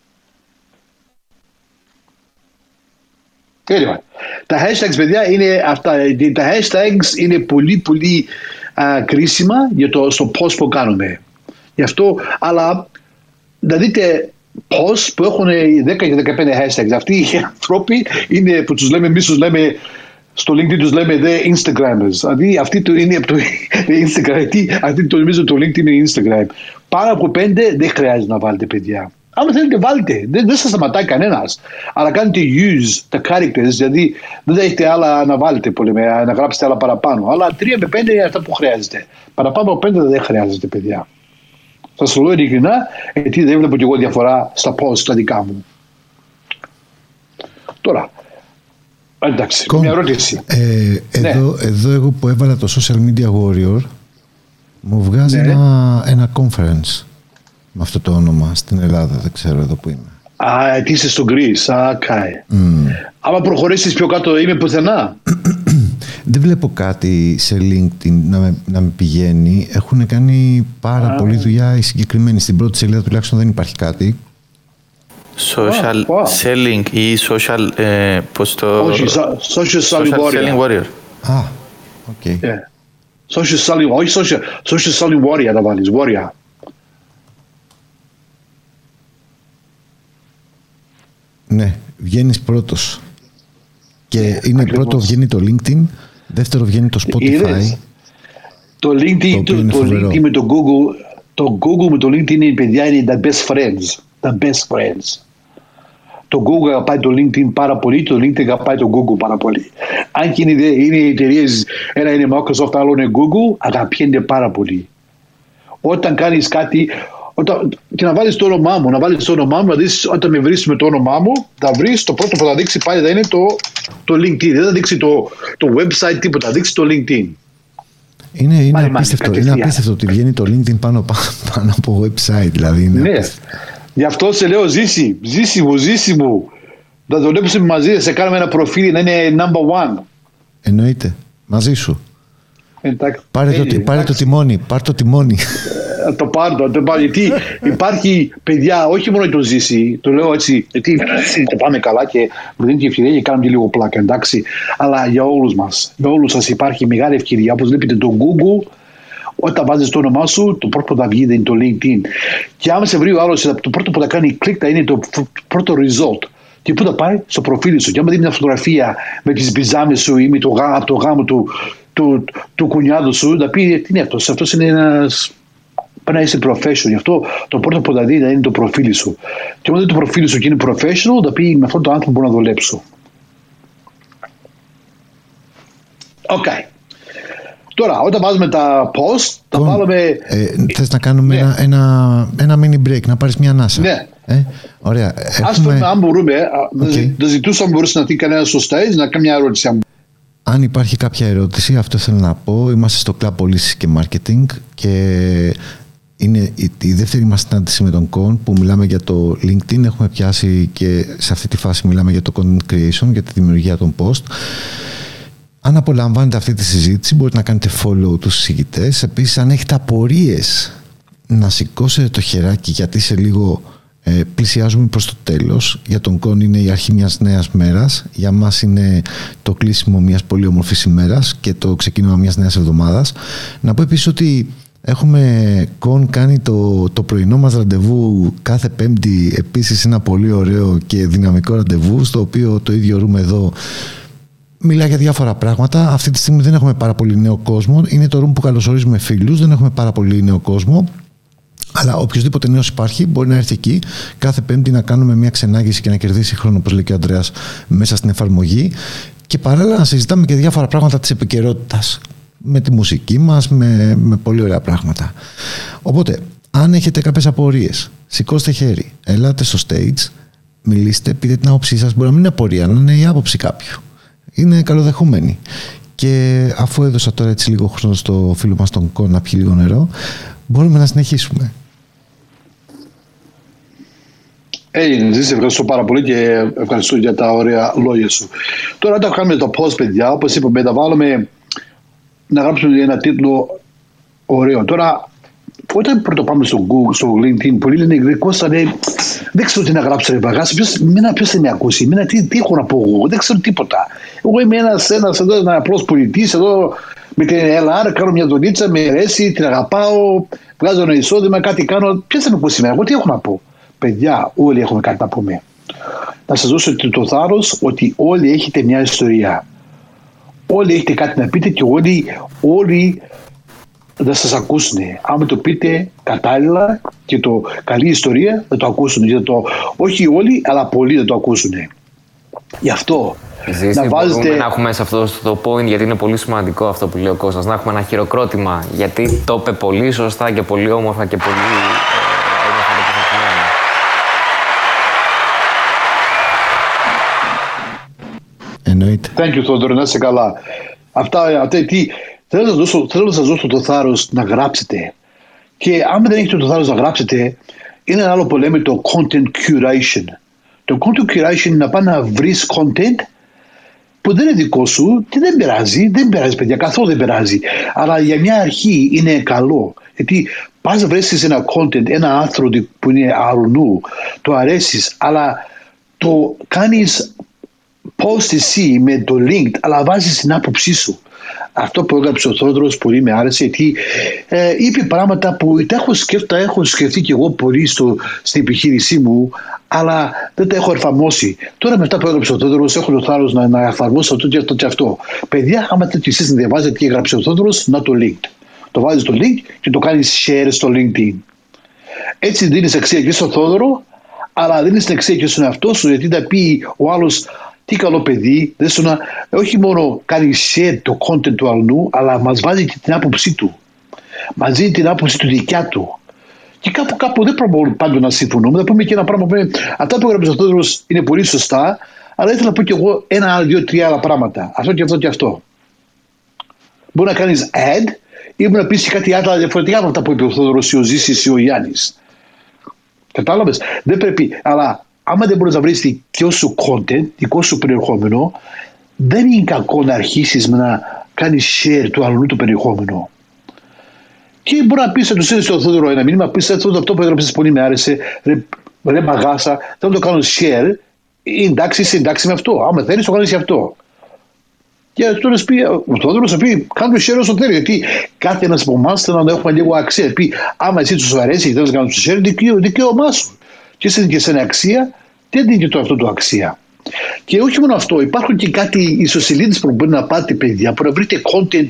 Anyway, τα hashtags, παιδιά, είναι αυτά. Τα hashtags είναι πολύ, πολύ α, κρίσιμα για το στο post που κάνουμε. Γι' αυτό, αλλά να δείτε posts που έχουν 10 και 15 hashtags. Αυτοί οι άνθρωποι είναι που τους λέμε, εμείς τους λέμε στο LinkedIn τους λέμε the Instagrammers. Δηλαδή αυτοί το είναι από το Instagram. Γιατί αυτοί το νομίζω το LinkedIn είναι Instagram. Πάνω από πέντε δεν χρειάζεται να βάλετε παιδιά. Άμα θέλετε βάλτε. Δεν, δεν σας σταματάει κανένας. Αλλά κάνετε use τα characters. Δηλαδή δεν θα έχετε άλλα να βάλετε πολύ, με- να γράψετε άλλα παραπάνω. Αλλά τρία με πέντε είναι αυτά που χρειάζεται. Παραπάνω από πέντε δεν χρειάζεται παιδιά. Θα το λέω ειλικρινά, γιατί δεν βλέπω κι εγώ διαφορά στα posts τα δικά μου. Τώρα, εντάξει, Κον, μια ερώτηση. Ε, Ναι. εδώ, εδώ εγώ που έβαλα το social media warrior μου βγάζει Ναι. ένα, ένα conference με αυτό το όνομα στην Ελλάδα. Δεν ξέρω εδώ που είμαι. Α, τι είσαι στο Greece, α, καί. Μμ. Άμα προχωρήσεις πιο κάτω, είμαι πουθενά. Δεν βλέπω κάτι σε LinkedIn να με, να με πηγαίνει. Έχουν κάνει πάρα πολλή δουλειά οι συγκεκριμένοι. Στην πρώτη σελίδα τουλάχιστον δεν υπάρχει κάτι. Social Wow, wow. selling ή social. Ε, πώς το. Όχι, so- social selling social warrior. selling warrior. Α, OK. Yeah. Social selling, όχι social, social selling warrior να βάλεις, warrior. Ναι, βγαίνεις πρώτος. Και είναι ακριβώς. πρώτο βγαίνει το LinkedIn, δεύτερο βγαίνει το Spotify. Είδες; Το LinkedIn, Το οποίο το, είναι το φοβερό. LinkedIn με το Google, το Google με το LinkedIn είναι παιδιά είναι the best friends. The best friends. Το Google αγαπάει το LinkedIn πάρα πολύ, το LinkedIn αγαπάει το Google πάρα πολύ. Αν και είναι, είναι εταιρείες, ένα είναι Microsoft, άλλο είναι Google, αγαπιένται πάρα πολύ. Όταν κάνεις κάτι, όταν, και να βάλεις το όνομά μου, να βάλεις το όνομά μου, να δεις, όταν με βρεις με το όνομά μου, θα βρεις το πρώτο που θα δείξει πάλι θα είναι το, το LinkedIn. Δεν θα δείξει το, το website, τίποτα, θα δείξει το LinkedIn. Είναι, είναι, Μάλι, μάλι, απίστευτο, είναι κατευθείαν. απίστευτο ότι βγαίνει το LinkedIn πάνω, πάνω από website. Δηλαδή είναι Ναι. απίστευτο. Γι' αυτό σε λέω ζήσει, ζήσει μου, ζήσει μου. Να δουλέψουμε μαζί, σε κάνουμε ένα προφίλ να είναι number one. Εννοείται. Μαζί σου. Εντάξει. Πάρε, το, Ε, πάρε το εντάξει. τιμόνι. Πάρε το τιμόνι. το πάρω, το πάρω. Γιατί υπάρχει παιδιά, όχι μόνο το ζήσει, το λέω έτσι, γιατί το πάμε καλά και μου δίνει την ευκαιρία και κάνουμε και λίγο πλάκα, εντάξει. Αλλά για όλους μας, για όλους σας υπάρχει μεγάλη ευκαιρία. Όπως βλέπετε το Google, όταν βάζεις το όνομά σου, το πρώτο που θα βγει είναι το LinkedIn. Και άμα σε βρει ο άλλος, το πρώτο που θα κάνει κλικ θα είναι το πρώτο result. Και πού θα πάει, στο προφίλ σου. Και άμα δεις μια φωτογραφία με τις μπιζάμες σου ή με το, γά, το γάμο του, του, του κουνιάδου σου, θα πει τι είναι αυτός. Αυτός είναι ένας. Πρέπει να είσαι professional. Γι' αυτό το πρώτο που θα δει είναι το προφίλ σου. Και όταν δει το προφίλ σου και είναι professional, θα πει με αυτόν τον άνθρωπο μπορώ να δουλέψω. OK. Okay. Τώρα, όταν βάζουμε τα post, θα Λοιπόν, βάλουμε. Ε, θες να κάνουμε Ναι. ένα, ένα, ένα mini break, να πάρεις μια ανάσα. Ναι. Ε, ωραία. Ας Έχουμε, πούμε, αν μπορούμε, α, να Οκ. ζη- να ζητούσα αν μπορούσε να δει κανένα στο stage να κάνει μια ερώτηση. Αν αν υπάρχει κάποια ερώτηση, αυτό θέλω να πω. Είμαστε στο Club Πωλήσεις και Marketing και είναι η, η δεύτερη μας συνάντηση με τον Con που μιλάμε για το LinkedIn. Έχουμε πιάσει και σε αυτή τη φάση μιλάμε για το content creation, για τη δημιουργία των post. Αν απολαμβάνετε αυτή τη συζήτηση μπορείτε να κάνετε follow τους συζητητές. Επίσης αν έχετε απορίες να σηκώσετε το χεράκι γιατί σε λίγο ε, πλησιάζουμε προς το τέλος. Για τον Κον είναι η αρχή μιας νέας μέρας. Για μας είναι το κλείσιμο μιας πολύ όμορφης ημέρας και το ξεκίνημα μιας νέας εβδομάδας. Να πω επίσης ότι έχουμε Κον κάνει το, το πρωινό μας ραντεβού κάθε πέμπτη επίσης ένα πολύ ωραίο και δυναμικό ραντεβού στο οποίο το ίδιο ρούμε εδώ Μιλάει για διάφορα πράγματα. Αυτή τη στιγμή δεν έχουμε πάρα πολύ νέο κόσμο. Είναι το room που καλωσορίζουμε φίλους. Δεν έχουμε πάρα πολύ νέο κόσμο. Αλλά οποιοδήποτε νέος υπάρχει μπορεί να έρθει εκεί κάθε Πέμπτη να κάνουμε μια ξενάγηση και να κερδίσει χρόνο, όπως λέει και ο Αντρέα, μέσα στην εφαρμογή. Και παράλληλα να συζητάμε και διάφορα πράγματα της επικαιρότητας. Με τη μουσική μας, με, με πολύ ωραία πράγματα. Οπότε, αν έχετε κάποιες απορίες, σηκώστε χέρι, ελάτε στο stage, μιλήστε, πείτε την άποψή σας. Μπορεί να μην είναι απορία, να είναι η άποψη κάποιου. Είναι καλοδεχούμενη. Και αφού έδωσα τώρα έτσι λίγο χρόνο στο φίλο μας τον Κο να πιει λίγο νερό, μπορούμε να συνεχίσουμε. Έγινε, Ζήση, ευχαριστώ πάρα πολύ και ευχαριστώ για τα ωραία λόγια σου. Τώρα, όταν κάνουμε το post, παιδιά, όπως είπαμε, θα βάλουμε να γράψουμε ένα τίτλο ωραίο. Τώρα, όταν πρώτο πάμε στο Google, στο LinkedIn, πολλοί λένε Κώστα, ναι, δεν ξέρω τι να γράψω, ρε παγάς, ποιος, μένα ποιος θα με ακούσει, μένα τι, τι έχω να πω εγώ, δεν ξέρω τίποτα. Εγώ είμαι ένας, ένας εδώ, ένας απλός πολιτής, εδώ με την LR, κάνω μια δουλίτσα, με αρέσει, την αγαπάω, βγάζω ένα εισόδημα, κάτι κάνω. Ποιος θα με ακούσει εμένα, εγώ τι έχω να πω; Παιδιά, όλοι έχουμε κάτι να πούμε. Να σας δώσω το θάρρος ότι όλοι έχετε μια ιστορία. Όλοι έχετε κάτι να πείτε και όλοι, όλοι θα σας ακούσουν. Άμα το πείτε κατάλληλα και το καλή ιστορία θα το ακούσουν. Γιατί το, όχι όλοι, αλλά πολλοί θα το ακούσουν. Γι' αυτό Ζήση, να μπορούμε βάζετε... να έχουμε σε αυτό το point, γιατί είναι πολύ σημαντικό αυτό που λέει ο Κώστας, να έχουμε ένα χειροκρότημα, γιατί το είπε πολύ σωστά και πολύ όμορφα και πολύ Εννοείται. Thank you, Θόδωρο, να είσαι καλά. Αυτά, αυτά τι, θέλω, να σας δώσω, θέλω να σας δώσω το θάρρος να γράψετε. Και άμα δεν έχετε το θάρρος να γράψετε, είναι ένα άλλο που λέμε το content curation. Το content curation είναι να πάει να βρεις content που δεν είναι δικό σου και δεν πειράζει, δεν πειράζει παιδιά, καθόλου δεν πειράζει. Αλλά για μια αρχή είναι καλό. Γιατί πας να βρει ένα content, ένα άρθρο που είναι αλλού, το αρέσεις, αλλά το κάνεις post εσύ με το link, αλλά βάζεις την άποψή σου. Αυτό που έγραψε ο Θόδωρος πολύ με άρεσε γιατί ε, είπε πράγματα που τα έχω, σκεφ, τα έχω σκεφτεί και εγώ πολύ στο, στην επιχείρησή μου αλλά δεν τα έχω εφαρμόσει. Τώρα με αυτά που έγραψε ο Θόδωρος έχω το θάρρος να, να εφαρμόσω αυτό και αυτό και αυτό. Παιδιά, άμα θέλετε εσείς να διαβάζετε τι έγραψε ο Θόδωρος, να το link. Το βάζεις το link και το κάνεις share στο LinkedIn. Έτσι δίνεις αξία και στον Θόδωρο αλλά δίνεις την αξία και στον εαυτό σου γιατί θα πει ο άλλος τι καλό παιδί, δεν σου να, όχι μόνο κάνει share το content του αλλού, αλλά μας βάζει και την άποψή του. Μας δίνει την άποψη του δικιά του. Και κάπου κάπου δεν πρέπει πάντοτε να συμφωνούμε. Θα πούμε και ένα πράγμα που είναι, αυτά που έγραψε ο Θόδωρος είναι πολύ σωστά, αλλά ήθελα να πω και εγώ ένα, δύο, τρία άλλα πράγματα. Αυτό και αυτό και αυτό. Μπορεί να κάνεις ad ή μπορεί να πεις και κάτι άλλο διαφορετικά από αυτά που είπε ο Θόδωρος ή ο Ζήσης ή ο Γιάννης. Κατάλαβες; Δεν πρέπει, αλλά άμα δεν μπορείς να βρεις δικό σου content, δικό σου περιεχόμενο, δεν είναι κακό να αρχίσεις με να κάνεις share του αλλού το περιεχόμενο. Και μπορεί να πεις, να τους στείλει στο Θόδωρο ένα μήνυμα, πεις αυτό που έγραψες πολύ με άρεσε, ρε, ρε μαγάσα, θέλω να το κάνω share. Εντάξει, είσαι εντάξει με αυτό. Άμα θέλεις, το κάνεις αυτό. Και τώρα πει, ο Θόδωρος θα πει: Κάνουμε share όσο θέλεις. Γιατί κάθε ένας από εμάς θέλει να έχουμε λίγο αξία. Πει, άμα εσύ τους αρέσει και θέλεις να κάνεις share, δικαίω, δικαίωμά σου. Και εσύ και σε αξία, τι δίνει το αυτό το αξία. Και όχι μόνο αυτό, υπάρχουν και κάτι ισοσελίδε που μπορεί να πάτε, παιδιά, που να βρείτε content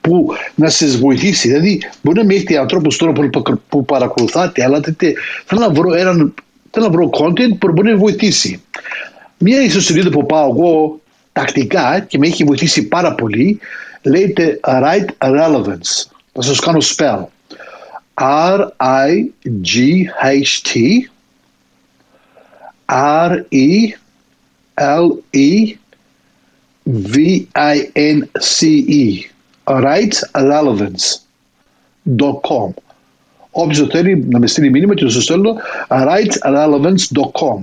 που να σας βοηθήσει. Δηλαδή, μπορεί να μην έχετε ανθρώπους τώρα που, που παρακολουθάτε, αλλά θέλετε, θέλω να βρω έναν θέλω να βρω content που μπορεί να βοηθήσει. Μία ιστοσελίδα που πάω εγώ τακτικά και με έχει βοηθήσει πάρα πολύ λέγεται Right Relevance. Θα σας κάνω spell. R-I-G-H-T R-E-L-E-V-I-N-C-E rightrelevance.com Όποιος θέλει να με στείλει μήνυμα και να σου στέλνω rightrelevance.com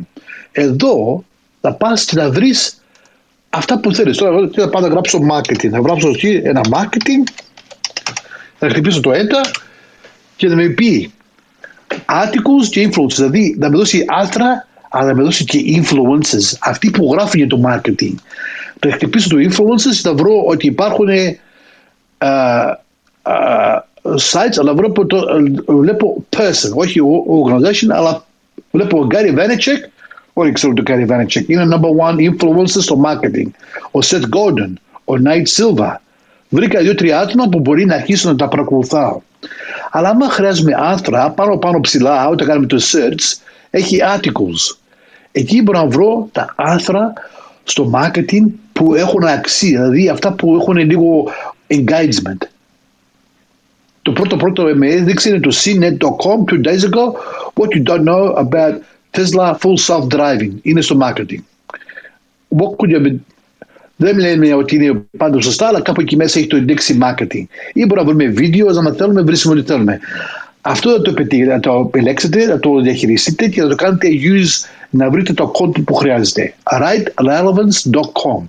Εδώ θα πας και να βρεις αυτά που θέλεις. Τώρα εγώ θα πάω να γράψω marketing. Θα γράψω εκεί ένα marketing, θα χτυπήσω το enter και θα με πει articles και influencers. Δηλαδή να με δώσει άρθρα αλλά να με δώσει και influencers. Αυτοί που γράφουν για το marketing. Θα χτυπήσω το influencers και θα βρω ότι υπάρχουν uh, uh, sites, αλλά βλέπω, το, βλέπω person, όχι organization, αλλά βλέπω Gary Vaynerchuk, όλοι ξέρουν το Gary Vaynerchuk, είναι number one influencer στο marketing. Ο Seth Godin, ο Knight Silva. Βρήκα δύο-τρία άτομα που μπορεί να αρχίσω να τα παρακολουθάω. Αλλά άμα χρειάζομαι άρθρα πάνω πάνω ψηλά, όταν κάνουμε το search, έχει articles. Εκεί μπορώ να βρω τα άρθρα στο marketing που έχουν αξία, δηλαδή αυτά που έχουν λίγο engagement. Το πρώτο πρώτο με έδειξε είναι το cnet.com two days ago what you don't know about Tesla full self-driving. Είναι στο marketing. What could you δεν λένε ότι είναι πάντα σωστά, αλλά κάπου εκεί μέσα έχει το index marketing. Ή μπορούμε να βρούμε βίντεο, να θέλουμε, βρίσκουμε ό,τι θέλουμε. Αυτό θα το, να το επιλέξετε, να το διαχειριστείτε και να το κάνετε use να βρείτε το content που χρειάζεται. rightrelevance.com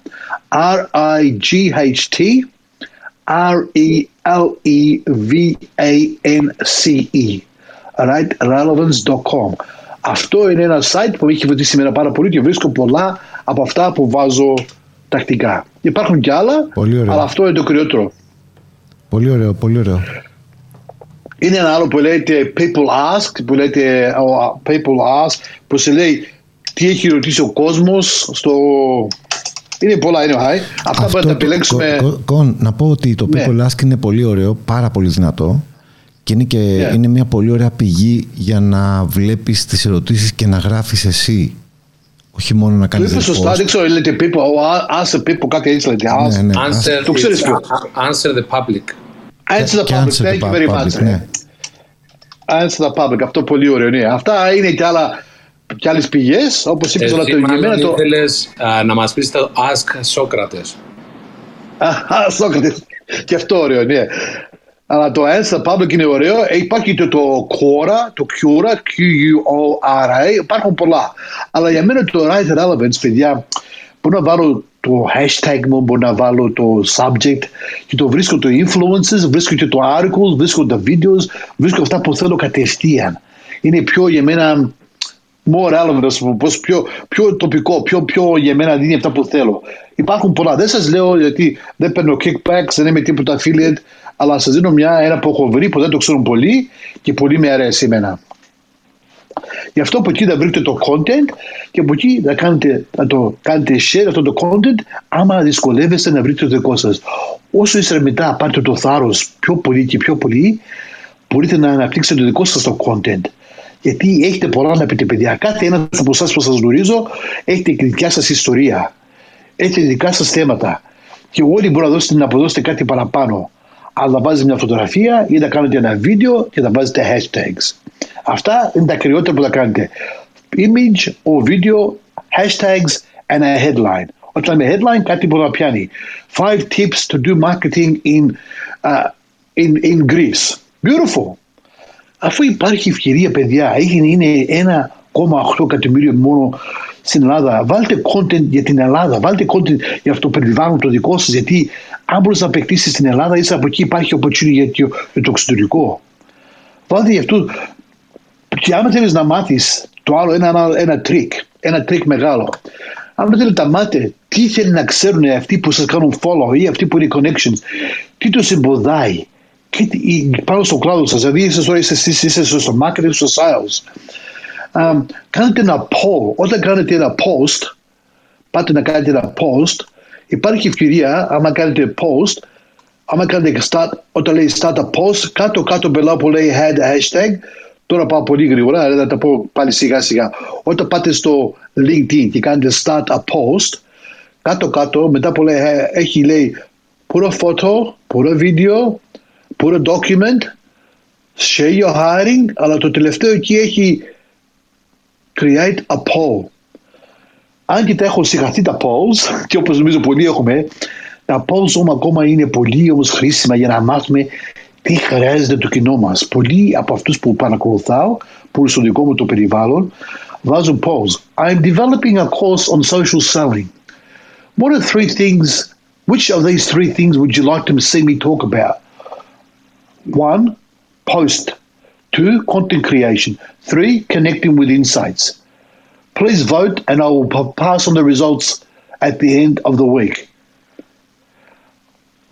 R-I-G-H-T R-E-L-E-V-A-N-C-E rightrelevance.com Αυτό είναι ένα site που έχει βοηθήσει σήμερα πάρα πολύ και βρίσκω πολλά από αυτά που βάζω τακτικά. Υπάρχουν και άλλα, αλλά αυτό είναι το κυριότερο. Πολύ ωραίο, πολύ ωραίο. Είναι ένα άλλο που λέγεται People Ask, που λέγεται People Ask, που σε λέει τι έχει ρωτήσει ο κόσμος στο... Είναι πολλά, anyway. Αυτά που να τα επιλέξουμε. Κον, να πω ότι το ναι. People Ask είναι πολύ ωραίο, πάρα πολύ δυνατό και είναι, και ναι. είναι μια πολύ ωραία πηγή για να βλέπεις τις ερωτήσεις και να γράφεις εσύ. Όχι μόνο να κάνεις Το είπε σωστά, δεν ξέρω, λέτε people, answer people, κάτι έτσι λέτε. Ναι, ναι. Answer, το ξέρεις ποιος. Answer the public. Answer the public, thank you very much. Ναι. Answer the public, αυτό πολύ ωραίο, ναι. Αυτά είναι και άλλα και άλλες πηγές, όπως είπες, αλλά το εγγυημένα το... ήθελες α, να μας πεις το Ask Socrates. Α, Σόκρατες. Και αυτό ωραίο, ναι. Αλλά το Answer Public είναι ωραίο. Υπάρχει και το Quora, το Quora, Q-U-O-R-A. Υπάρχουν πολλά. Αλλά για μένα το Right Relevance, παιδιά, μπορώ να βάλω το hashtag μου, μπορώ να βάλω το subject και το βρίσκω το influences, βρίσκω και το articles, βρίσκω τα videos, βρίσκω αυτά που θέλω κατευθείαν. Είναι πιο για μένα more relevant, πώς πιο, πιο τοπικό, πιο, πιο για μένα δίνει αυτά που θέλω. Υπάρχουν πολλά. Δεν σας λέω γιατί δεν παίρνω kickbacks, δεν είμαι τίποτα affiliate, αλλά σας δίνω μια, ένα που έχω βρει που δεν το ξέρουν πολύ και πολύ με αρέσει εμένα. Γι' αυτό από εκεί θα βρείτε το content και από εκεί θα κάνετε, θα το κάνετε share αυτό το content άμα δυσκολεύεστε να βρείτε το δικό σας. Όσο ύστερα μετά πάρετε το θάρρος πιο πολύ και πιο πολύ μπορείτε να αναπτύξετε το δικό σας το content. Γιατί έχετε πολλά να πείτε παιδιά. Κάθε ένας από εσάς που σας γνωρίζω έχετε τη δικιά σας ιστορία. Έχετε δικά σας θέματα. Και όλοι μπορείτε να, δώσετε, να αποδώσετε κάτι παραπάνω. Αλλά να βάζετε μια φωτογραφία ή να κάνετε ένα βίντεο και να βάζετε hashtags. Αυτά είναι τα κυριότερα που θα κάνετε. Image, ο βίντεο, hashtags and a headline. Όταν με headline κάτι μπορεί να πιάνει. Five tips to do marketing in, uh, in, in Greece. Beautiful. Αφού υπάρχει ευκαιρία παιδιά, είναι 1,8 εκατομμύριο μόνο στην Ελλάδα, βάλτε content για την Ελλάδα, βάλτε content για αυτό το περιβάλλον το δικό σας. Γιατί αν μπορείς να απεκτήσει στην Ελλάδα, ίσα από εκεί υπάρχει opportunity για το, για το εξωτερικό. Βάλτε γι' αυτό. Και άμα θέλεις να μάθεις το άλλο, ένα, ένα, ένα τρίκ, ένα τρίκ μεγάλο. Αν θέλετε να μάθετε τι θέλει να ξέρουν αυτοί που σας κάνουν follow ή αυτοί που είναι connections, τι τους εμποδάει, και πάνω στο κλάδο σας, δηλαδή είστε, είστε, είστε στο marketing, στο sales. Um, κάνετε ένα poll. Όταν κάνετε ένα post, πάτε να κάνετε ένα post, υπάρχει ευκαιρία, άμα κάνετε post, άμα κάνετε start, όταν λέει start a post, κάτω κάτω μπελά που λέει head hashtag, τώρα πάω πολύ γρήγορα, αλλά θα τα πω πάλι σιγά σιγά. Όταν πάτε στο LinkedIn και κάνετε start a post, κάτω κάτω, μετά που λέει, έχει λέει put a photo, put a video, put a document, share your hiring, αλλά το τελευταίο εκεί έχει create a poll. Αν και τα έχω συγχαθεί τα polls, και όπως νομίζω πολλοί έχουμε, τα polls όμως ακόμα είναι πολύ όμως χρήσιμα για να μάθουμε τι χρειάζεται το κοινό μας. Πολλοί από αυτούς που παρακολουθάω, που είναι στο δικό μου το περιβάλλον, βάζουν polls. I'm developing a course on social selling. What are three things, which of these three things would you like to see me talk about? One, post. Two, content creation. Three, connecting with insights. Please vote and I will pass on the results at the end of the week.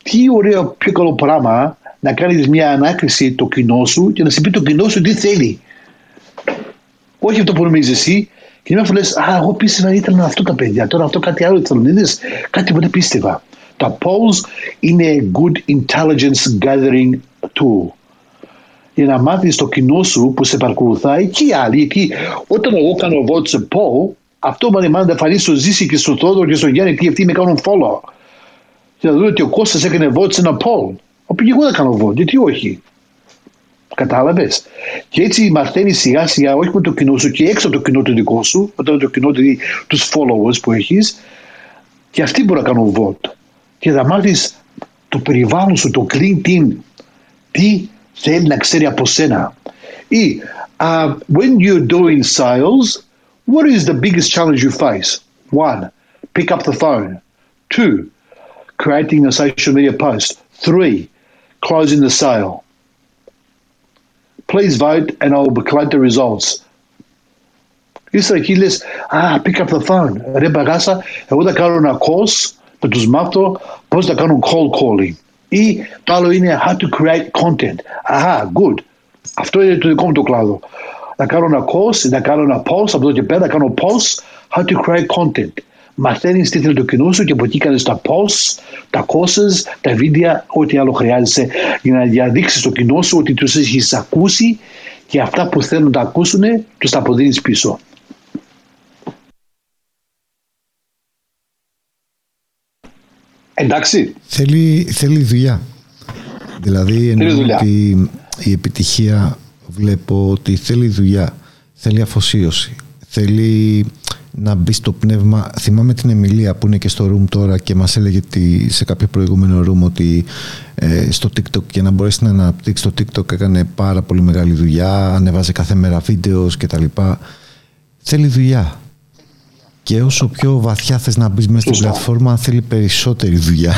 Τι ωραίο πιο καλό πράγμα να κάνεις μια ανάκριση το κοινό σου και να σου πει το κοινό σου τι θέλει. Όχι αυτό που νομίζεις εσύ. Και μια φορά λες, α, εγώ πίστευα ήθελα αυτό τα παιδιά, τώρα αυτό κάτι άλλο θέλω. Είδες, κάτι που δεν πίστευα. Τα polls είναι good intelligence gathering tool για να μάθεις το κοινό σου που σε παρακολουθάει και οι άλλοι. Γιατί όταν εγώ κάνω vote σε poll, αυτό με να φανεί στο Ζήση και στο Θόδωρο και στο Γιάννη τι αυτοί με κάνουν follow. Και να δουν ότι ο Κώστας έκανε vote σε ένα poll. Όπου και εγώ δεν κάνω vote, γιατί όχι. Κατάλαβες. Και έτσι μαθαίνεις σιγά σιγά, όχι με το κοινό σου και έξω από το κοινό του δικό σου, με το κοινό δηλαδή τους followers που έχεις, και αυτοί μπορούν να κάνουν vote. Και θα μάθεις το περιβάλλον σου, το LinkedIn, τι θέλει να ξέρει από σένα. Ή, uh, when you're doing sales, what is the biggest challenge you face? One, pick up the phone. Two, creating a social media post. Three, closing the sale. Please vote and I will collect the results. Ύστερα εκεί λες, ah, pick up the phone. Ρε μπαγάσα, εγώ θα κάνω ένα course, θα τους μάθω πώς θα κάνουν call calling. Ή το άλλο είναι how to create content. Αχα, good. Αυτό είναι το δικό μου το κλάδο. Να κάνω ένα course, να κάνω ένα post, από εδώ και πέρα να κάνω post, how to create content. Μαθαίνεις τι θέλει το κοινό σου και από εκεί κάνεις τα posts, τα courses, τα βίντεο, ό,τι άλλο χρειάζεσαι για να διαδείξεις το κοινό σου ότι τους έχεις ακούσει και αυτά που θέλουν να τα ακούσουν τους τα αποδίνεις πίσω. Εντάξει. Θέλει, θέλει δουλειά. Δηλαδή εννοώ ότι η επιτυχία βλέπω ότι θέλει δουλειά, θέλει αφοσίωση, θέλει να μπει στο πνεύμα. Θυμάμαι την Εμιλία που είναι και στο room τώρα και μας έλεγε ότι σε κάποιο προηγούμενο room ότι ε, στο TikTok για να μπορέσει να αναπτύξει το TikTok έκανε πάρα πολύ μεγάλη δουλειά, ανεβάζει κάθε μέρα βίντεος κτλ. Θέλει δουλειά. Και όσο πιο βαθιά θες να μπεις μέσα στην πλατφόρμα, θέλει περισσότερη δουλειά.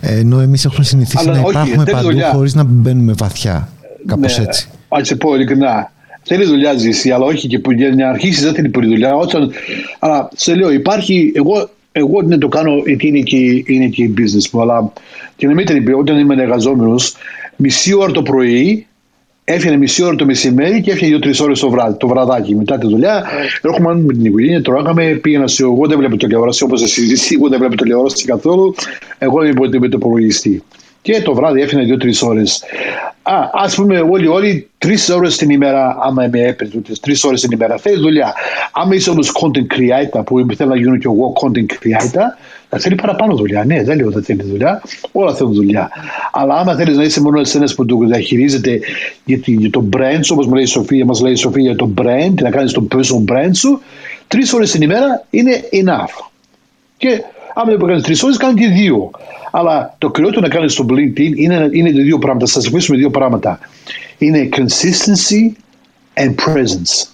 Ενώ εμείς έχουμε συνηθίσει Αλλά να όχι, υπάρχουμε παντού δουλειά. χωρίς να μπαίνουμε βαθιά. Κάπως ναι, έτσι. Αν σε πω ειλικρινά, θέλεις δουλειά ζήσει, αλλά όχι και που για να αρχίσεις δεν θέλει πολύ δουλειά. Όταν, αλλά σε λέω, υπάρχει, εγώ, εγώ δεν το κάνω γιατί είναι και, είναι και business μου, αλλά και να μην την όταν είμαι εργαζόμενος, μισή ώρα το πρωί Έφυγε μισή ώρα το μεσημέρι και έφυγε δύο-τρεις ώρες το, βράδυ, το βραδάκι μετά τη δουλειά. Έρχομαι με την οικογένεια, τρώγαμε, πήγαινα σε. Εγώ δεν βλέπω τηλεόραση όπως εσύ, εγώ δεν βλέπω τηλεόραση καθόλου. Εγώ δεν είμαι με το υπολογιστή. Και το βράδυ έφυγε δύο-τρεις ώρες. Α ας πούμε, όλοι, όλοι τρεις ώρες την ημέρα, άμα είμαι έπαιρνε, τρεις ώρες την ημέρα. Θέλει δουλειά. Άμα είσαι όμως content creator, που θέλω να γίνω και εγώ content creator, θα θέλει παραπάνω δουλειά. Ναι, δεν λέω ότι θέλει δουλειά. Όλα θέλουν δουλειά. Αλλά άμα θέλεις να είσαι μόνο ένας που το διαχειρίζεται για, για το brand σου, όπως μου λέει η Σοφία, μας λέει η Σοφία για το brand, να κάνεις το personal brand σου, τρεις ώρες την ημέρα είναι enough. Και άμα δεν κάνει τρεις ώρες, κάνει και δύο. Αλλά το κυριότερο να κάνεις στο LinkedIn είναι, είναι δύο πράγματα. Θα σας πω δύο πράγματα. Είναι consistency and presence.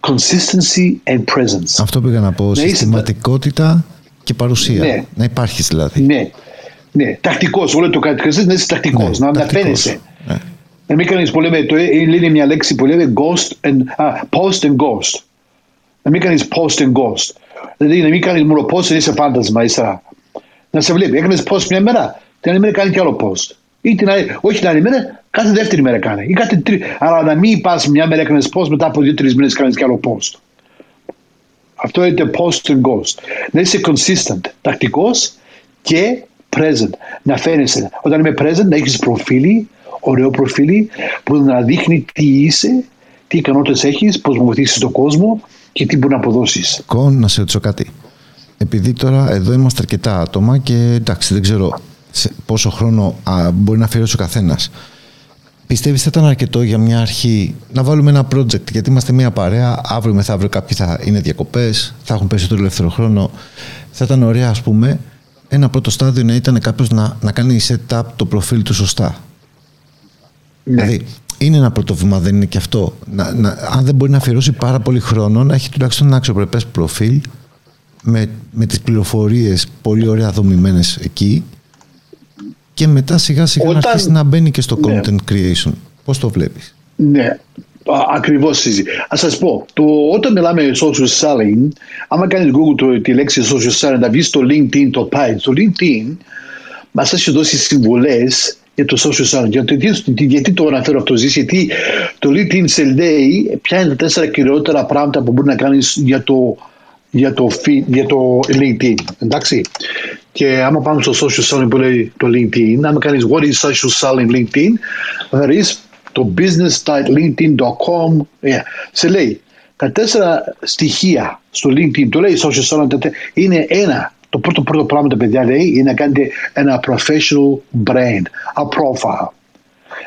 consistency and presence. Αυτό πήγα να πω. Να είσαι- Συστηματικότητα και παρουσία. Ναι. Να υπάρχεις δηλαδή. Ναι, ναι, τακτικός, όλο το κάτι, να είσαι τακτικός, Ναι, να τακτικός. αναφέρεσαι. Ναι. Να μην κάνεις που λέμε, το, ε, είναι μια λέξη που λέμε ghost and, α, post and ghost. Να μην κάνεις post and ghost. Δηλαδή να μην κάνεις μόνο post and είσαι φάντασμα ύστερα. Να σε βλέπει. Έκανες post μια μέρα, την άλλη μέρα κάνει κι άλλο post. Ή την άλλη, όχι την άλλη μέρα, κάθε δεύτερη μέρα κάνει. Ή κάθε τρί... Αλλά να μην πας μια μέρα έκανες post, μετά από δύο-τρεις μήνες κάνεις κι άλλο post. Αυτό είναι post and ghost. Να είσαι consistent, τακτικός και present. Να φαίνεσαι. Όταν είμαι present, να έχεις προφίλι, ωραίο προφίλι, που να δείχνει τι είσαι, τι ικανότητες έχεις, πώς να βοηθήσεις τον κόσμο και τι μπορεί να αποδώσεις. Κον, να σε ρωτήσω κάτι. Επειδή τώρα εδώ είμαστε αρκετά άτομα και εντάξει, δεν ξέρω σε πόσο χρόνο α, μπορεί να αφιερώσει ο καθένας. Πιστεύεις θα ήταν αρκετό για μια αρχή να βάλουμε ένα project, γιατί είμαστε μια παρέα. Αύριο μεθαύριο κάποιοι θα είναι διακοπές, θα έχουν περισσότερο ελεύθερο χρόνο. Θα ήταν ωραία, ας πούμε, ένα πρώτο στάδιο να ήταν κάποιος να, να κάνει setup το προφίλ του σωστά. Δηλαδή, είναι ένα πρώτο βήμα, δεν είναι και αυτό. Να, να, αν δεν μπορεί να αφιερώσει πάρα πολύ χρόνο, να έχει τουλάχιστον ένα αξιοπρεπές προφίλ με, με τις πληροφορίες πολύ ωραία δομημένες εκεί και μετά σιγά σιγά να Όταν- αρχίσει να μπαίνει και στο Ναι. content creation. Πώς το βλέπεις; Ναι, α- ακριβώς συζη. Ας σας πω, το, όταν μιλάμε social selling, άμα κάνεις Google το, τη λέξη social selling, να βγεις στο LinkedIn το page. Το LinkedIn μας έχει δώσει συμβουλές για το social selling. Γιατί, γιατί, γιατί το αναφέρω αυτό, Ζήση, γιατί το LinkedIn σε λέει ποια είναι τα τέσσερα κυριότερα πράγματα που μπορεί να κάνεις για το, για το, feed- για το LinkedIn. Εντάξει. Και άμα πάμε στο social selling που λέει το LinkedIn, άμα κάνεις what is social selling LinkedIn, θα δεις το business.linkedin.com yeah. σε λέει τα τέσσερα στοιχεία στο LinkedIn, το λέει social selling, τα τε- είναι ένα. Το πρώτο πρώτο πράγμα τα παιδιά λέει είναι να κάνετε ένα professional brand, a profile.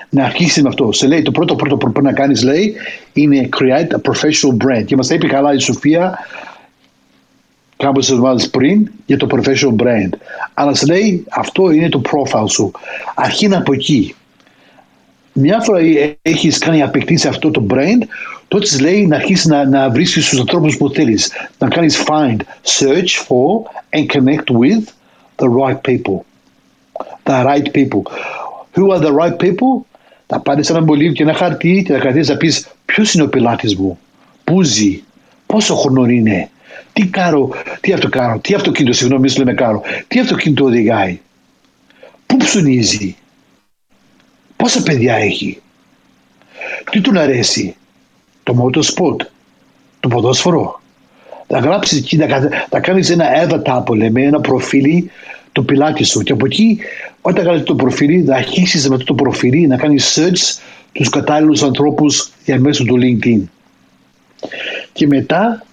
Να αρχίσει με αυτό. Σε λέει το πρώτο πρώτο που πρέπει να κάνεις λέει είναι create a professional brand. Και μας τα είπε καλά η Σοφία κάποιες εβδομάδες πριν για το professional brand. Αλλά σε λέει αυτό είναι το profile σου. Αρχίνα από εκεί. Μια φορά έχεις κάνει απεκτήσει αυτό το brand, τότε της λέει να αρχίσεις να, να βρίσκει τους ανθρώπους που θέλεις. Να κάνεις find, search for and connect with the right people. The right people. Who are the right people? Θα πάρεις ένα μολύβι και ένα χαρτί και θα καθίσει να πεις ποιος είναι ο πελάτης μου, πού ζει, πόσο χρόνο είναι, τι κάνω, τι αυτό κάνω, τι αυτοκίνητο, συγγνώμη, λέμε κάνω, τι αυτοκίνητο οδηγάει, πού ψωνίζει, πόσα παιδιά έχει, τι του αρέσει, το motorsport, το ποδόσφαιρο. Θα γράψεις εκεί, θα, θα κάνεις ένα avatar που λέμε, ένα προφίλ το πιλάτη σου. Και από εκεί, όταν κάνει το προφίλ, θα αρχίσεις με αυτό το προφίλ να κάνεις search τους κατάλληλους ανθρώπους για μέσω του LinkedIn. Και μετά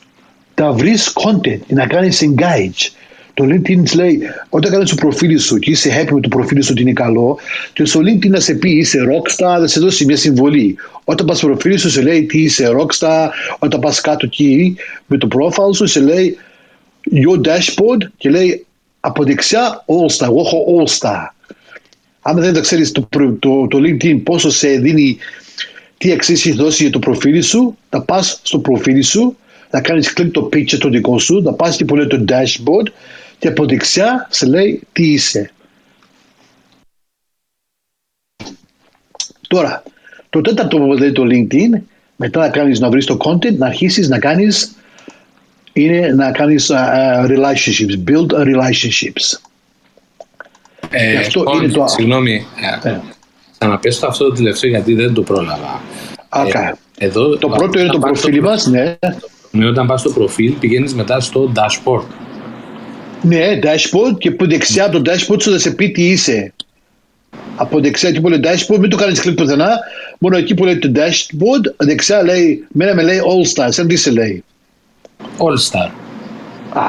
θα βρεις content να κάνεις engage. Το LinkedIn της λέει, όταν κάνεις το προφίλ σου και είσαι happy με το προφίλ σου ότι είναι καλό, και στο LinkedIn να σε πει είσαι rockstar, θα σε δώσει μια συμβολή. Όταν πας στο προφίλ σου, σε λέει τι είσαι rockstar, όταν πας κάτω εκεί με το profile σου, σε λέει your dashboard και λέει από δεξιά all star. Εγώ έχω all star. Αν δεν το ξέρεις το, το, το LinkedIn πόσο σε δίνει, τι αξίες έχεις δώσει για το προφίλ σου, θα πας στο προφίλ σου, θα κάνεις κλικ το picture το δικό σου, θα πας και που λέει το dashboard και από δεξιά σε λέει τι είσαι. Τώρα, το τέταρτο που λέει το LinkedIn, μετά να κάνεις να βρεις το content, να αρχίσεις να κάνεις είναι να κάνεις uh, uh, relationships, build relationships. Ε, αυτό λοιπόν, είναι το- Συγγνώμη, ε, Ε. θα να πέσω αυτό το τελευταίο γιατί δεν το πρόλαβα. Okay. Ε, εδώ, το πρώτο είναι το όταν πας προφίλ στο μας, ναι. Ναι, όταν πας στο προφίλ πηγαίνεις μετά στο dashboard. Ναι, dashboard και που δεξιά από το dashboard σου θα σε πει τι είσαι. Από δεξιά εκεί που λέει dashboard, μην το κάνεις κλικ πουθενά, μόνο εκεί που λέει το dashboard, δεξιά λέει, μένα με λέει all stars, σαν τι σε λέει. All Star. Α,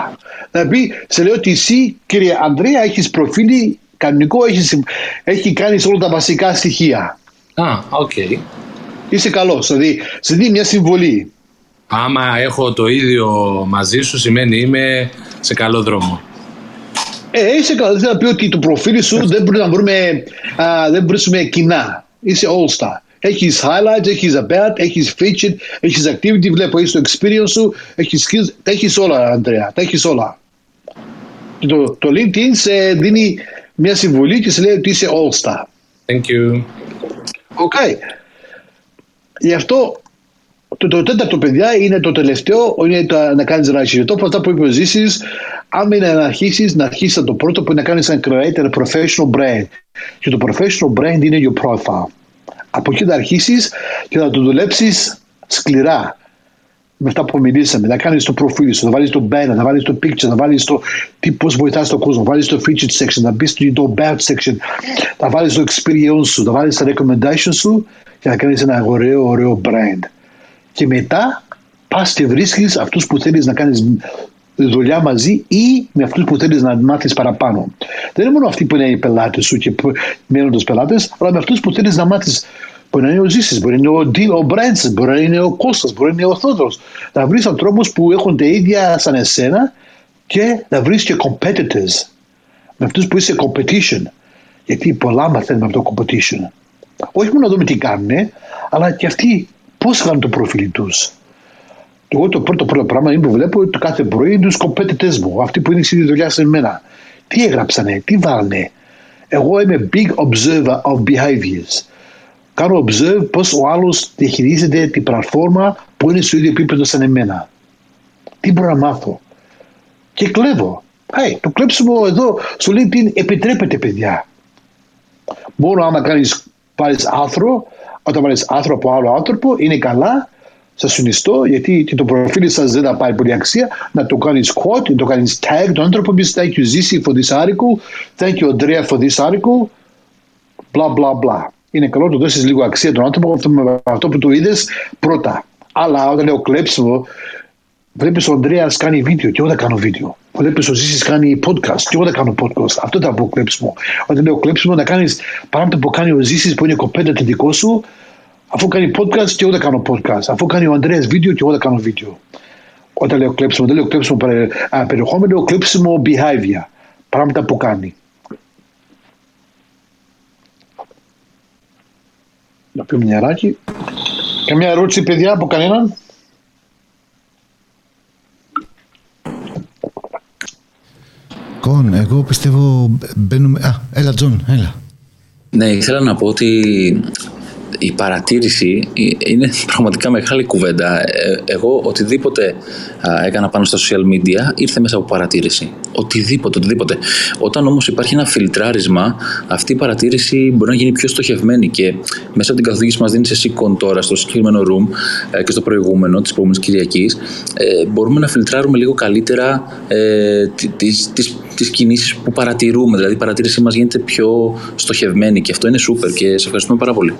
θα πει, σε λέω ότι εσύ, κύριε Ανδρέα, έχεις προφίλ κανονικό, έχεις, έχει κάνει όλα τα βασικά στοιχεία. Α, οκ. Είσαι καλός, δηλαδή, σε δίνει μια συμβουλή. Άμα έχω το ίδιο μαζί σου σημαίνει είμαι σε καλό δρόμο. Ε, είσαι καλό. Δηλαδή να πει ότι το προφίλ σου δεν μπορεί να βρούμε, α, δεν βρίσκουμε κενά. Είσαι all star. Έχεις highlights, έχεις about, έχεις featured, έχεις activity, βλέπω, έχεις το experience σου, έχεις skills, τα έχεις όλα, Αντρέα, τα έχεις όλα. Το, το LinkedIn σε δίνει μια συμβουλή και σε λέει ότι είσαι all star. Thank you. OK. Okay. Γι' αυτό το, το τέταρτο παιδιά είναι το τελευταίο, είναι το, να κάνεις ράχη. Το από αυτά που είπε ο Ζήσης, αν είναι να αρχίσεις, να αρχίσεις το πρώτο που είναι να κάνεις ένα creator professional brand. Και το professional brand είναι your profile. Από εκεί να αρχίσεις και να το δουλέψεις σκληρά με αυτά που μιλήσαμε, να κάνεις το προφίλ σου, να βάλεις το banner, να βάλεις το picture, να βάλεις το τι πώς βοηθάς τον κόσμο, να βάλεις το featured section, να μπεις στο bad section, να βάλεις το experience σου, να βάλεις τα recommendation σου και να κάνεις ένα ωραίο, ωραίο brand. Και μετά πας και βρίσκεις αυτούς που θέλεις να κάνεις δουλειά μαζί ή με αυτούς που θέλεις να μάθεις παραπάνω. Δεν είναι μόνο αυτοί που είναι οι πελάτες σου και μένοντε πελάτες, αλλά με αυτούς που θέλεις να μάθεις Μπορεί να είναι ο Ζήσης, μπορεί να είναι ο, Ντίλ, ο Μπρέντσεν, μπορεί να είναι ο Κώστας, μπορεί να είναι ο Θόδωρος. Να βρεις ανθρώπους που έχουν τα ίδια σαν εσένα και να βρεις και competitors. Με αυτούς που είσαι competition. Γιατί πολλά μαθαίνουμε από το competition. Όχι μόνο να δούμε τι κάνουν, αλλά και αυτοί πώς κάνουν το προφίλ τους. Εγώ το πρώτο, πρώτο πράγμα είναι που βλέπω το κάθε πρωί τους competitors μου, αυτοί που είναι στη δουλειά σε μένα. Τι έγραψανε, τι βάλανε. Εγώ είμαι big observer of behaviors κάνω observe πώς ο άλλος διαχειρίζεται την πλατφόρμα που είναι στο ίδιο επίπεδο σαν εμένα. Τι μπορώ να μάθω. Και κλέβω. Hey, το κλέψιμο εδώ στο LinkedIn επιτρέπεται, παιδιά. Μόνο άμα κάνεις πάρεις άρθρο, όταν πάρει άρθρο από άλλο άνθρωπο, είναι καλά. Σας συνιστώ, γιατί και το προφίλ σας δεν θα πάρει πολύ αξία, να το κάνεις quote, να το κάνεις tag τον άνθρωπο. Πει thank you Zisi for this article, thank you Andrea for this article, bla bla bla είναι καλό να του δώσεις λίγο αξία τον άνθρωπο αυτό, με αυτό που του είδες πρώτα. Αλλά όταν λέω κλέψιμο, βλέπεις ο Ανδρέας κάνει βίντεο και εγώ δεν κάνω βίντεο. Βλέπεις ο Ζήσης κάνει podcast και εγώ δεν κάνω podcast. Αυτό ήταν από κλέψιμο. Όταν λέω κλέψιμο, να κάνεις πράγματα που κάνει ο Ζήσης που είναι κοπέντα δικό σου, αφού κάνει podcast και εγώ δεν κάνω podcast. Αφού κάνει ο Ανδρέας βίντεο και εγώ δεν κάνω βίντεο. Όταν λέω κλέψιμο, δεν λέω κλέψιμο περιεχόμενο, λέω κλέψιμο behavior. Πράγματα που κάνει. Να πιω μια νεράκι. Καμιά ερώτηση, παιδιά, από κανέναν; Κον, εγώ πιστεύω μπαίνουμε... Α, έλα Τζον, έλα. Ναι, ήθελα να πω ότι η παρατήρηση είναι πραγματικά μεγάλη κουβέντα. Ε, εγώ οτιδήποτε έκανα πάνω στα social media ήρθε μέσα από παρατήρηση. Οτιδήποτε, οτιδήποτε. Όταν όμως υπάρχει ένα φιλτράρισμα, αυτή η παρατήρηση μπορεί να γίνει πιο στοχευμένη και μέσα από την καθοδήγηση μας δίνει εσύ τώρα στο συγκεκριμένο room ε, και στο προηγούμενο της προηγούμενης Κυριακής ε, μπορούμε να φιλτράρουμε λίγο καλύτερα τις, τις, τις κινήσεις που παρατηρούμε. Δηλαδή η παρατήρησή μας γίνεται πιο στοχευμένη και αυτό είναι σούπερ και σε ευχαριστούμε πάρα πολύ.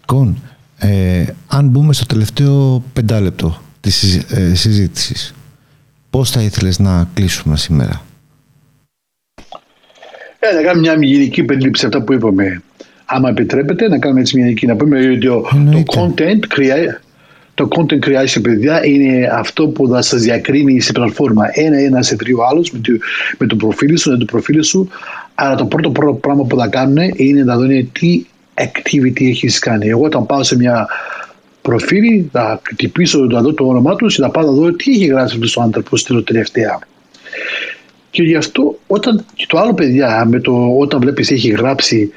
Λοιπόν, ε, αν μπούμε στο τελευταίο πεντάλεπτο της ε, συζήτησης, πώς θα ήθελες να κλείσουμε σήμερα; Ε, να κάνουμε μια γενική περίληψη αυτά που είπαμε. Άμα επιτρέπετε, να κάνουμε έτσι μια γενική. Να πούμε ότι το, το content create, το content creation, παιδιά, είναι αυτό που θα σας διακρίνει σε πλατφόρμα. Ένα-ένα σε τρία άλλος με, το, με το προφίλ σου, με το προφίλ σου. Αλλά το πρώτο, πρώτο πράγμα που θα κάνουν είναι να δουν τι activity έχεις κάνει. Εγώ όταν πάω σε μια προφίλ, θα χτυπήσω να δω το όνομά τους και θα πάω να δω τι έχει γράψει αυτός ο άνθρωπος στην τελευταία. Και γι' αυτό όταν, και το άλλο παιδιά, με το, όταν βλέπεις έχει γράψει,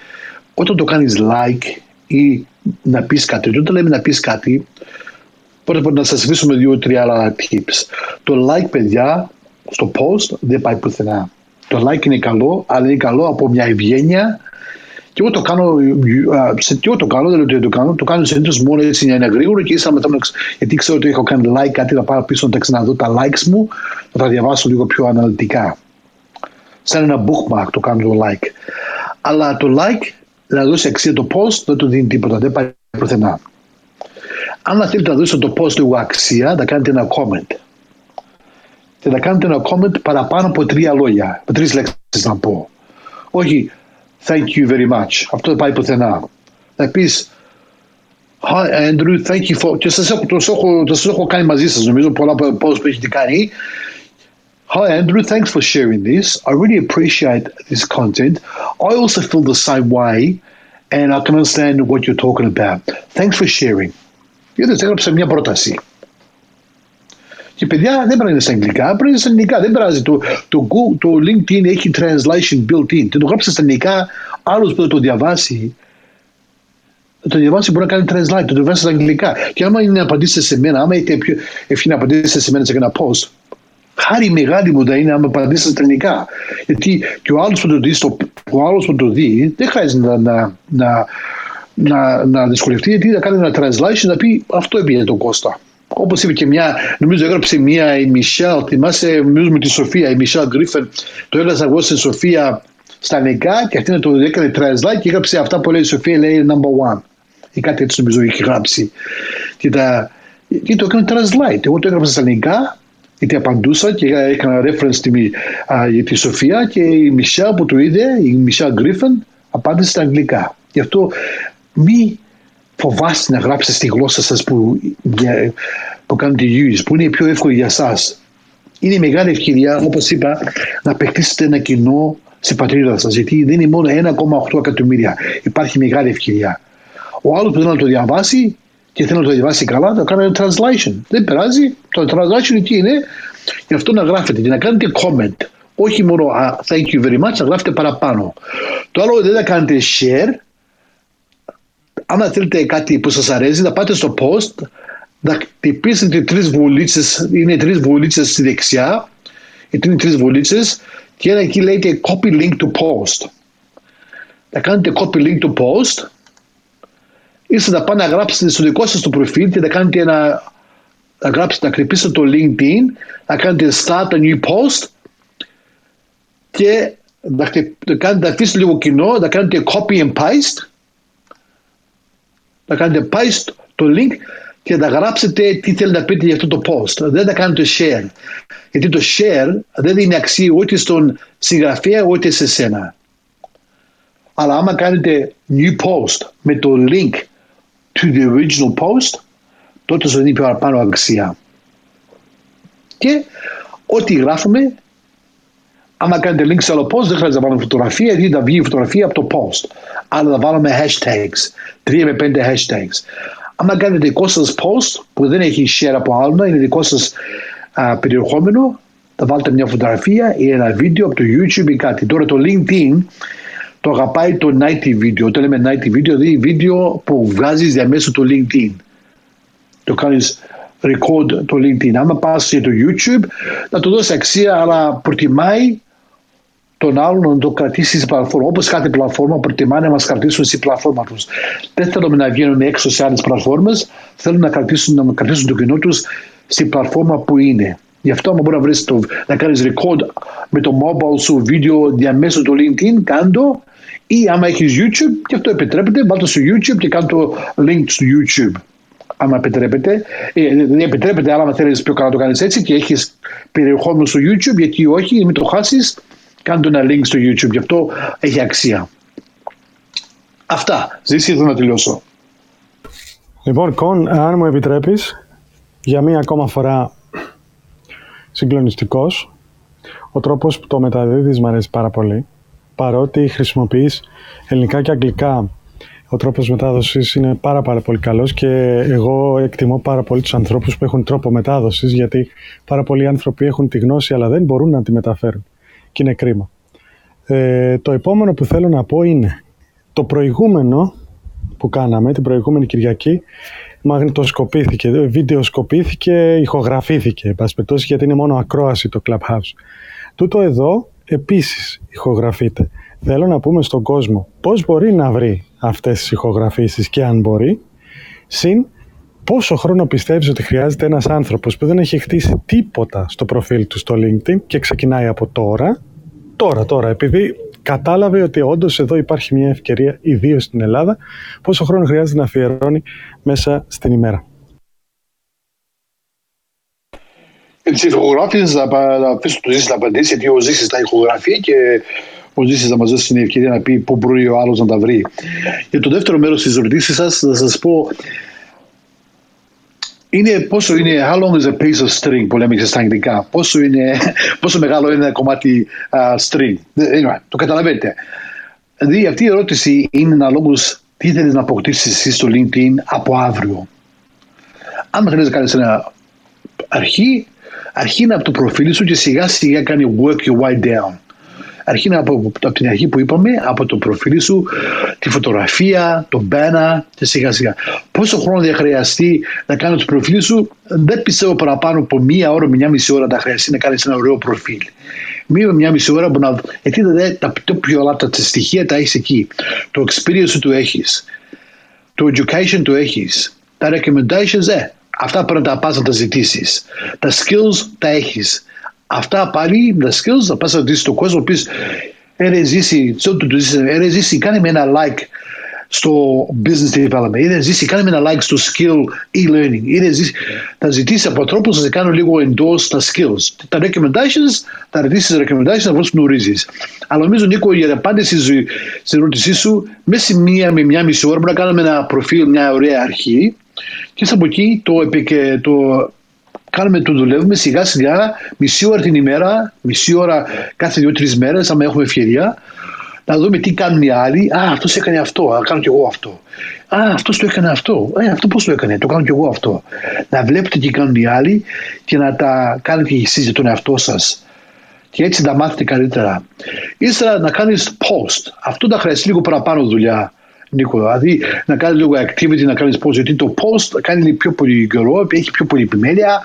όταν το κάνεις like ή να πεις κάτι, όταν λέμε να πεις κάτι, πρώτα να σας αφήσουμε δύο-τρία άλλα tips. Το like παιδιά στο post δεν πάει πουθενά. Το like είναι καλό, αλλά είναι καλό από μια ευγένεια και εγώ το κάνω, σε τι το κάνω, δεν λέω ότι το κάνω, το κάνω συνήθως μόνο έτσι για να είναι γρήγορο και ίσα μετά, γιατί ξέρω ότι έχω κάνει like κάτι, θα πάρω πίσω να τα ξαναδώ τα likes μου, θα τα διαβάσω λίγο πιο αναλυτικά. Σαν ένα bookmark το κάνω το like. Αλλά το like, να δώσει αξία το post, δεν του δίνει τίποτα, δεν πάει πουθενά. Αν θέλετε να δώσετε το post λίγο αξία, θα κάνετε ένα comment. Και θα κάνετε ένα comment παραπάνω από τρία λόγια, με τρει λέξει να πω. Όχι, thank you very much. Αυτό δεν πάει πουθενά. Θα πει, Hi Andrew, thank you for. Και σα έχω, έχω, έχω κάνει μαζί σα, νομίζω πολλά posts που έχετε κάνει. Hi, Andrew. Thanks for sharing this. I really appreciate this content. I also feel the same way, and I can understand what you're talking about. Thanks for sharing. Γιατί έγραψε μια πρόταση. Και παιδιά δεν πρέπει να είναι στα αγγλικά, πρέπει να είναι στα ελληνικά. Δεν πειράζει. Το, το, Go- το LinkedIn έχει translation built in. Και το γράψει στα ελληνικά, άλλος που θα το διαβάσει, θα το διαβάσει μπορεί να κάνει translate, το διαβάσει στα αγγλικά. Και άμα είναι να απαντήσετε σε μένα, άμα έχετε πιο ευχή να απαντήσετε σε μένα σε ένα post, χάρη μεγάλη μου θα είναι άμα απαντήσετε στα ελληνικά. Γιατί και ο άλλος που το δει, στο- ο άλλος που το δει δεν χρειάζεται να, να, να, να, να δυσκολευτεί γιατί θα κάνει ένα translation να πει αυτό έπαιρνε τον Κώστα. Όπως είπε και μια, νομίζω έγραψε μια η Μισελ, θυμάσαι, νομίζω με τη Σοφία, η Μισελ Γκρίφεν, το έγραψα εγώ στην Σοφία στα αγγλικά και αυτή να το έκανε translate και έγραψε αυτά που λέει η Σοφία, λέει number one. Ή κάτι έτσι νομίζω είχε γράψει. Και, τα, και το έκανε translate. Εγώ το έγραψα στα αγγλικά, γιατί απαντούσα και έκανα reference στη, α, για τη Σοφία και η Μισελ που το είδε, η Μισελ Γκρίφεν, απάντησε στα αγγλικά. Γι' αυτό μη φοβάστε να γράψετε στη γλώσσα σας που, για- που κάνετε use, που είναι πιο εύκολη για σας. Είναι μεγάλη ευκαιρία, όπως είπα, να απεκτήσετε ένα κοινό στην πατρίδα σας, γιατί δεν είναι μόνο 1,8 εκατομμύρια. Υπάρχει μεγάλη ευκαιρία. Ο άλλος που θέλει να το διαβάσει και θέλει να το διαβάσει καλά, θα κάνει ένα translation. Δεν περάζει. Το translation εκεί είναι γι' αυτό να γράφετε και να κάνετε comment. Όχι μόνο «Α, thank you very much, να γράφετε παραπάνω. Το άλλο δεν θα κάνετε share, άμα θέλετε κάτι που σας αρέσει, να πάτε στο post, να χτυπήσετε τρεις βουλίτσες, είναι τρεις βουλίτσες στη δεξιά, είναι τρεις βουλίτσες και ένα εκεί λέγεται copy link to post. Να κάνετε copy link to post, είτε να πάνε να γράψετε στο δικό σας το προφίλ και να κάνετε ένα, να γράψετε, να κρυπήσετε το LinkedIn, να κάνετε start a new post και να, χτυ- να κάνετε, να αφήσετε λίγο κοινό, να κάνετε copy and paste να κάνετε paste το link και να γράψετε τι θέλετε να πείτε για αυτό το post. Δεν θα κάνετε share. Γιατί το share δεν δίνει αξία ούτε στον συγγραφέα ούτε σε σένα. Αλλά άμα κάνετε new post με το link to the original post, τότε σου δίνει παραπάνω αξία. Και ό,τι γράφουμε, άμα κάνετε link σε άλλο post, δεν χρειάζεται να βάλουμε φωτογραφία, γιατί θα βγει η φωτογραφία από το post. Αλλά θα βάλουμε hashtags, 3 με 5 hashtags. Άμα κάνετε δικό σας post που δεν έχει share από άλλο, είναι δικό σας περιεχόμενο, θα βάλετε μια φωτογραφία ή ένα βίντεο από το YouTube ή κάτι. Τώρα το LinkedIn το αγαπάει το 90 βίντεο. Όταν λέμε 90 βίντεο, δηλαδή βίντεο που βγάζεις διαμέσου το LinkedIn. Το κάνεις record το LinkedIn. Άμα πας για το YouTube, να το δώσεις αξία, αλλά προτιμάει τον άλλον να το κρατήσεις στην πλατφόρμα. Όπως κάθε πλατφόρμα προτιμά να μας κρατήσουν στην πλατφόρμα τους. Δεν θέλουμε να βγαίνουμε έξω σε άλλες πλατφόρμες. Θέλουν να κρατήσουν, να κρατήσουν το κοινό τους στην πλατφόρμα που είναι. Γι' αυτό, άμα μπορεί να, βρεις το, να κάνεις record με το mobile σου βίντεο διαμέσου του LinkedIn, κάντο. Ή άμα έχεις YouTube, και αυτό επιτρέπεται, βάλτε στο YouTube και κάνω το link στο YouTube. Άμα επιτρέπεται. Ε, δεν επιτρέπεται, αλλά αν θέλεις πιο καλά να το κάνεις έτσι και έχεις περιεχόμενο στο YouTube, γιατί όχι, μην το χάσεις, κάντε ένα link στο YouTube. Γι' αυτό έχει αξία. Αυτά. Ζήσει, ήθελα να τελειώσω. Λοιπόν, Κον, αν μου επιτρέπεις, για μία ακόμα φορά συγκλονιστικός, ο τρόπος που το μεταδίδεις μου αρέσει πάρα πολύ, παρότι χρησιμοποιείς ελληνικά και αγγλικά ο τρόπος μετάδοσης είναι πάρα πάρα πολύ καλός και εγώ εκτιμώ πάρα πολύ τους ανθρώπους που έχουν τρόπο μετάδοσης γιατί πάρα πολλοί άνθρωποι έχουν τη γνώση αλλά δεν μπορούν να τη μεταφέρουν και είναι κρίμα. Ε, το επόμενο που θέλω να πω είναι το προηγούμενο που κάναμε την προηγούμενη Κυριακή μαγνητοσκοπήθηκε, βιντεοσκοπήθηκε, ηχογραφήθηκε, εν πάση περιπτώσει, γιατί είναι μόνο ακρόαση το Clubhouse. Τούτο εδώ επίσης ηχογραφείται. Θέλω να πούμε στον κόσμο πώς μπορεί να βρει αυτές τις ηχογραφήσεις και αν μπορεί, συν πόσο χρόνο πιστεύεις ότι χρειάζεται ένας άνθρωπος που δεν έχει χτίσει τίποτα στο προφίλ του στο LinkedIn και ξεκινάει από τώρα, τώρα, τώρα, επειδή κατάλαβε ότι όντως εδώ υπάρχει μια ευκαιρία, ιδίως στην Ελλάδα, πόσο χρόνο χρειάζεται να αφιερώνει μέσα στην ημέρα; Τις ηχογράφησες θα αφήσω το Ζήση να απαντήσει, γιατί ο Ζήσης τα ηχογραφεί και ο Ζήσης θα μας δώσει την ευκαιρία να πει πού μπορεί ο άλλος να τα βρει. Για το δεύτερο μέρος της ερωτήσης σας, θα σας πω. Είναι πόσο είναι, how long is a piece of string που λέμε και στα αγγλικά. Πόσο, είναι, πόσο μεγάλο είναι ένα κομμάτι uh, string. Anyway, το καταλαβαίνετε. Δηλαδή αυτή η ερώτηση είναι αναλόγως τι θέλεις να αποκτήσεις εσύ στο LinkedIn από αύριο. Αν θέλει να κάνει ένα αρχή, αρχή από το προφίλ σου και σιγά σιγά κάνει work your way down. Αρχή από, από την αρχή που είπαμε, από το προφίλ σου, τη φωτογραφία, το μπένα και σιγά σιγά. Πόσο χρόνο θα χρειαστεί να κάνει το προφίλ σου, δεν πιστεύω παραπάνω από μία ώρα, μία μισή ώρα θα χρειαστεί να κάνεις ένα ωραίο προφίλ. Μία με μία μισή ώρα που να. Γιατί δεν τα πιο όλα τα στοιχεία τα έχεις εκεί. Το experience σου το έχεις. Το education το έχεις. Τα recommendations, ε, αυτά πρέπει να τα πας να τα ζητήσεις. Τα skills τα έχεις. Αυτά πάλι τα skills θα πας να ζητήσει τον κόσμο. Πεις, ρε ζήσει, ρε ζήσεις, κάνε με ένα like στο business development, ή ζήσει, κάνε με ένα like στο skill e-learning, ή ζήσει, θα ζητήσεις από ανθρώπους να σε κάνουν λίγο endorse τα skills. Τα recommendations, θα ρωτήσει τα recommendations να βρεις γνωρίζεις. Αλλά νομίζω, Νίκο, για την απάντηση στην ερώτησή σου, μέσα σε μία με μία μισή ώρα μπορούμε να κάνουμε ένα προφίλ, μια ωραία αρχή και από εκεί το, το κάνουμε το δουλεύουμε σιγά σιγά μισή ώρα την ημέρα, μισή ώρα κάθε δύο-τρεις μέρες, άμα έχουμε ευκαιρία, να δούμε τι κάνουν οι άλλοι. Α, αυτός έκανε αυτό, α, κάνω κι εγώ αυτό. Α, αυτός το έκανε αυτό. Ε, αυτό πώς το έκανε, το κάνω κι εγώ αυτό. Να βλέπετε τι κάνουν οι άλλοι και να τα κάνετε εσείς για τον εαυτό σας. Και έτσι να μάθετε καλύτερα. Ύστερα να κάνεις post. Αυτό θα χρειαστεί λίγο παραπάνω δουλειά. Νίκο. Δηλαδή να κάνεις λίγο activity, να κάνεις post. Γιατί το post κάνει πιο πολύ καιρό, έχει πιο πολύ επιμέλεια,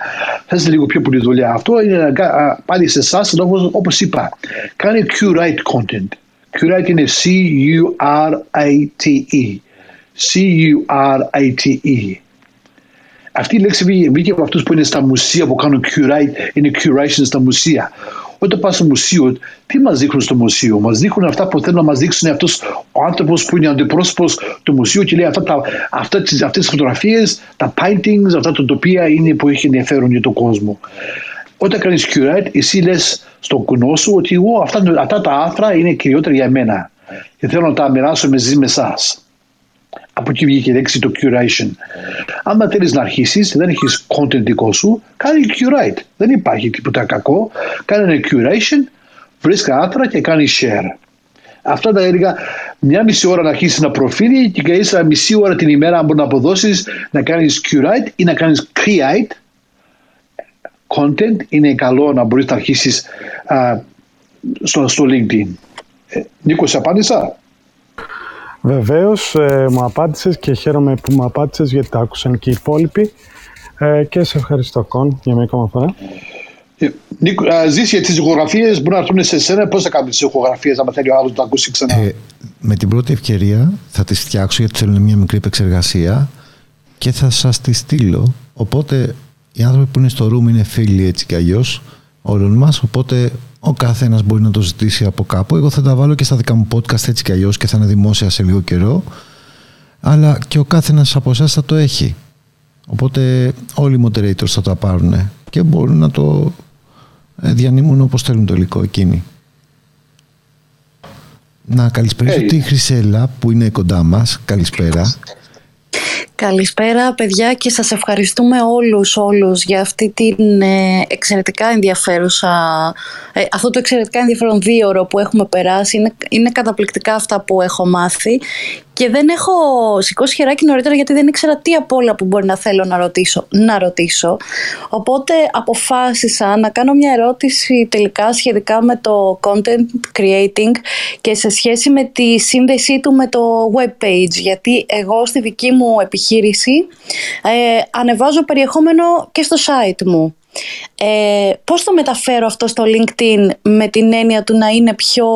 θε λίγο πιο πολύ δουλειά. Αυτό είναι πάλι σε εσάς, όπως είπα. Κάνει curate content. Curate είναι C-U-R-A-T-E. C-U-R-A-T-E. Αυτή η λέξη βγήκε από αυτούς που είναι στα μουσεία που κάνουν curate, είναι curation στα μουσεία. Όταν πας στο μουσείο, τι μας δείχνουν στο μουσείο, Μας δείχνουν αυτά που θέλουν να μας δείξουν αυτός ο άνθρωπος που είναι αντιπρόσωπος του μουσείου και λέει αυτά, αυτά, αυτές τις φωτογραφίες, τα paintings, αυτά τα τοπία είναι που έχει ενδιαφέρον για τον κόσμο. Όταν κάνεις curate, εσύ λες στον κουνό σου ότι εγώ, αυτά, αυτά τα άθρα είναι κυριότερα για μένα και θέλω να τα μοιράσω μαζί με εσάς. Από εκεί βγήκε η λέξη το curation. Αν θέλεις να αρχίσεις, δεν έχεις content δικό σου, κάνει curate. Δεν υπάρχει τίποτα κακό. Κάνε ένα curation, βρίσκα άθρα και κάνει share. Αυτά τα έργα μια μισή ώρα να αρχίσεις ένα προφίλ και ίσα μισή ώρα την ημέρα αν μπορεί να αποδώσεις να κάνεις curate ή να κάνεις create content. Είναι καλό να μπορείς να αρχίσεις στο, στο LinkedIn. Ε, Νίκος, σε απάντησα; Βεβαίως, ε, μου απάντησες και χαίρομαι που μου απάντησες γιατί τα άκουσαν και οι υπόλοιποι. Ε, και σε ευχαριστώ, Κον, για μια ακόμα φορά. Ε, Νίκο, ζήσει για τις ηχογραφίε, μπορεί να έρθουν σε εσένα. Πώς θα κάνουμε τις ηχογραφίε, άμα θέλει ο άλλος να το ακούσει ξανά; Ε, με την πρώτη ευκαιρία θα τις φτιάξω γιατί θέλουν μια μικρή επεξεργασία και θα σας τη στείλω. Οπότε οι άνθρωποι που είναι στο room είναι φίλοι έτσι κι αλλιώς όλων μας. Οπότε ο κάθε ένας μπορεί να το ζητήσει από κάπου. Εγώ θα τα βάλω και στα δικά μου podcast έτσι κι αλλιώς και θα είναι δημόσια σε λίγο καιρό. Αλλά και ο κάθε ένας από εσάς θα το έχει. Οπότε όλοι οι moderators θα τα πάρουν και μπορούν να το ε, διανύμουν όπως θέλουν το υλικό εκείνοι. Να καλησπέρισω hey. τη Χρυσέλα που είναι κοντά μας. Καλησπέρα. Καλησπέρα παιδιά και σας ευχαριστούμε όλους όλους για αυτή την ε, εξαιρετικά ενδιαφέρουσα, ε, αυτό το εξαιρετικά ενδιαφέρον δύο που έχουμε περάσει. Είναι, είναι καταπληκτικά αυτά που έχω μάθει και δεν έχω σηκώσει χεράκι νωρίτερα γιατί δεν ήξερα τι από όλα που μπορεί να θέλω να ρωτήσω. Να ρωτήσω. Οπότε αποφάσισα να κάνω μια ερώτηση τελικά σχετικά με το content creating και σε σχέση με τη σύνδεσή του με το web page. Γιατί εγώ στη δική μου επιχείρηση ε, ανεβάζω περιεχόμενο και στο site μου. Ε, πώς το μεταφέρω αυτό στο LinkedIn με την έννοια του να είναι πιο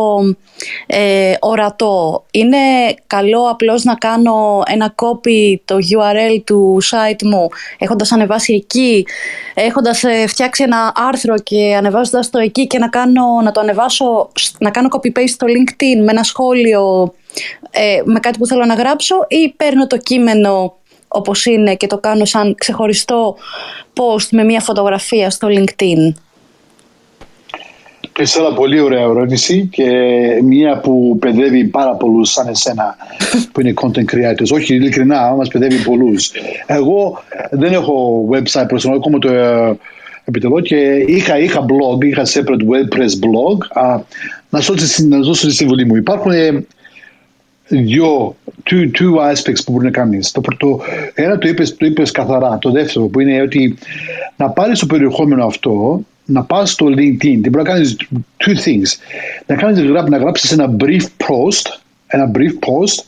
ε, ορατό; Είναι καλό απλώς να κάνω ένα copy το URL του site μου έχοντας ανεβάσει εκεί, έχοντας ε, φτιάξει ένα άρθρο και ανεβάζοντας το εκεί και να, κάνω, να το ανεβάσω, να κάνω copy-paste στο LinkedIn με ένα σχόλιο ε, με κάτι που θέλω να γράψω ή παίρνω το κείμενο όπως είναι και το κάνω σαν ξεχωριστό post με μια φωτογραφία στο LinkedIn. Κριστέλα, πολύ ωραία ερώτηση και μία που παιδεύει πάρα πολλούς σαν εσένα που είναι content creators. Όχι, ειλικρινά, μας παιδεύει πολλούς. Εγώ δεν έχω website προσωπικό, ακόμα το ε, επιτελώ και είχα, είχα blog, είχα separate WordPress blog. Α, να σου να δώσω τη συμβουλή μου. Υπάρχουν ε, δύο two, two aspects που μπορεί να κάνεις. Το πρώτο, ένα το είπες, το είπες καθαρά. Το δεύτερο που είναι ότι να πάρεις το περιεχόμενο αυτό να πας στο LinkedIn και μπορεί να κάνεις two things. Να, κάνεις, να γράψεις ένα brief post, ένα brief post,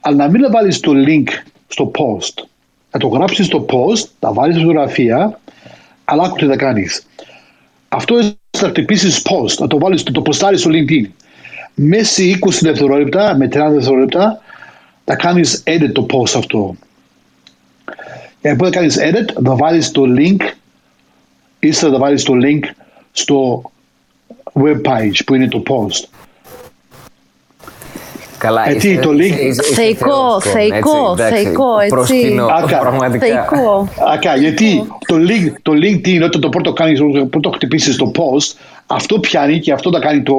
αλλά να μην βάλεις το link στο post. Να το γράψεις στο post, να βάλεις φωτογραφία, αλλά άκου τι θα κάνεις. Αυτό θα χτυπήσεις post, να το βάλεις, το, το ποστάρεις στο LinkedIn. Μέσα 20 δευτερόλεπτα, με 30 δευτερόλεπτα, θα κάνεις edit το post αυτό. Και να κάνεις edit, θα βάλεις το link ύστερα θα βάλεις το link στο web page που είναι το post. Καλά, έτσι, το link... Θεϊκό, θεϊκό, θεϊκό, έτσι. Προσκυνώ, πραγματικά. Θεϊκό. Ακα, γιατί το, link, το LinkedIn όταν το πρώτο, κάνεις, πρώτο χτυπήσεις το post, αυτό πιάνει και αυτό θα κάνει το,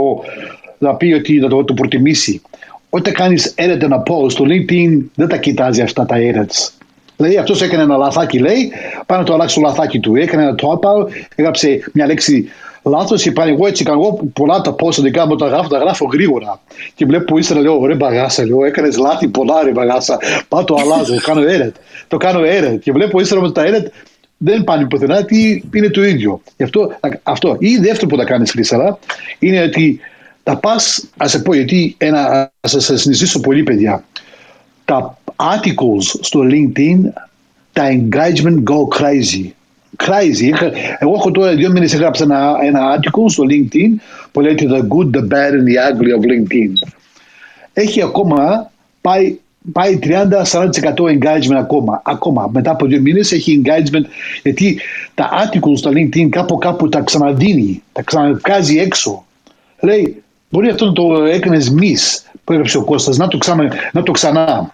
θα πει ότι θα το, το προτιμήσει. Όταν κάνεις edit ένα post, το LinkedIn δεν τα κοιτάζει αυτά τα edits. Δηλαδή αυτός έκανε ένα λαθάκι, λέει, πάει να το αλλάξει το λαθάκι του. Έκανε ένα typo, έγραψε μια λέξη λάθος και πάει εγώ έτσι κάνω. Εγώ πολλά τα πόσα δικά μου τα γράφω, τα γράφω γρήγορα. Και βλέπω ύστερα λέω, ρε μπαγάσα, λέω, έκανες λάθη πολλά, ρε μπαγάσα. Πάω το αλλάζω, κάνω edit. Το κάνω edit. Και βλέπω ύστερα με τα edit δεν πάνε πουθενά, τι είναι το ίδιο. Γι' αυτό, αυτό. Ή δεύτερο που θα κάνεις Χρυσαλά είναι ότι θα πας, ας σε πω γιατί, ένα, σα συνιστήσω πολύ παιδιά. Τα articles στο LinkedIn, τα engagement go crazy. Crazy. Εγώ έχω τώρα δύο μήνες έγραψα ένα, ένα article στο LinkedIn που λέγεται The Good, The Bad and The Ugly of LinkedIn. Έχει ακόμα πάει πάει 30-40% engagement ακόμα. Ακόμα. Μετά από δύο μήνες έχει engagement γιατί τα articles στα LinkedIn κάπου κάπου τα ξαναδίνει, τα ξαναβγάζει έξω. Λέει, μπορεί αυτό να το έκανες miss που έγραψε ο Κώστας, να το, ξανά, να το ξανά.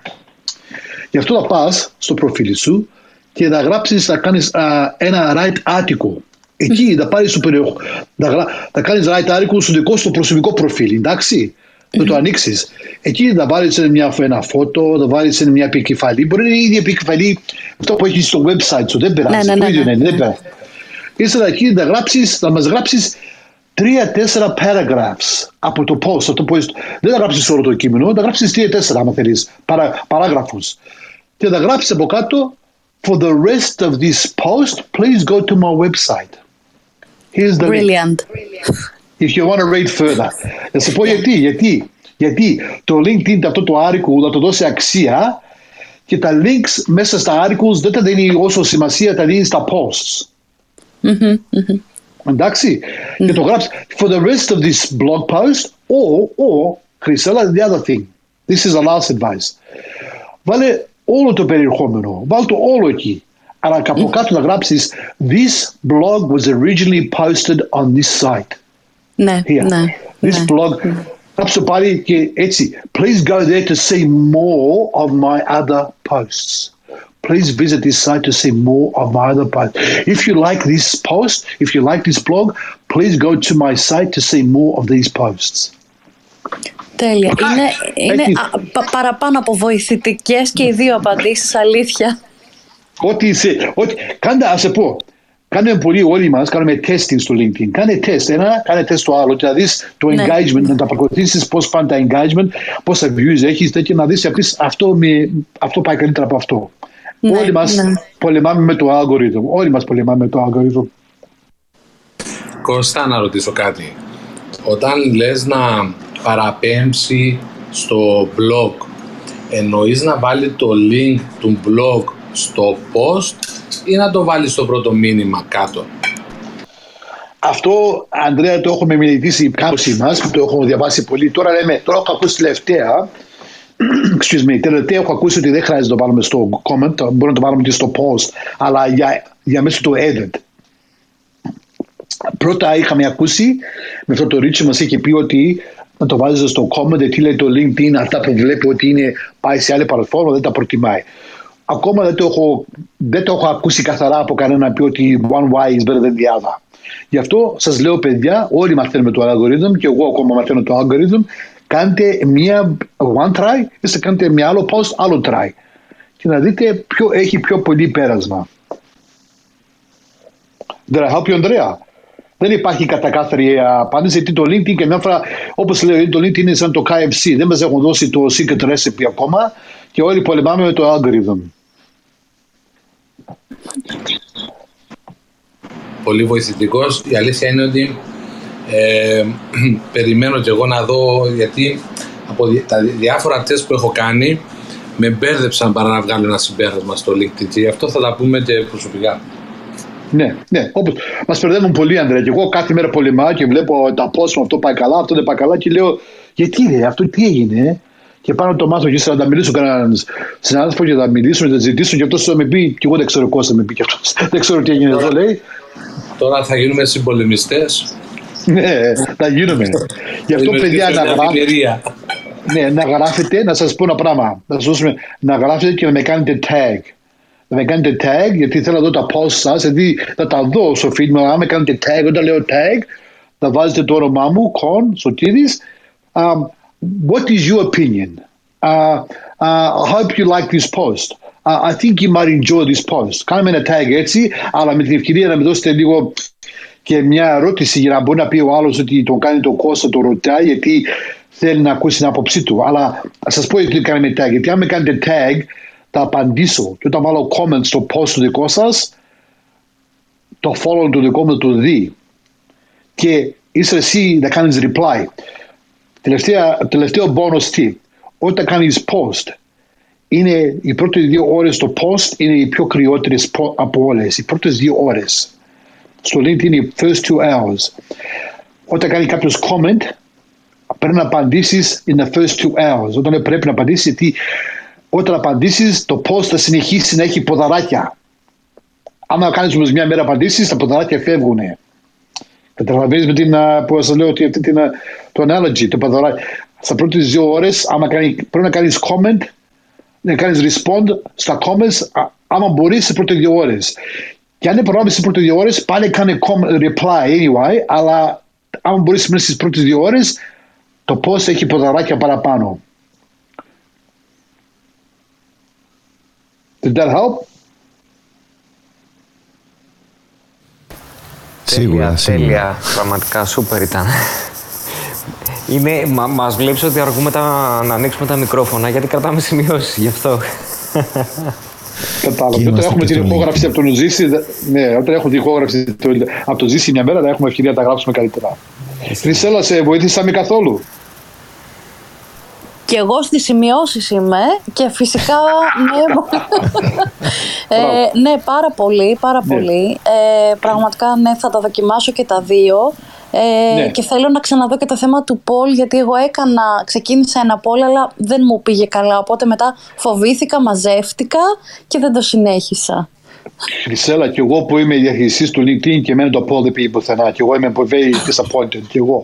Γι' αυτό θα πας στο προφίλ σου και θα γράψεις, θα κάνεις ένα right article. Εκεί θα πάρεις το περιεχόμενο. Θα, θα κάνεις right article στο δικό σου προσωπικό προφίλ, εντάξει; Θα το ανοίξεις. Εκεί θα βάλεις μια, ένα φώτο, θα βάλεις μια επικεφαλή. Μπορεί να είναι η ίδια επικεφαλή αυτό που έχεις στο website σου. Δεν περάσει. Ναι, ναι, ναι, ναι. Δεν περάσει. Ύστερα εκεί θα, γράψεις, θα μας γράψεις τρία-τέσσερα paragraphs από το post. το post. Δεν θα γράψεις όλο το κείμενο, θα γράψεις τρία-τέσσερα αν θέλεις, παρά, παράγραφους και θα γράψεις από κάτω For the rest of this post, please go to my website. Here's the Brilliant. If you want to read further. Θα σου πω γιατί, γιατί, γιατί το LinkedIn αυτό το article θα το δώσει αξία και τα links μέσα στα articles δεν τα δίνει όσο σημασία τα δίνεις στα posts. Mm-hmm, mm-hmm. Εντάξει. Mm-hmm. Και το γράψει for the rest of this blog post or, or, Chrisella, the other thing. This is the last advice. Βάλε όλο το περιεχόμενο. Βάλ το όλο εκεί. Αλλά από κάτω να γράψει This blog was originally posted on this site. Ναι, Here. ναι. This ναι. blog. Γράψτε πάλι και έτσι. Please go there to see more of my other posts. Please visit this site to see more of my other posts. If you like this post, if you like this blog, please go to my site to see more of these posts. Τέλεια. Είναι, είναι α, πα, παραπάνω από βοηθητικές και οι δύο απαντήσεις, αλήθεια. Ό,τι είσαι, ό,τι, κάντε, ας σε πω, κάνουμε πολύ όλοι μας, κάνουμε testing στο LinkedIn. Κάνε test ένα, κάνε test το άλλο και να δεις το ναι. engagement, να τα παρακολουθήσεις πώς πάνε τα engagement, πόσα views έχεις τέτοια, να δεις αυτό, με, αυτό πάει καλύτερα από αυτό. Ναι, όλοι μας ναι. πολεμάμε με το algorithm. Όλοι μας πολεμάμε με το algorithm. Κώστα, να ρωτήσω κάτι. Όταν λες να παραπέμψει στο blog. Εννοείς να βάλει το link του blog στο post ή να το βάλεις στο πρώτο μήνυμα κάτω; Αυτό, Ανδρέα, το έχουμε μελετήσει κάπως μας, το έχουμε διαβάσει πολύ. Τώρα λέμε, τώρα έχω ακούσει τελευταία, excuse me, τελευταία έχω ακούσει ότι δεν χρειάζεται να το βάλουμε στο comment, μπορούμε να το βάλουμε και στο post, αλλά για, για μέσα το edit. Πρώτα είχαμε ακούσει, με αυτό το ρίτσι μας είχε πει ότι να το βάζεις στο comment, τι λέει το LinkedIn, αυτά που βλέπει ότι είναι, πάει σε άλλη πλατφόρμα, δεν τα προτιμάει. ακόμα δεν το, έχω, δεν το έχω ακούσει καθαρά από κανένα να πει ότι one Y is better than the other. Γι' αυτό σας λέω, παιδιά, όλοι μαθαίνουμε το algorithm και εγώ ακόμα μαθαίνω το algorithm. Κάντε μία one try ή κάνετε μία άλλο post, άλλο try. Και να δείτε ποιο έχει πιο πολύ πέρασμα. Did I help you, Andrea? Δεν υπάρχει κατακάθαρη απάντηση γιατί το LinkedIn και μια φορά, όπως λέω, το LinkedIn είναι σαν το KFC. Δεν μας έχουν δώσει το secret recipe ακόμα και όλοι πολεμάμε με το algorithm. Πολύ βοηθητικός. Η αλήθεια είναι ότι ε, περιμένω και εγώ να δω γιατί από τα διάφορα τεστ που έχω κάνει με μπέρδεψαν παρά να βγάλω ένα συμπέρασμα στο LinkedIn και γι' αυτό θα τα πούμε και προσωπικά. Ναι, ναι. Όπως μας μπερδεύουν πολύ, Ανδρέα. Και εγώ κάθε μέρα πολεμάω και βλέπω τα πόσο αυτό πάει καλά, αυτό δεν πάει καλά και λέω γιατί ρε, αυτό τι έγινε. Και πάνω το μάθω και ύστερα να τα μιλήσω κανέναν συνάδελφο και θα μιλήσω, να τα ζητήσω και αυτός θα με πει. Και εγώ δεν ξέρω πώς θα με πει και αυτός. δεν ξέρω τι έγινε εδώ, λέει. Τώρα θα γίνουμε συμπολεμιστές. Ναι, θα γίνουμε. Γι' αυτό, παιδιά, να γράφετε. Ναι, να γράφετε, να σας πω ένα πράγμα. Να, να γράφετε και να με κάνετε tag να με κάνετε tag, γιατί θέλω να δω τα post σας, γιατί θα τα δω στο feed μου, αν με κάνετε tag, όταν λέω tag, θα βάζετε το όνομά μου, Κον, Σωτήρης, um, what is your opinion? Uh, uh, I hope you like this post. Uh, I think you might enjoy this post. Κάνουμε ένα tag έτσι, αλλά με την ευκαιρία να με δώσετε λίγο και μια ερώτηση για να μπορεί να πει ο άλλος ότι τον κάνει το Κώστα, το ρωτάει, γιατί θέλει να ακούσει την άποψή του. Αλλά θα σας πω γιατί κάνουμε tag. Γιατί αν με κάνετε tag, θα απαντήσω και όταν βάλω comment στο post του δικό σας, το follow του δικό μου το δει και είσαι εσύ να κάνεις reply τελευταία, τελευταίο bonus tip όταν κάνεις post είναι οι πρώτες δύο ώρες στο post είναι οι πιο κρυότερες από όλες. Οι πρώτες δύο ώρες. Στο LinkedIn είναι οι first two hours. Όταν κάνει κάποιος comment, πρέπει να απαντήσεις in the first two hours. Όταν πρέπει να απαντήσεις, γιατί όταν απαντήσεις, το πώ θα συνεχίσει να έχει ποδαράκια. Άμα κάνεις όμως μια μέρα απαντήσεις, τα ποδαράκια φεύγουν. Καταλαβαίνεις με την που σας λέω ότι αυτή την, το analogy, το ποδαράκι. Στα πρώτες δύο ώρες, πρέπει να κάνεις comment, να κάνεις respond στα comments, άμα μπορείς σε πρώτες δύο ώρες. Και αν δεν προλάβεις σε πρώτες δύο ώρες, πάλι κάνει reply anyway, αλλά άμα μπορείς μέσα στις πρώτες δύο ώρες, το πώς έχει ποδαράκια παραπάνω. Did that help? Σίγουρα, τέλεια, σίγουρα. τέλεια. Πραγματικά σούπερ ήταν. Είναι, μα, μας βλέπεις ότι αργούμε τα, να ανοίξουμε τα μικρόφωνα γιατί κρατάμε σημειώσεις γι' αυτό. Κατάλαβα. Όταν έχουμε την ηχόγραψη από τον Ζήση, ναι, όταν έχουμε την ηχόγραψη από τον Ζήση μια μέρα, θα έχουμε ευκαιρία να τα γράψουμε καλύτερα. Χρυσέλα, σε βοήθησαμε καθόλου; Και εγώ στις σημειώσεις είμαι και φυσικά ναι, ε, ναι πάρα πολύ, πάρα ναι. πολύ. Ε, πραγματικά ναι, θα τα δοκιμάσω και τα δύο. Ε, ναι. Και θέλω να ξαναδώ και το θέμα του Πολ, γιατί εγώ έκανα, ξεκίνησα ένα Πολ, αλλά δεν μου πήγε καλά. Οπότε μετά φοβήθηκα, μαζεύτηκα και δεν το συνέχισα. Χρυσέλα, και εγώ που είμαι διαχειριστής του LinkedIn και εμένα το Πολ δεν πήγε πουθενά. Και εγώ είμαι very disappointed. Και εγώ.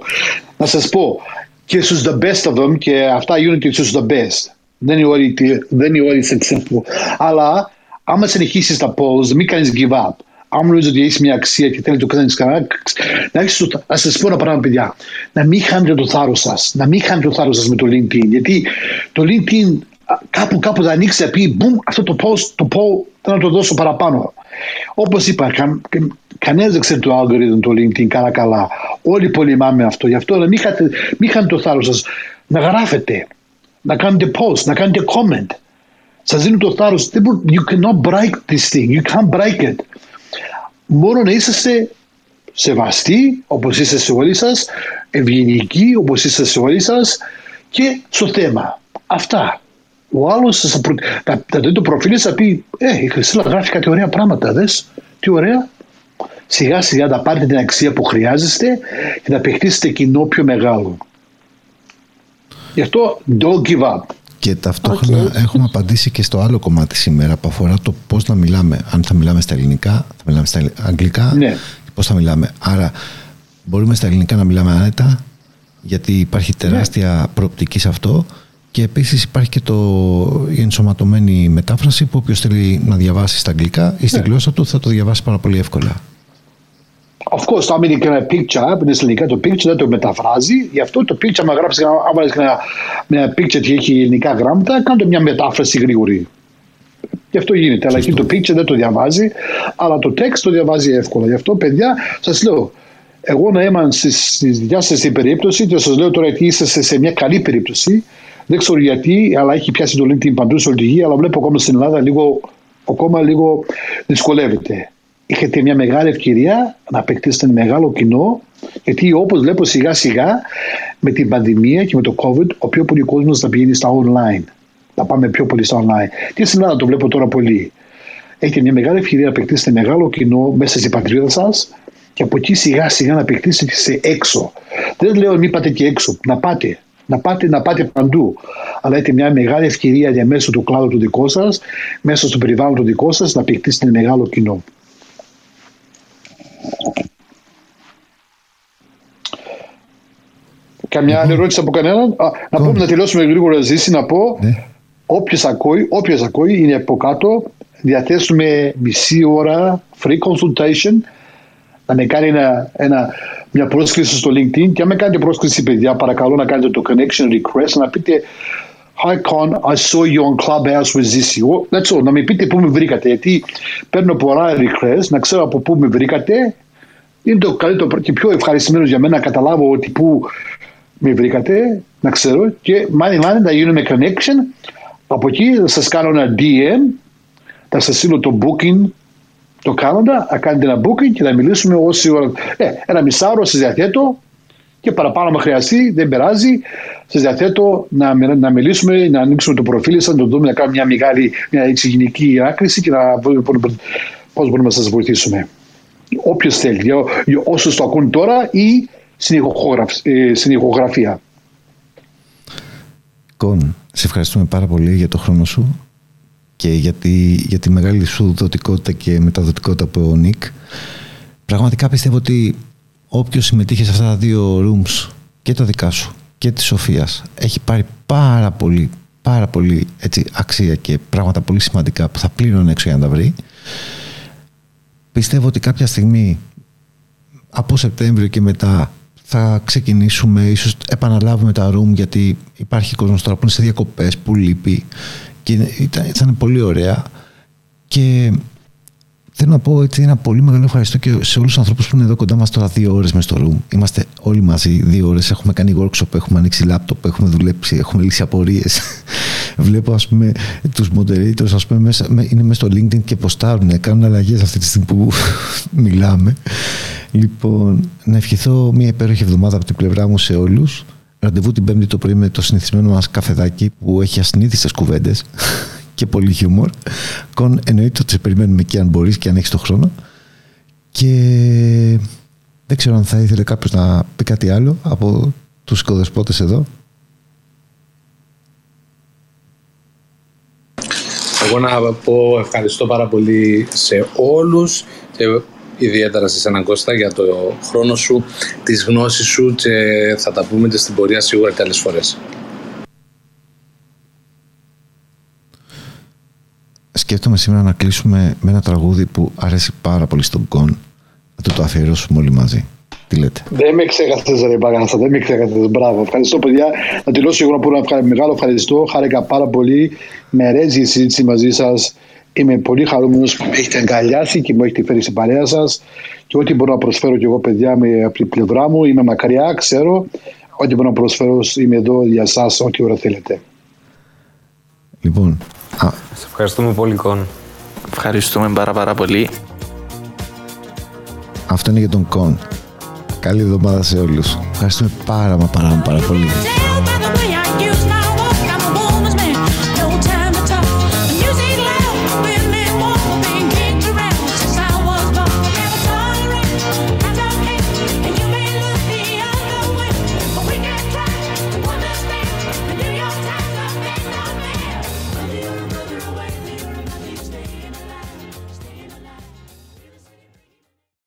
Να σας πω, και στους the best of them και αυτά γίνονται και στους the best. Δεν είναι όλοι, δεν είναι όλοι successful. Αλλά άμα συνεχίσεις τα polls, μην κάνεις give up. Αν νομίζω ότι έχεις μια αξία και θέλει να το κάνει καλά, να έχεις το, ας σας πω ένα πράγμα, παιδιά. Να μην χάνετε το θάρρος σας. Να μην χάνετε το θάρρος σας με το LinkedIn. Γιατί το LinkedIn κάπου, κάπου θα ανοίξει να πει, boom, αυτό το post, το poll, θα να το δώσω παραπάνω. Όπως είπα, κα, κανένας δεν ξέρει το algorithm το LinkedIn καλά-καλά. Όλοι πολεμάμε αυτό. Γι' αυτό μην χάνετε, μην χάνετε το θάρρος σας να γράφετε, να κάνετε post, να κάνετε comment. Σας δίνω το θάρρος. You cannot break this thing. You can't break it. Μόνο να είσαστε σεβαστοί, όπως είστε σε όλοι σας, ευγενικοί, όπως είστε σε όλοι σας και στο θέμα. Αυτά. Ο άλλος θα, προ... θα, θα δει το προφίλ θα πει: Ε, η Χριστίνα γράφει κάτι ωραία πράγματα. Δες, τι ωραία. Σιγά σιγά θα πάρετε την αξία που χρειάζεστε και θα παιχτήσετε κοινό πιο μεγάλο. Γι' αυτό don't give up. Και ταυτόχρονα okay. έχουμε απαντήσει και στο άλλο κομμάτι σήμερα που αφορά το πώς να μιλάμε. Αν θα μιλάμε στα ελληνικά, θα μιλάμε στα αγγλικά, ναι. πώς θα μιλάμε. Άρα, μπορούμε στα ελληνικά να μιλάμε άνετα, γιατί υπάρχει τεράστια ναι. προοπτική σε αυτό Και επίσης υπάρχει και το, η ενσωματωμένη μετάφραση που όποιος θέλει να διαβάσει στα αγγλικά ή στη Ναι. γλώσσα του θα το διαβάσει πάρα πολύ εύκολα. Of course, άμα είναι και ένα picture, που είναι στα ελληνικά το picture, δεν το μεταφράζει. Γι' αυτό το picture, άμα γράψεις, άμα βάλεις και ένα, μια picture και έχει ελληνικά γράμματα, κάντε μια μετάφραση γρήγορη. Γι' αυτό γίνεται. Αλλά εκεί το picture δεν το διαβάζει, αλλά το text το διαβάζει εύκολα. Γι' αυτό, παιδιά, σας λέω, εγώ να ήμουν στη, στη δικιά σα την περίπτωση και σας λέω τώρα ότι είστε σε, σε μια καλή περίπτωση. Δεν ξέρω γιατί, αλλά έχει πιάσει το LinkedIn παντού σε όλη τη γη, αλλά βλέπω ακόμα στην Ελλάδα λίγο, ακόμα λίγο δυσκολεύεται. Έχετε μια μεγάλη ευκαιρία να απεκτήσετε ένα μεγάλο κοινό, γιατί όπως βλέπω σιγά σιγά με την πανδημία και με το COVID, ο πιο πολύ κόσμος θα πηγαίνει στα online. Θα πάμε πιο πολύ στα online. Και στην Ελλάδα το βλέπω τώρα πολύ. Έχετε μια μεγάλη ευκαιρία να απεκτήσετε μεγάλο κοινό μέσα στην πατρίδα σας και από εκεί σιγά σιγά να απεκτήσετε σε έξω. Δεν λέω μην πάτε και έξω, να πάτε. Να πάτε, να πάτε παντού. Αλλά έχετε μια μεγάλη ευκαιρία για μέσω του κλάδου του δικό σας, μέσα στο περιβάλλον του δικό σας, να απεκτήσετε ένα μεγάλο κοινό. Καμιά άλλη ερώτηση από κανέναν. Α, να πούμε να τελειώσουμε γρήγορα ζήσει, να πω. Όποιος ακούει, όποιος ακούει είναι από κάτω. Διαθέσουμε μισή ώρα free consultation να με κάνει ένα, ένα, μια πρόσκληση στο LinkedIn και αν με κάνετε πρόσκληση παιδιά παρακαλώ να κάνετε το connection request να πείτε Hi Con, I saw you on Clubhouse with Zisi. Oh, That's all. Να με πείτε πού με βρήκατε γιατί παίρνω πολλά request να ξέρω από πού με βρήκατε είναι το καλύτερο και πιο ευχαριστημένο για μένα να καταλάβω ότι πού με βρήκατε, να ξέρω και μάλλον μάλλον να γίνουμε connection. Από εκεί θα σας κάνω ένα DM θα σας στείλω το booking το κάνοντα, να κάνετε ένα booking και να μιλήσουμε όση ώρα. Ε, ένα μισάωρο σας διαθέτω και παραπάνω αν χρειαστεί, δεν περάζει. Σας διαθέτω να, να μιλήσουμε, να ανοίξουμε το προφίλ σας, να το δούμε, να κάνουμε μια μεγάλη, μια έτσι γενική άκρηση και να δούμε πώς μπορούμε να σας βοηθήσουμε. Όποιος θέλει, για, για όσους το ακούν τώρα ή στην, ηχογραφ- ε, στην ηχογραφία. Κον, σε ευχαριστούμε πάρα πολύ για το χρόνο σου και για τη, για τη μεγάλη σου δοτικότητα και μεταδοτικότητα από ο Νίκ. Πραγματικά πιστεύω ότι όποιος συμμετείχε σε αυτά τα δύο rooms και τα δικά σου και της Σοφίας έχει πάρει πάρα πολύ πάρα πολύ έτσι, αξία και πράγματα πολύ σημαντικά που θα πλήρωνε έξω για να τα βρει. Πιστεύω ότι κάποια στιγμή από Σεπτέμβριο και μετά θα ξεκινήσουμε, ίσως επαναλάβουμε τα room γιατί υπάρχει κόσμος τώρα που είναι σε διακοπές, που λείπει και ήταν, ήταν πολύ ωραία και θέλω να πω έτσι ένα πολύ μεγάλο ευχαριστώ και σε όλους τους ανθρώπους που είναι εδώ κοντά μας τώρα δύο ώρες μες στο room. Είμαστε όλοι μαζί δύο ώρες, έχουμε κάνει workshop, έχουμε ανοίξει laptop, έχουμε δουλέψει, έχουμε λύσει απορίες. Βλέπω ας πούμε τους moderators ας πούμε μέσα, είναι μέσα στο LinkedIn και ποστάρουν, κάνουν αλλαγές αυτή τη στιγμή που μιλάμε. Λοιπόν, να ευχηθώ μια υπέροχη εβδομάδα από την πλευρά μου σε όλους. Ραντεβού την Πέμπτη το πρωί με το συνηθισμένο μας καφεδάκι που έχει ασυνήθιστες κουβέντες και πολύ χιούμορ. Κον εννοείται ότι σε περιμένουμε και αν μπορείς και αν έχεις το χρόνο. Και δεν ξέρω αν θα ήθελε κάποιος να πει κάτι άλλο από τους οικοδεσπότες εδώ. Εγώ να πω ευχαριστώ πάρα πολύ σε όλους και ιδιαίτερα σε έναν Κώστα για το χρόνο σου, τις γνώσεις σου και θα τα πούμε και στην πορεία σίγουρα και άλλες φορές. Σκέφτομαι σήμερα να κλείσουμε με ένα τραγούδι που αρέσει πάρα πολύ στον Κον. Να το το αφιερώσουμε όλοι μαζί. Τι λέτε; Δεν με ξέχασες, ρε Παγάνσα, δεν με ξέχασες. Μπράβο. Ευχαριστώ, παιδιά. Να τελειώσω εγώ να πω ένα μεγάλο ευχαριστώ. Χάρηκα πάρα πολύ. Με αρέσει η συζήτηση μαζί σας. Είμαι πολύ χαρούμενος που με έχετε αγκαλιάσει και μου έχετε φέρει στην παρέα σας. Και ό,τι μπορώ να προσφέρω κι εγώ, παιδιά, με, από την πλευρά μου. Είμαι μακριά, ξέρω. Ό,τι μπορώ να προσφέρω, είμαι εδώ για εσά, ό,τι ώρα θέλετε. Λοιπόν. Α. Σε ευχαριστούμε πολύ, Κον. Ευχαριστούμε πάρα πάρα πολύ. Αυτό είναι για τον Κον. Καλή εβδομάδα σε όλους. Ευχαριστούμε πάρα μα πάρα πάρα πολύ.